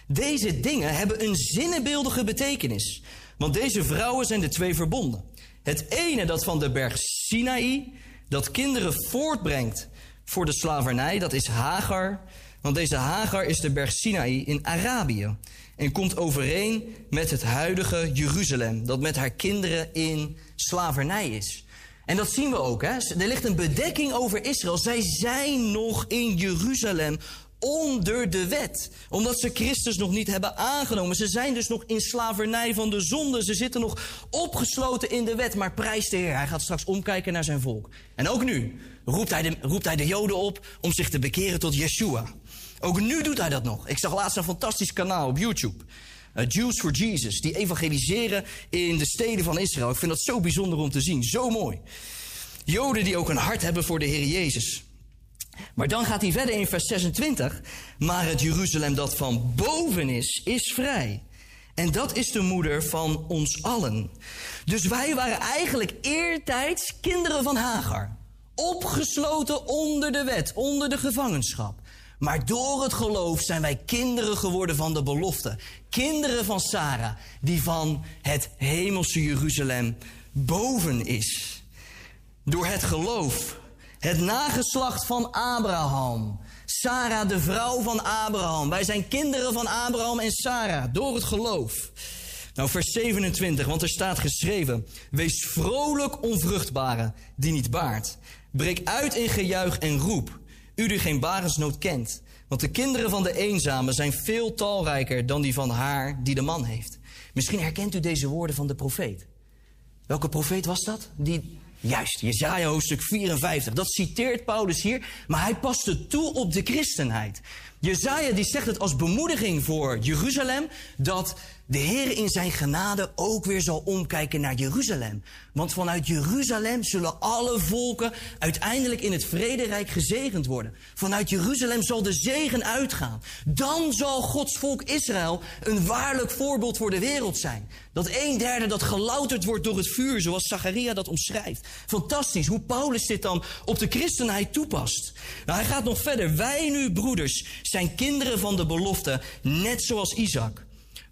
Deze dingen hebben een zinnebeeldige betekenis. Want deze vrouwen zijn de twee verbonden. Het ene dat van de berg Sinaï, dat kinderen voortbrengt voor de slavernij, dat is Hagar. Want deze Hagar is de berg Sinaï in Arabië. En komt overeen met het huidige Jeruzalem, dat met haar kinderen in slavernij is. En dat zien we ook. Hè? Er ligt een bedekking over Israël. Zij zijn nog in Jeruzalem onder de wet. Omdat ze Christus nog niet hebben aangenomen. Ze zijn dus nog in slavernij van de zonde. Ze zitten nog opgesloten in de wet. Maar prijs de Heer. Hij gaat straks omkijken naar zijn volk. En ook nu roept hij de, roept hij de Joden op om zich te bekeren tot Yeshua. Ook nu doet hij dat nog. Ik zag laatst een fantastisch kanaal op YouTube. Uh, Jews for Jesus. Die evangeliseren in de steden van Israël. Ik vind dat zo bijzonder om te zien. Zo mooi. Joden die ook een hart hebben voor de Heer Jezus. Maar dan gaat hij verder in vers 26. Maar het Jeruzalem dat van boven is, is vrij. En dat is de moeder van ons allen. Dus wij waren eigenlijk eertijds kinderen van Hagar. Opgesloten onder de wet, onder de gevangenschap. Maar door het geloof zijn wij kinderen geworden van de belofte. Kinderen van Sarah, die van het hemelse Jeruzalem boven is. Door het geloof het nageslacht van Abraham. Sarah, de vrouw van Abraham. Wij zijn kinderen van Abraham en Sarah door het geloof. Nou, vers 27, want er staat geschreven: Wees vrolijk onvruchtbare die niet baart. Breek uit in gejuich en roep, u die geen barensnood kent. Want de kinderen van de eenzame zijn veel talrijker dan die van haar die de man heeft. Misschien herkent u deze woorden van de profeet. Welke profeet was dat? Die Juist, Jezaja hoofdstuk 54. Dat citeert Paulus hier, maar hij past het toe op de christenheid. Jezaja die zegt het als bemoediging voor Jeruzalem... dat de Heer in zijn genade ook weer zal omkijken naar Jeruzalem. Want vanuit Jeruzalem zullen alle volken uiteindelijk in het vrederijk gezegend worden. Vanuit Jeruzalem zal de zegen uitgaan. Dan zal Gods volk Israël een waarlijk voorbeeld voor de wereld zijn. Dat een derde dat gelouterd wordt door het vuur, zoals Zacharia dat omschrijft. Fantastisch hoe Paulus dit dan op de christenheid toepast. Nou, hij gaat nog verder. Wij nu, broeders, zijn kinderen van de belofte, net zoals Isaac.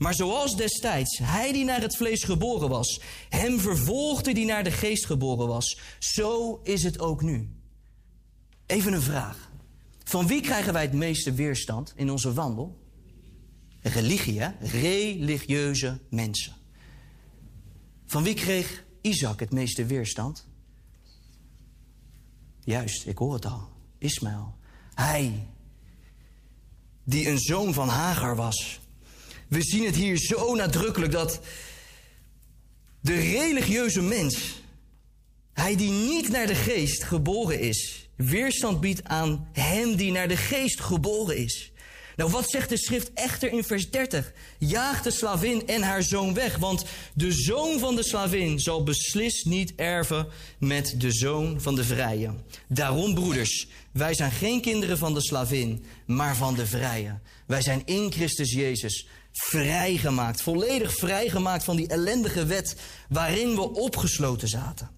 Maar zoals destijds hij die naar het vlees geboren was, hem vervolgde die naar de geest geboren was, zo is het ook nu. Even een vraag. Van wie krijgen wij het meeste weerstand in onze wandel? Religie, hè? Religieuze mensen. Van wie kreeg Isaac het meeste weerstand? Juist, ik hoor het al. Ismaël. Hij, die een zoon van Hagar was. We zien het hier zo nadrukkelijk dat de religieuze mens, hij die niet naar de geest geboren is, weerstand biedt aan hem die naar de geest geboren is. Nou, wat zegt de schrift echter in vers 30? Jaag de slavin en haar zoon weg, want de zoon van de slavin zal beslist niet erven met de zoon van de vrije. Daarom, broeders, wij zijn geen kinderen van de slavin, maar van de vrije. Wij zijn in Christus Jezus vrijgemaakt, volledig vrijgemaakt van die ellendige wet waarin we opgesloten zaten.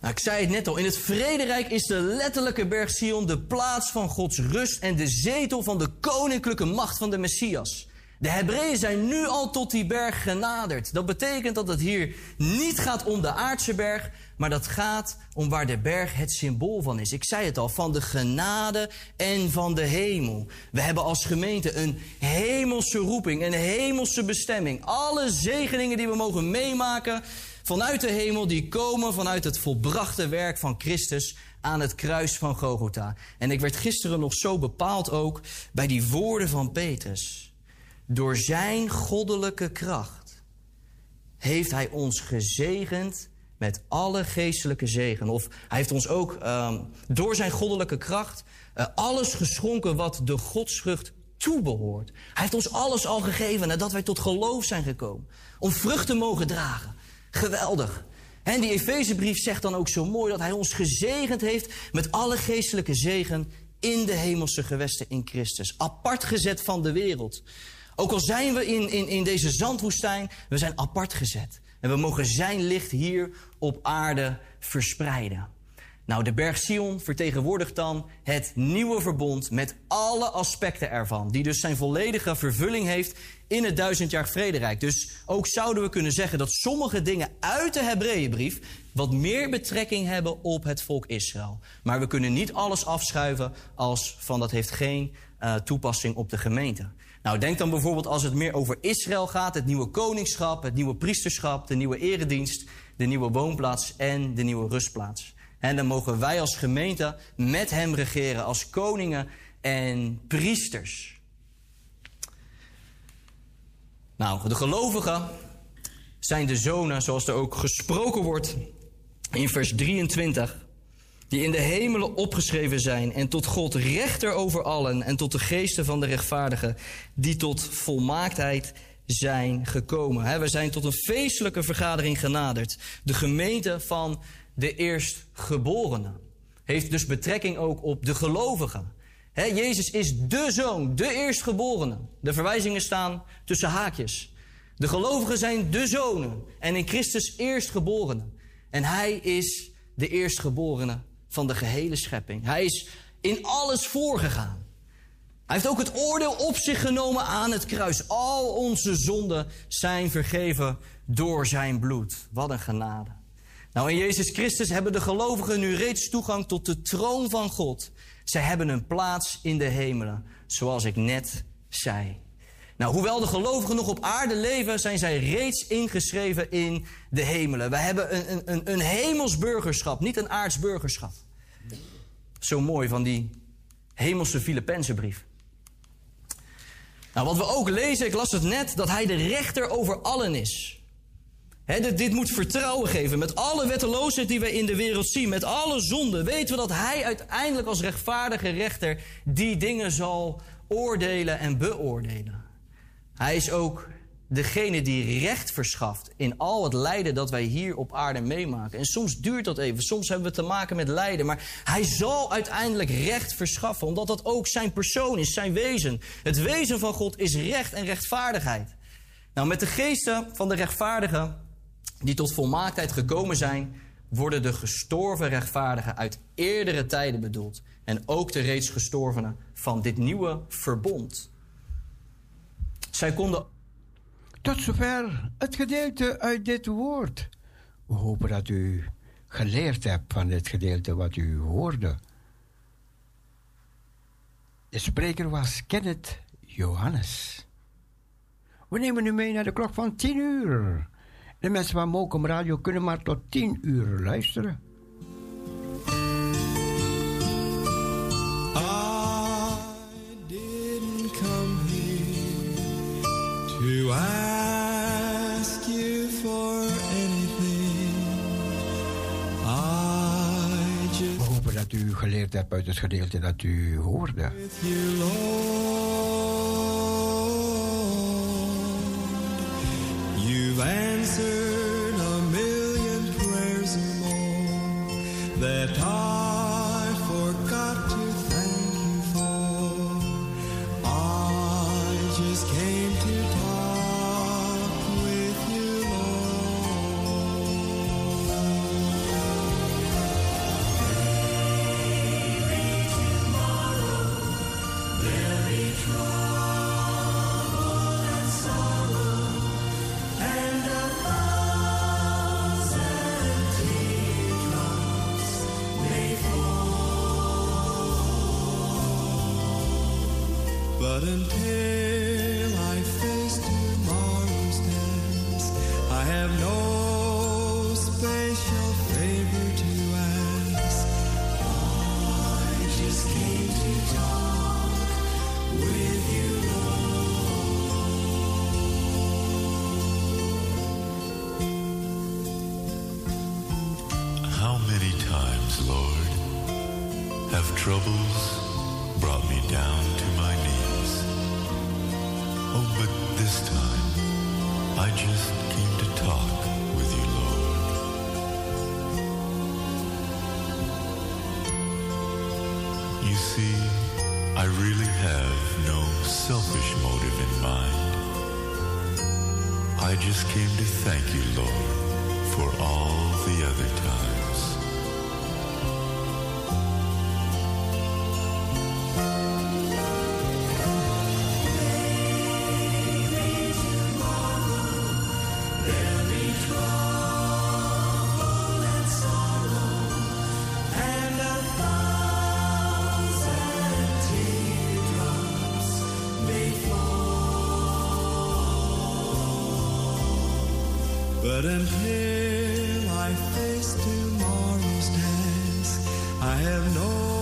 Nou, ik zei het net al, in het vrederijk is de letterlijke berg Sion de plaats van Gods rust en de zetel van de koninklijke macht van de Messias. De Hebreeën zijn nu al tot die berg genaderd. Dat betekent dat het hier niet gaat om de aardse berg, maar dat gaat om waar de berg het symbool van is. Ik zei het al, van de genade en van de hemel. We hebben als gemeente een hemelse roeping, een hemelse bestemming. Alle zegeningen die we mogen meemaken vanuit de hemel, die komen vanuit het volbrachte werk van Christus aan het kruis van Gogota. En ik werd gisteren nog zo bepaald ook bij die woorden van Petrus. Door zijn goddelijke kracht heeft hij ons gezegend met alle geestelijke zegen. Of hij heeft ons ook ehm, door zijn goddelijke kracht eh, alles geschonken wat de godsvrucht toebehoort. Hij heeft ons alles al gegeven nadat wij tot geloof zijn gekomen. Om vrucht te mogen dragen. Geweldig. En die Efezebrief zegt dan ook zo mooi dat hij ons gezegend heeft met alle geestelijke zegen in de hemelse gewesten in Christus. Apart gezet van de wereld. Ook al zijn we in, in, in deze zandwoestijn, we zijn apart gezet. En we mogen zijn licht hier op aarde verspreiden. Nou, de berg Sion vertegenwoordigt dan het nieuwe verbond met alle aspecten ervan. Die dus zijn volledige vervulling heeft in het duizendjarig vrederijk. Dus ook zouden we kunnen zeggen dat sommige dingen uit de Hebreeënbrief wat meer betrekking hebben op het volk Israël. Maar we kunnen niet alles afschuiven als van dat heeft geen uh, toepassing op de gemeente. Nou, denk dan bijvoorbeeld als het meer over Israël gaat, het nieuwe koningschap, het nieuwe priesterschap, de nieuwe eredienst, de nieuwe woonplaats en de nieuwe rustplaats. En dan mogen wij als gemeente met hem regeren als koningen en priesters. Nou, de gelovigen zijn de zonen, zoals er ook gesproken wordt in vers 23, die in de hemelen opgeschreven zijn en tot God rechter over allen en tot de geesten van de rechtvaardigen, die tot volmaaktheid zijn gekomen. We zijn tot een feestelijke vergadering genaderd. De gemeente van de eerstgeborenen. Heeft dus betrekking ook op de gelovigen. Jezus is de zoon, de eerstgeborene. De verwijzingen staan tussen haakjes. De gelovigen zijn de zonen en in Christus eerstgeborenen. En hij is de eerstgeborene van de gehele schepping. Hij is in alles voorgegaan. Hij heeft ook het oordeel op zich genomen aan het kruis. Al onze zonden zijn vergeven door zijn bloed. Wat een genade. Nou, in Jezus Christus hebben de gelovigen nu reeds toegang tot de troon van God. Zij hebben een plaats in de hemelen, zoals ik net zei. Nou, hoewel de gelovigen nog op aarde leven, zijn zij reeds ingeschreven in de hemelen. Wij hebben een, een, een hemels burgerschap, niet een aards burgerschap. Zo mooi van die hemelse Filippense brief. Nou, wat we ook lezen, ik las het net, dat hij de rechter over allen is. Dit, dit, moet vertrouwen geven. Met alle wetteloosheid die we in de wereld zien, met alle zonden, weten we dat Hij uiteindelijk als rechtvaardige rechter die dingen zal oordelen en beoordelen. Hij is ook degene die recht verschaft in al het lijden dat wij hier op aarde meemaken. En soms duurt dat even, soms hebben we te maken met lijden, maar Hij zal uiteindelijk recht verschaffen, omdat dat ook zijn persoon is, zijn wezen. Het wezen van God is recht en rechtvaardigheid. Nou, met de geesten van de rechtvaardigen die tot volmaaktheid gekomen zijn, worden de gestorven rechtvaardigen uit eerdere tijden bedoeld. En ook de reeds gestorvenen van dit nieuwe verbond. Zij konden. Tot zover het gedeelte uit dit woord. We hopen dat u geleerd hebt van dit gedeelte wat u hoorde. De spreker was Kenneth Johannes. We nemen u mee naar de klok van 10 uur. De mensen van Mokum Radio kunnen maar tot 10 uur luisteren. To ask you for anything. I just dat u geleerd hebt uit het gedeelte dat u hoorde. You've answered a million prayers or more that I until I face tomorrow's task, I have no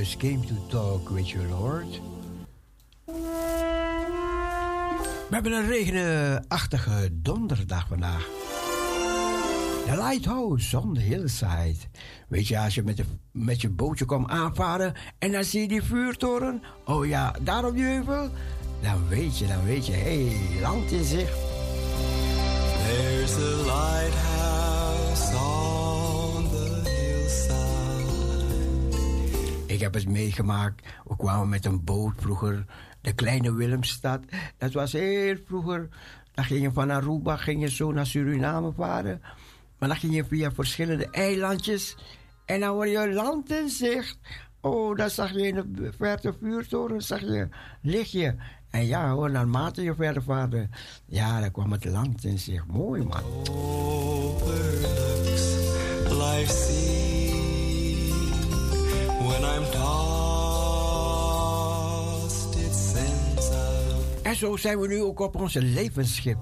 came to talk with you, Lord. We hebben een regenachtige donderdag vandaag. De Lighthouse on the Hillside. Weet je, als je met, de, met je bootje komt aanvaren en dan zie je die vuurtoren. Oh ja, daar op die heuvel. Dan weet je, dan weet je, hé, hey, land in zicht. There's a lighthouse on Ik heb het meegemaakt. We kwamen met een boot vroeger. De kleine Willemstad. Dat was heel vroeger. Dan ging je van Aruba ging je zo naar Suriname varen. Maar dan ging je via verschillende eilandjes. En dan word je land in zicht. Oh, dan zag je in de verte vuurtoren, zag je lichtje. En ja hoor, naarmate je verder vaarde, ja, dan kwam het land in zicht. Mooi man. Overlooks En zo zijn we nu ook op onze levensschip.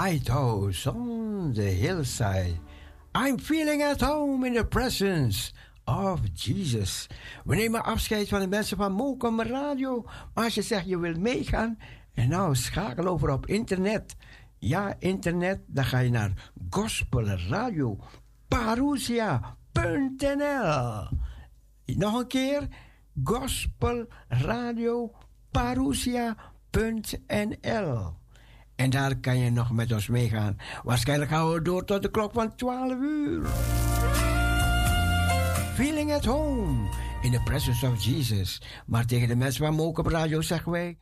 Lighthouse on the hillside. I'm feeling at home in the presence of Jesus. We nemen afscheid van de mensen van Mokum Radio. Maar als je zegt je wilt meegaan, en nou schakel over op internet. Ja, internet, dan ga je naar gospelradioparousia.nl. Nog een keer, gospelradioparousia.nl. En daar kan je nog met ons meegaan. Waarschijnlijk gaan we door tot de klok van 12 uur. Feeling at home in the presence of Jesus. Maar tegen de mensen van Mokum Radio zeggen wij...